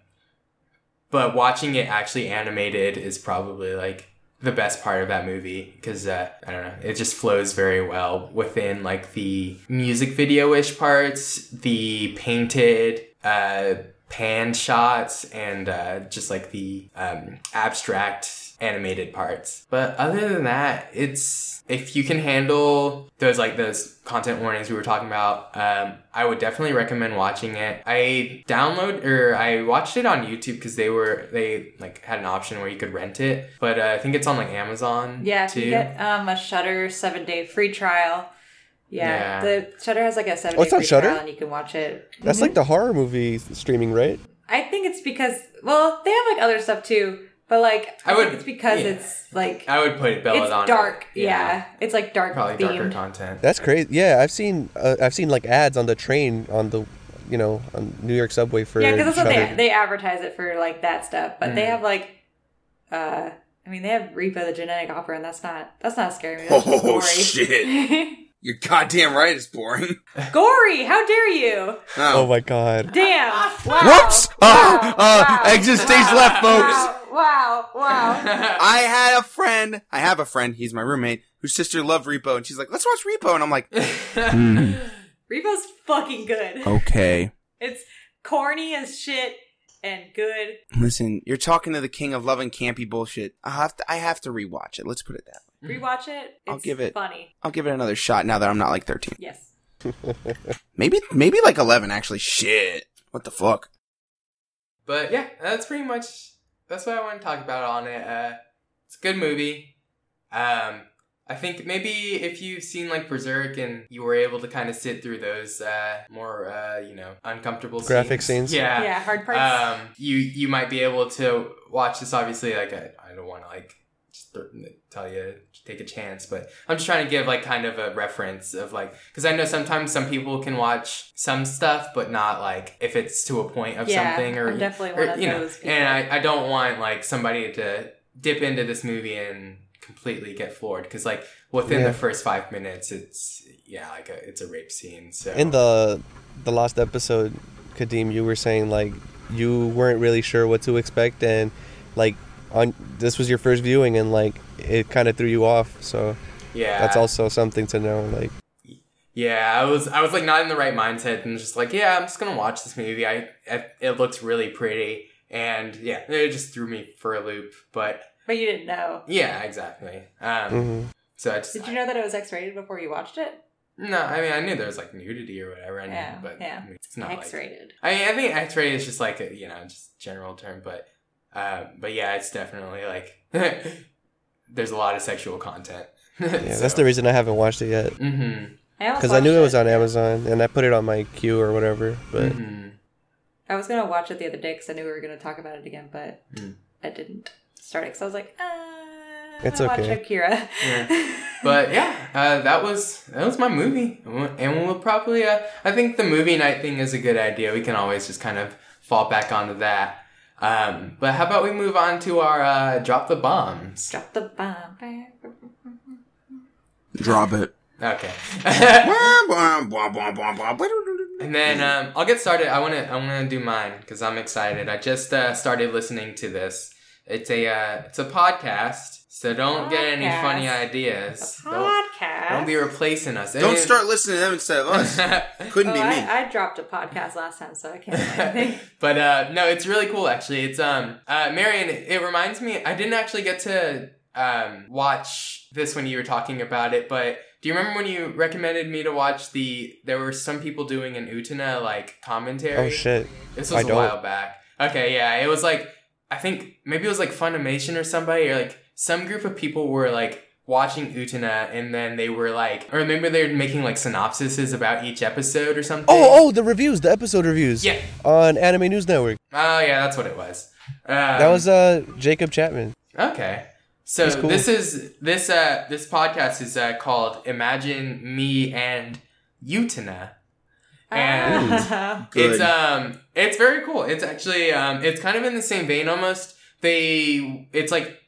but watching it actually animated is probably like the best part of that movie because uh, I don't know, it just flows very well within like the music video ish parts, the painted uh, pan shots and uh, just like the um, abstract animated parts. But other than that, it's if you can handle those like those content warnings we were talking about, um, I would definitely recommend watching it. I download or I watched it on YouTube because they were they like had an option where you could rent it, but uh, I think it's on like Amazon. Yeah, too. you get um, a Shudder seven day free trial. Yeah, Yeah. the Shudder has like a seven. day it's on free Shudder? trial, and you can watch it. That's like the horror movie streaming, right? I think it's because well, they have like other stuff too, but like I I, would- think it's because yeah. it's like I would put Belladonna. it's dark. Yeah. it's like dark Probably darker content. That's crazy. Yeah, I've seen uh, I've seen like ads on the train on the, you know, on New York subway for. Yeah, because that's what they they advertise it for like that stuff, but they Mm. have like, uh, I mean they have Repo the genetic opera, and that's not that's not scary. That's Oh, gory. shit. (laughs) You're goddamn right. It's boring. gory! How dare you? Oh my god. Damn! Wow! Whoops! Wow! Ah, ah, wow. exit stage left, folks. Wow! Wow! Wow! (laughs) I had a friend. I have a friend. He's my roommate whose sister loved Repo, and she's like, "Let's watch Repo," and I'm like, (laughs) hmm. Repo's fucking good. "Okay." It's corny as shit and good. Listen, you're talking to the king of loving campy bullshit. I have to. I have to rewatch it. Let's put it that way. Rewatch it. It's I'll give it- funny. I'll give it another shot now that I'm not like 13. Yes. (laughs) Maybe, maybe like 11. Actually, shit. What the fuck? But yeah, that's pretty much that's what I want to talk about on it. Uh, it's a good movie. Um, I think maybe if you've seen like Berserk and you were able to kind of sit through those uh, more uh, you know uncomfortable Graphic scenes? yeah, Yeah. hard parts. um, you you might be able to watch this. Obviously, like I, I don't want to like just th- tell you to take a chance, but I'm just trying to give like kind of a reference of like because I know sometimes some people can watch some stuff, but not like if it's to a point of yeah, something or I'm definitely or, one of you know. those people. And I I don't want like somebody to dip into this movie and completely get floored because like within Yeah. the first five minutes it's yeah like a, it's a rape scene so In the the last episode, Kadeem, you were saying like you weren't really sure what to expect, and like on this was your first viewing, and like it kind of threw you off. So yeah that's also something to know. Like Yeah, I was I was like not in the right mindset and just like yeah, I'm just gonna watch this movie. I, I it looks really pretty and yeah, it just threw me for a loop. But but you didn't know. yeah, exactly. Um, mhm. so I just Did you know that it was X-rated before you watched it? no, I mean I knew there was like nudity or whatever. I knew, Yeah, but yeah. I mean, it's not X-rated. I mean I think X-rated is just like a you know just general term, but uh, but yeah, it's definitely like (laughs) there's a lot of sexual content. (laughs) yeah, that's the reason I haven't watched it yet Mm-hmm. because I knew it was on Amazon, and I put it on my queue or whatever. But mm-hmm. I was gonna watch it the other day because I knew we were gonna talk about it again, but Mm. I didn't start it because I was like, uh, It's I'm okay. Watch Akira. Yeah. (laughs) But yeah, uh, that was that was my movie, and we'll probably. Uh, I think the movie night thing is a good idea. We can always just kind of fall back onto that. Um, but how about we move on to our uh, drop the bombs? Drop the bomb. Drop it. Okay. and (laughs) and then um, I'll get started. I want to I want to do mine because I'm excited. I just uh, started listening to this. It's a uh, it's a podcast, so don't get any funny ideas. A Don't, podcast. don't be replacing us. Don't start listening to them instead of us. (laughs) Couldn't Oh, be me. I, I dropped a podcast last time, so I can't (laughs) but uh, no, it's really cool actually. It's um uh, Marion. It reminds me. I didn't actually get to um watch this when you were talking about it, but do you remember when you recommended me to watch the? There were some people doing an Utena like commentary. oh shit, This was a don't. while back. Okay, yeah, it was like I think maybe it was like Funimation or somebody or like some group of people were like watching Utena and then they were like I remember they're making like synopsises about each episode or something. oh oh the reviews, the episode reviews, Yeah. on Anime News Network. Oh yeah, that's what it was. Um, That was uh Jacob Chapman. okay. So cool. this is this uh this podcast is uh, called Imagine Me and Utena. And Ah. It's um it's very cool. It's actually um it's kind of in the same vein almost. They it's like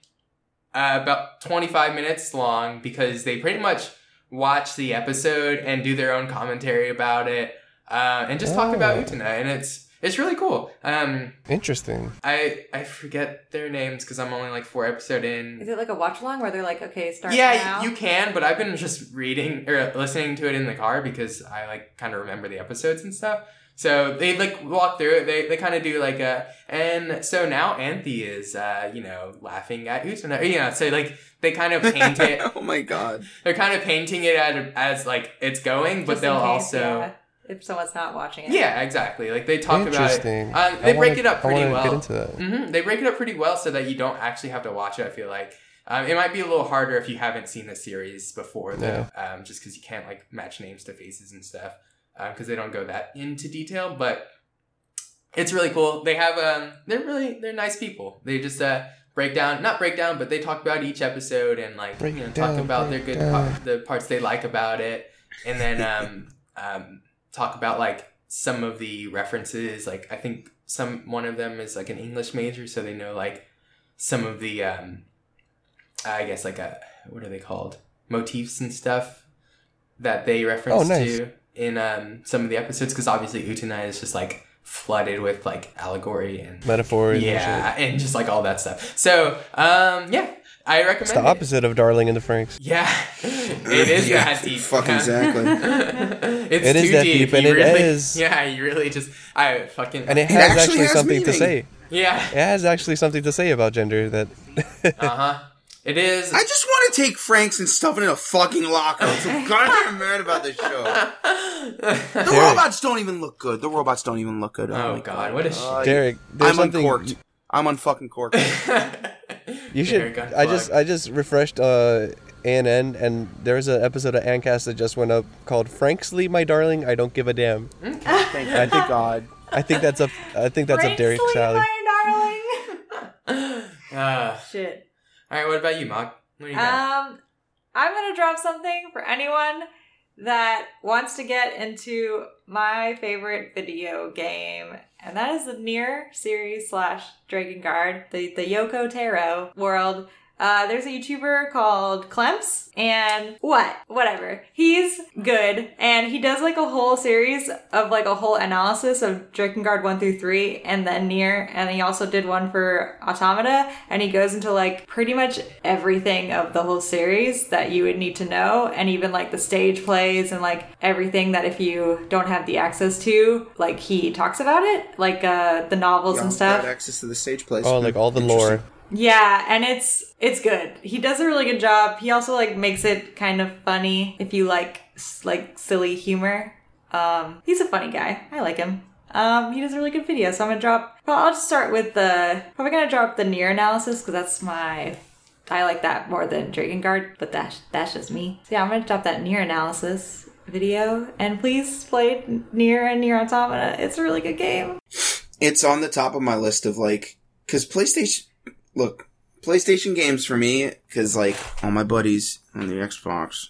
uh, about 25 minutes long because they pretty much watch the episode and do their own commentary about it uh, and just talk about Oh. Utena and it's it's really cool. Um, Interesting. I I forget their names because I'm only like four episode in. Is it like a watch along where they're like, okay, start yeah, now? you can, but I've been just reading or listening to it in the car because I like kind of remember the episodes and stuff. So they like walk through it. They they kind of do like a and so now Anthy is uh you know laughing at Utena. You know, so like they kind of paint it. (laughs) oh my god. They're kind of painting it as, as like it's going, but Just they'll case, also yeah, if someone's not watching it. yeah, exactly. Like they talk about it. Interesting. Uh, I they break wanna- it up pretty wanna well. Get into that. hmm They break it up pretty well so that you don't actually have to watch it. I feel like um, it might be a little harder if you haven't seen the series before, though, um, just because you can't like match names to faces and stuff because they don't go that into detail. But it's really cool. They have um, they're really they're nice people. They just uh break down not break down, but they talk about each episode and like Break you know it talk about their good par- the parts they like about it, and then um, (laughs) um, talk about like some of the references. Like I think some one of them is like an English major, so they know like some of the um, I guess like a what are they called motifs and stuff that they reference Oh, nice. to in um, some of the episodes because obviously Utena is just like flooded with like allegory and Metaphors. and shit. yeah and just like all that stuff. So um, yeah, I recommend It's the it. opposite of Darling in the Franxx. Yeah, (laughs) it is (laughs) Yeah, that deep. fucking yeah. exactly. (laughs) it's It is too that deep, deep, and You it really, is- Yeah, you really just I fucking And it It has actually actually, has something to say. yeah. It has actually something to say about gender that Uh huh. It is. I just want to take Franxx and stuff it in a fucking locker. I'm so (laughs) goddamn mad about this show. (laughs) The Derek. robots don't even look good. The robots don't even look good. oh my god, what a shit. Derek, there's I'm something uncorked. I'm unfucking corked. (laughs) you should got I just plugged. I just refreshed uh ANN and there's an episode of Ancast that just went up called Frankly My Darling, I Don't Give a Damn. Thank I think God. I think that's up I think that's up Derek Frankly, Sally. my darling. uh, Shit. All right, what about you, Mog? What do you got? Um, I'm gonna drop something for anyone that wants to get into my favorite video game, and that is the Nier series slash Drakengard, the the Yoko Taro world. Uh, there's a YouTuber called Clemps, and what? Whatever. He's good, and he does like a whole series of like a whole analysis of Drakengard 1 through 3, and then Nier, and he also did one for Automata, and he goes into like pretty much everything of the whole series that you would need to know, and even like the stage plays and like everything that if you don't have the access to, like he talks about it, like uh the novels and stuff. Access to the stage plays. Oh, like all the lore. Yeah, and it's it's good. He does a really good job. He also like makes it kind of funny if you like like silly humor. Um, he's a funny guy. I like him. Um, he does a really good video. So I'm gonna drop. Well, I'll just start with the. Probably gonna drop the Nier analysis because that's my. I like that more than Drakengard, but that's that's just me. So yeah, I'm gonna drop that Nier analysis video, and please play Nier and Nier automata. It's a really good game. It's on the top of my list of like, cause PlayStation, look, PlayStation games for me, cause like all my buddies on the Xbox.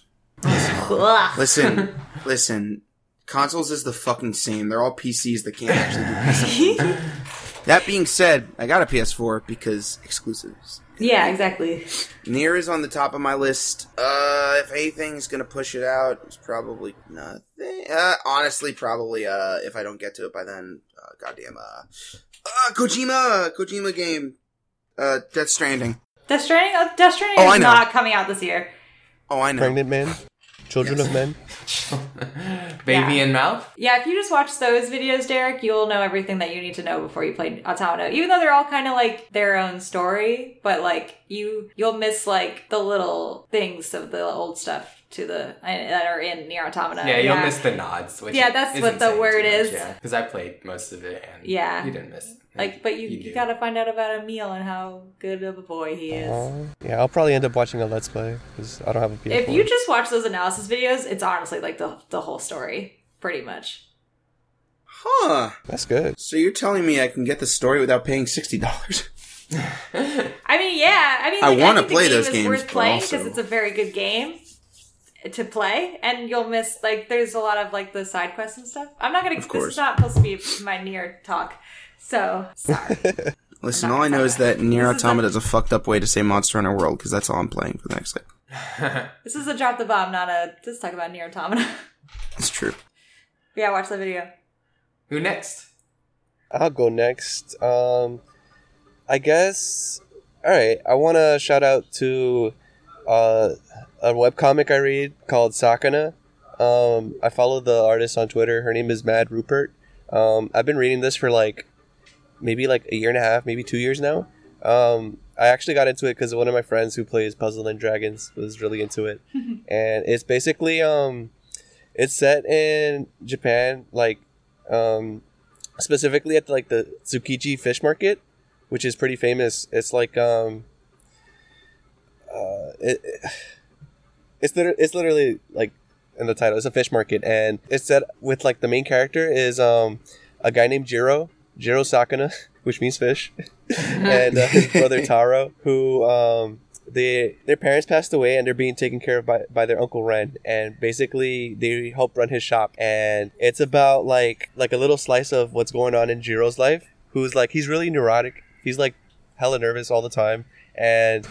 Listen, (laughs) listen, consoles is the fucking same. They're all PCs that can't actually do PC. (laughs) that being said, I got a PS4 because exclusives. yeah, exactly. Nier is on the top of my list. Uh, if anything's gonna push it out, it's probably nothing. Uh, honestly, probably, uh, if I don't get to it by then, uh, goddamn, uh, uh, Kojima, Kojima game, uh, Death Stranding. Death Stranding. Uh, Death Stranding Oh, is not coming out this year. Oh, I know. Pregnant men, children Yes. of men. (laughs) Baby Yeah. in mouth. Yeah, if you just watch those videos, Derek, you'll know everything that you need to know before you play Automata. Even though they're all kind of like their own story, but like you, you'll miss like the little things of the old stuff to the that are in Nier Automata. Yeah, you'll miss the nods. Which Yeah, that's what isn't the word too much, is. Yeah, because I played most of it, and Yeah. you didn't miss. Like, but you, You you, gotta find out about Emil and how good of a boy he is. Aw. yeah, I'll probably end up watching a Let's Play because I don't have a PS4. If you just watch those analysis videos, it's honestly like the the whole story, pretty much. Huh. That's good. So you're telling me I can get the story without paying sixty dollars? I mean, yeah. I mean, I wanna play those games, worth but playing also- because it's a very good game to play, and you'll miss like there's a lot of like the side quests and stuff. I'm not gonna. Of course. This is not supposed to be my Nier talk, so sorry. (laughs) Listen, all I know gonna is that Nier This is Automata is a fucked up way to say Monster Hunter World because that's all I'm playing for the next like. (laughs) this is a drop the bomb, not a. Let's talk about Nier automata. (laughs) It's true. yeah, watch the video. Who next? I'll go next. Um, I guess. All right. I want to shout out to uh, a webcomic I read called Sakana. Um, I follow the artist on Twitter. Her name is Mad Rupert. Um, I've been reading this for like maybe like a year and a half, maybe two years now. Um, I actually got into it because one of my friends who plays Puzzle and Dragons was really into it, (laughs) and it's basically um, it's set in Japan, like um, specifically at like the Tsukiji Fish Market, which is pretty famous. It's like um, uh, it, it's literally, it's literally like in the title. It's a fish market, and it's set with like the main character is um a guy named Jiro Jiro Sakana, (laughs) which means fish, (laughs) and uh, his brother Taro, who um they their parents passed away and they're being taken care of by, by their uncle Ren and basically they help run his shop and it's about like like a little slice of what's going on in Jiro's life who's like he's really neurotic he's like hella nervous all the time and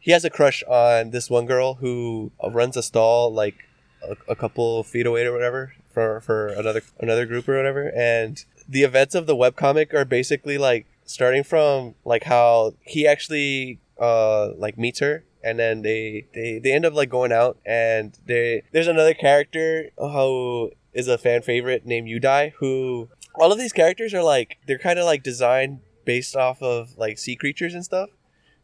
he has a crush on this one girl who runs a stall like a, a couple feet away or whatever for for another another group or whatever. And the events of the webcomic are basically like starting from like how he actually uh like meets her. And then they they, they end up like going out and they there's another character who is a fan favorite named Yudai who all of these characters are like they're kind of like designed based off of like sea creatures and stuff.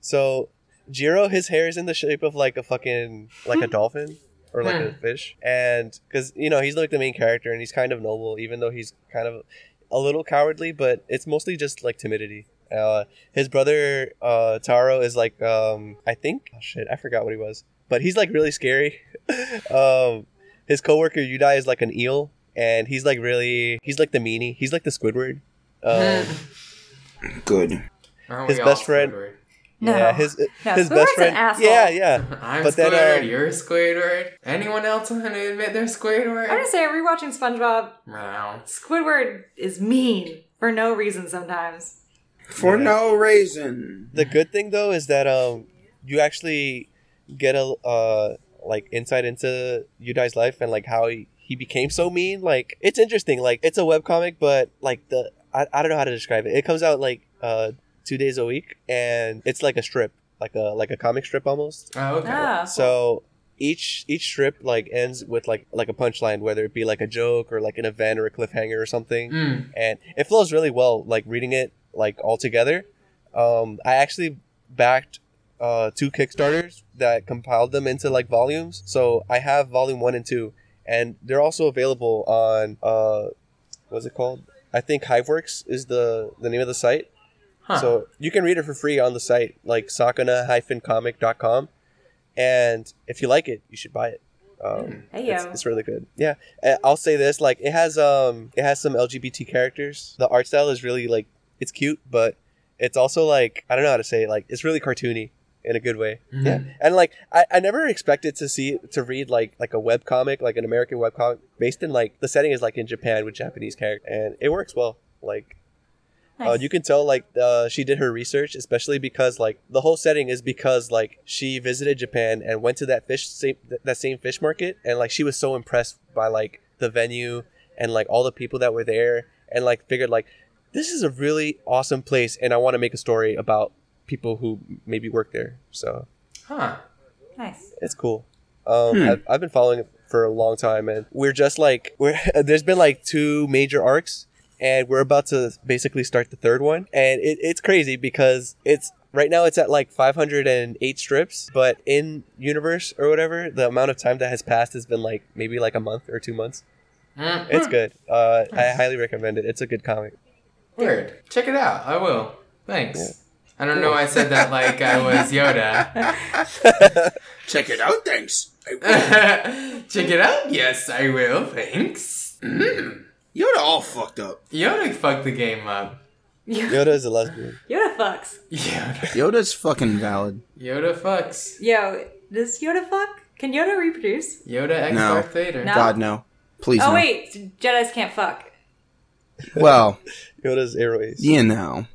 So Jiro his hair is in the shape of like a fucking like a dolphin or like a fish and because you know he's like the main character and he's kind of noble even though he's kind of a little cowardly but it's mostly just like timidity uh, his brother uh, Taro is like um, I think oh shit I forgot what he was, but he's like really scary. (laughs) um, his coworker Yudai is like an eel, and he's like really he's like the meanie. He's like the Squidward. Um, Good. His best friend- Squidward? No. Yeah, his No, his Squidward's best an friend. asshole. Yeah, yeah. (laughs) I'm But then, Squidward. um, you're Squidward. Anyone else want to admit they're Squidward? I'm just saying, rewatching SpongeBob, Wow. Squidward is mean for no reason sometimes. For Yeah. no reason. The good thing though is that um you actually get a uh like insight into Yudai's life and like how he, he became so mean. Like it's interesting. Like it's a webcomic, but like the I, I don't know how to describe it. It comes out like uh two days a week and it's like a strip. Like a like a comic strip almost. Oh, okay. Ah, So each each strip like ends with like like a punchline, whether it be like a joke or like an event or a cliffhanger or something Mm. and it flows really well like reading it like all together um i actually backed uh two kickstarters that compiled them into like volumes so i have volume one and two and they're also available on uh what's it called i think hiveworks is the the name of the site Huh. so you can read it for free on the site like sakana-comic.com and if you like it you should buy it um, Hey, it's, yo. it's really good. Yeah, Uh, I'll say this: like, it has um, it has some LGBT characters. The art style is really like it's cute, but it's also like I don't know how to say it. Like, it's really cartoony in a good way. Mhm. Yeah, and like I, I never expected to see to read like like a web comic, like an American web comic based in like the setting is like in Japan with Japanese characters, and it works well. Like uh, you can tell like uh, she did her research, especially because like the whole setting is because like she visited Japan and went to that fish same, that same fish market, and like she was so impressed by like the venue and like all the people that were there, and like figured like this is a really awesome place, and I want to make a story about people who maybe work there. So Huh. nice. it's cool. Um, Hmm. I've, I've been following it for a long time, and we're just like we're (laughs) there's been like two major arcs, and we're about to basically start the third one, and it, it's crazy because it's right now it's at like 508 strips, but in universe or whatever, the amount of time that has passed has been like maybe like a month or two months. Mm. It's good. Uh, I highly recommend it. It's a good comic. Weird. Check it out. I will. Thanks. Yeah. I don't know why I said that like I was Yoda. (laughs) Check it out, thanks. (laughs) Check it out. Yes, I will. Thanks. Mm. Yoda all fucked up. Yoda fucked the game up. Yoda, Yoda is a lesbian. Yoda fucks. Yoda. (laughs) Yoda's fucking valid. Yoda fucks. Yo, does Yoda fuck? Can Yoda reproduce? Yoda X No. Darth Vader. No. God, no. Please oh no. wait, Jedi's can't fuck. Well, (laughs) Yoda's airways. you know.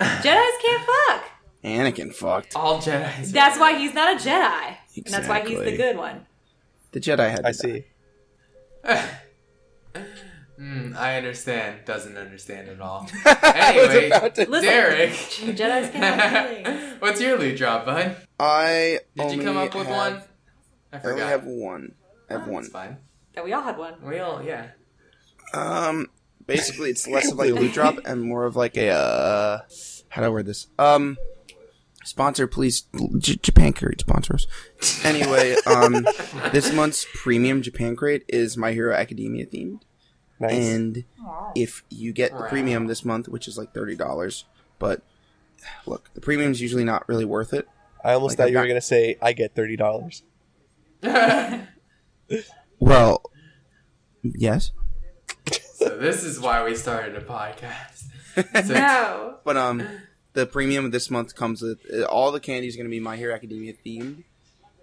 Jedi's can't fuck. Anakin fucked. All Jedi's. That's why he's not a Jedi. And that's why he's the good one. The Jedi had to I die. see. (laughs) Mm, I understand. Doesn't understand at all. (laughs) I was Anyway, about Derek. Jedi's can. (laughs) What's your loot drop, bud? I Did you come up with have- one? I forgot. I only have one. I have Oh, one. That's fine. Yeah, we all had one. We all, yeah. Um, basically, it's less of like a (laughs) loot drop and more of like a uh, how do I word this? Um, sponsor, please. J- Japan Crate sponsors. Anyway, um, this month's premium Japan Crate is My Hero Academia themed, Nice. and if you get the premium this month, which is like thirty dollars, but look, the premium's usually not really worth it. I almost like thought I've you were got- gonna say I get thirty dollars. (laughs) Well, yes, (laughs) so this is why we started a podcast. (laughs) So No. but um, the premium this month comes with uh, all the candy is going to be My Hero Academia themed,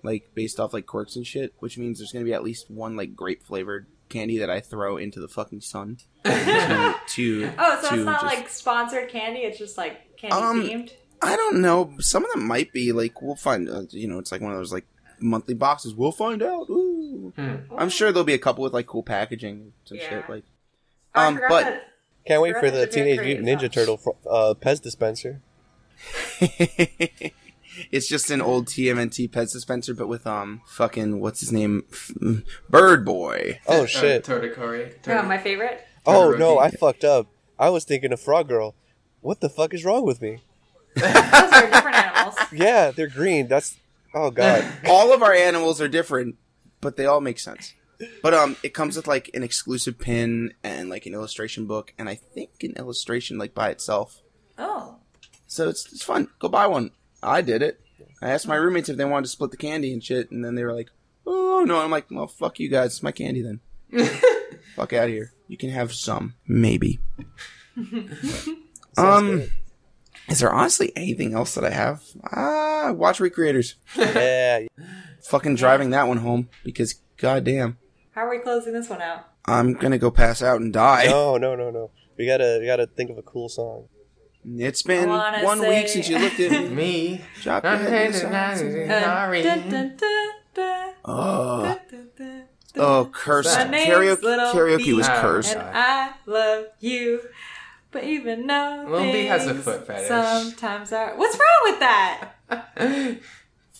like based off like quirks and shit, which means there's going to be at least one like grape flavored candy that I throw into the fucking sun (laughs) to. to Oh, so to it's not just- like sponsored candy. It's just like candy Um, themed. I don't know. Some of them might be like we'll find. Uh, you know, it's like one of those like monthly boxes. We'll find out. Ooh. Hmm. I'm sure there'll be a couple with like cool packaging and Yeah. shit. Like, Oh, um, but- that- Can't wait for the Teenage Mutant Ninja. Turtle uh, Pez dispenser. (laughs) it's just an old TMNT pet dispenser, but with um fucking what's his name, Bird Boy. Oh shit! Uh, Totokori. Yeah, my favorite. oh Todoroki. no, I fucked up. I was thinking of Frog Girl. What the fuck is wrong with me? Those are different animals. (laughs) Yeah, they're green. That's oh god. (laughs) all of our animals are different, but they all make sense. But um, it comes with like an exclusive pin and like an illustration book, and I think an illustration like by itself. Oh. So it's it's fun. Go buy one. I did it. I asked my roommates if they wanted to split the candy and shit, and then they were like, "Oh no!" I'm like, "Well, fuck you guys. It's my candy then. (laughs) fuck out of here. You can have some, maybe." Um, good. is there honestly anything else that I have? Ah, watch recreators. (laughs) yeah, Fucking driving that one home because goddamn. How are we closing this one out? I'm gonna go pass out and die. no, no, no, no. We gotta, we gotta think of a cool song. It's been one say- week since you looked at me. (laughs) Me. Drop your I'm head to the heading side. out. Sorry. Oh, oh, dun. Oh, curse! My name's Karaoke, Little karaoke was oh, cursed. And I love you. But even though Lil B has a foot fetish. Sometimes are. What's wrong with that? (laughs)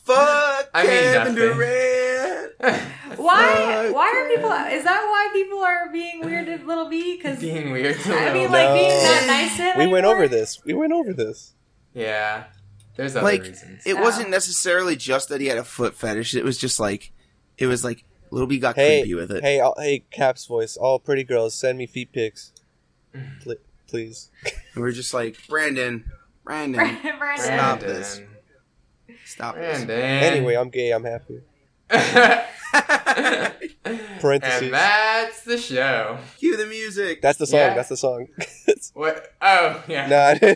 Fuck I mean Kevin nothing. Durant. (laughs) Why? Fuck Why are people? Is that why people are being weird to Little B? Because Being weird. to I mean, Lil like No. being not nice to him. We went over this. We went over this. Yeah. There's other Like reasons. it Oh. wasn't necessarily just that he had a foot fetish. It was just like, it was like Little B got Hey, creepy with it. hey, all, hey, Caps voice. All pretty girls, send me feet pics, mm. please. And we are just like, Brandon, Brandon, (laughs) Brandon. Stop this. Stop this. Brandon. Anyway, I'm gay. I'm happy. (laughs) Parentheses. and that's the show. Cue the music. That's the song. Yeah. That's the song. (laughs) What? Oh, yeah. nah.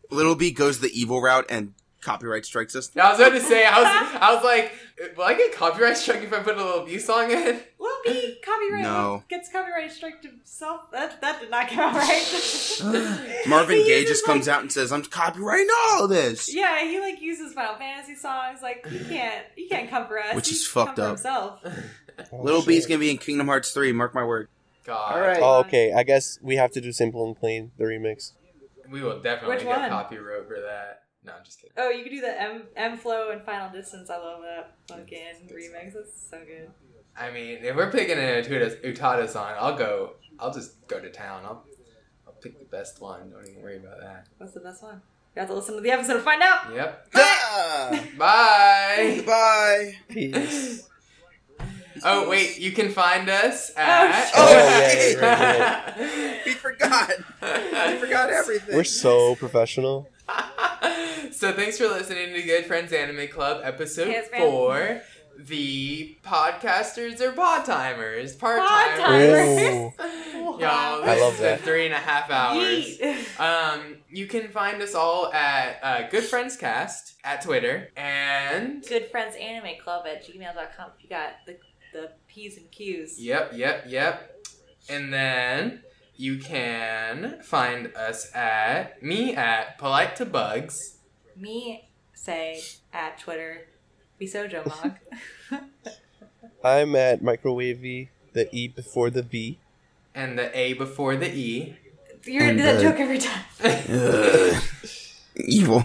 (laughs) Little B goes the evil route and copyright strikes us. I was about to say, I was, I was like, will I get copyright struck if I put a little B song in? Little B copyright No. gets copyright strike to himself. That that did not come out right. (laughs) (laughs) Marvin He Gaye uses, just comes out and says, "I'm copyrighting all of this." Yeah, he like uses Final Fantasy songs. Like you can't, you can't come for us. Which He is can come fucked for up. Himself. Oh, Little shit. B's gonna be in Kingdom Hearts three. Mark my word. God. All right. Oh, okay. I guess we have to do simple and plain the remix. We will definitely Which get one? copyright for that. No, I'm just kidding. Oh, you could do the M M flow and Final Distance. I love that fucking remix. It's so good. I mean, if we're picking an Utada, Utada song, I'll go. I'll just go to town. I'll, I'll pick the best one. Don't even worry about that. What's the best one? You have to listen to the episode to find out. Yep. Ah! Bye. (laughs) Bye. Peace. Oh wait, you can find us at. Oh, yeah, right, (laughs) We forgot. We forgot (laughs) everything. We're so professional. (laughs) so thanks for listening to Good Friends Anime Club episode Yes, four. The podcasters are pod timers, part Pod-timers. (laughs) Y'all, I this love is that. the three and a half hours. (laughs) Um, you can find us all at uh, Good Friends Cast at Twitter and Good Friends Anime Club at gmail.com if you got the, the P's and Q's. yep, yep, yep. And then you can find us at me at Polite to Bugs. Me say at Twitter, Bishoujo Mog. (laughs) I'm at microwaevy, the E before the V. and the A before the E. You're gonna do that uh, joke every time. Ugh. (laughs) Evil.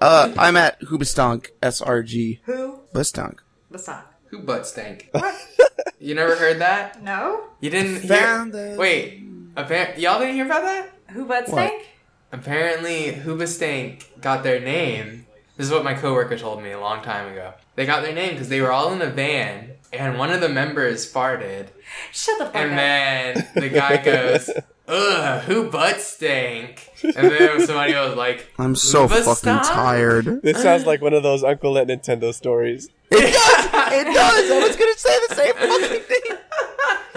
Uh, I'm at Hoobastank, S-R-G. Who? Bastank. What's that? Who butt stank? (laughs) you never heard that? No. You didn't Found hear? the- Wait, appar- y'all didn't hear about that? Who butt What? stank? Apparently, Hoobastank got their name. This is what my coworker told me a long time ago. They got their name because they were all in a van, and one of the members farted, Shut the fuck and up. then the guy goes, "Ugh, who butt stank?" And then somebody was like, I'm so Hoobastank? fucking tired. This sounds like one of those Uncle at Nintendo stories. It does! (laughs) (laughs) (laughs) It does! I was gonna say the same fucking thing.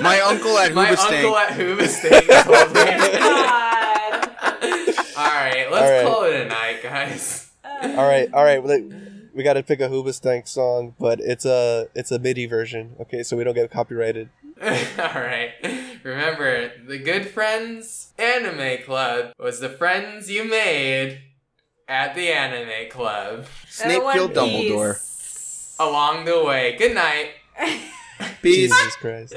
My uncle at My Hoobastank. uncle at Hoobastank told me. (laughs) Oh, God. all right, let's All right. call it a night, guys. All right, all right. We, we got to pick a Hoobastank song, but it's a it's a MIDI version. Okay, so we don't get copyrighted. (laughs) All right. Remember, the Good Friends Anime Club was the friends you made at the anime club Snape One killed Dumbledore. Piece. Along the way. Good night. Peace. (laughs) Jesus (laughs) Christ.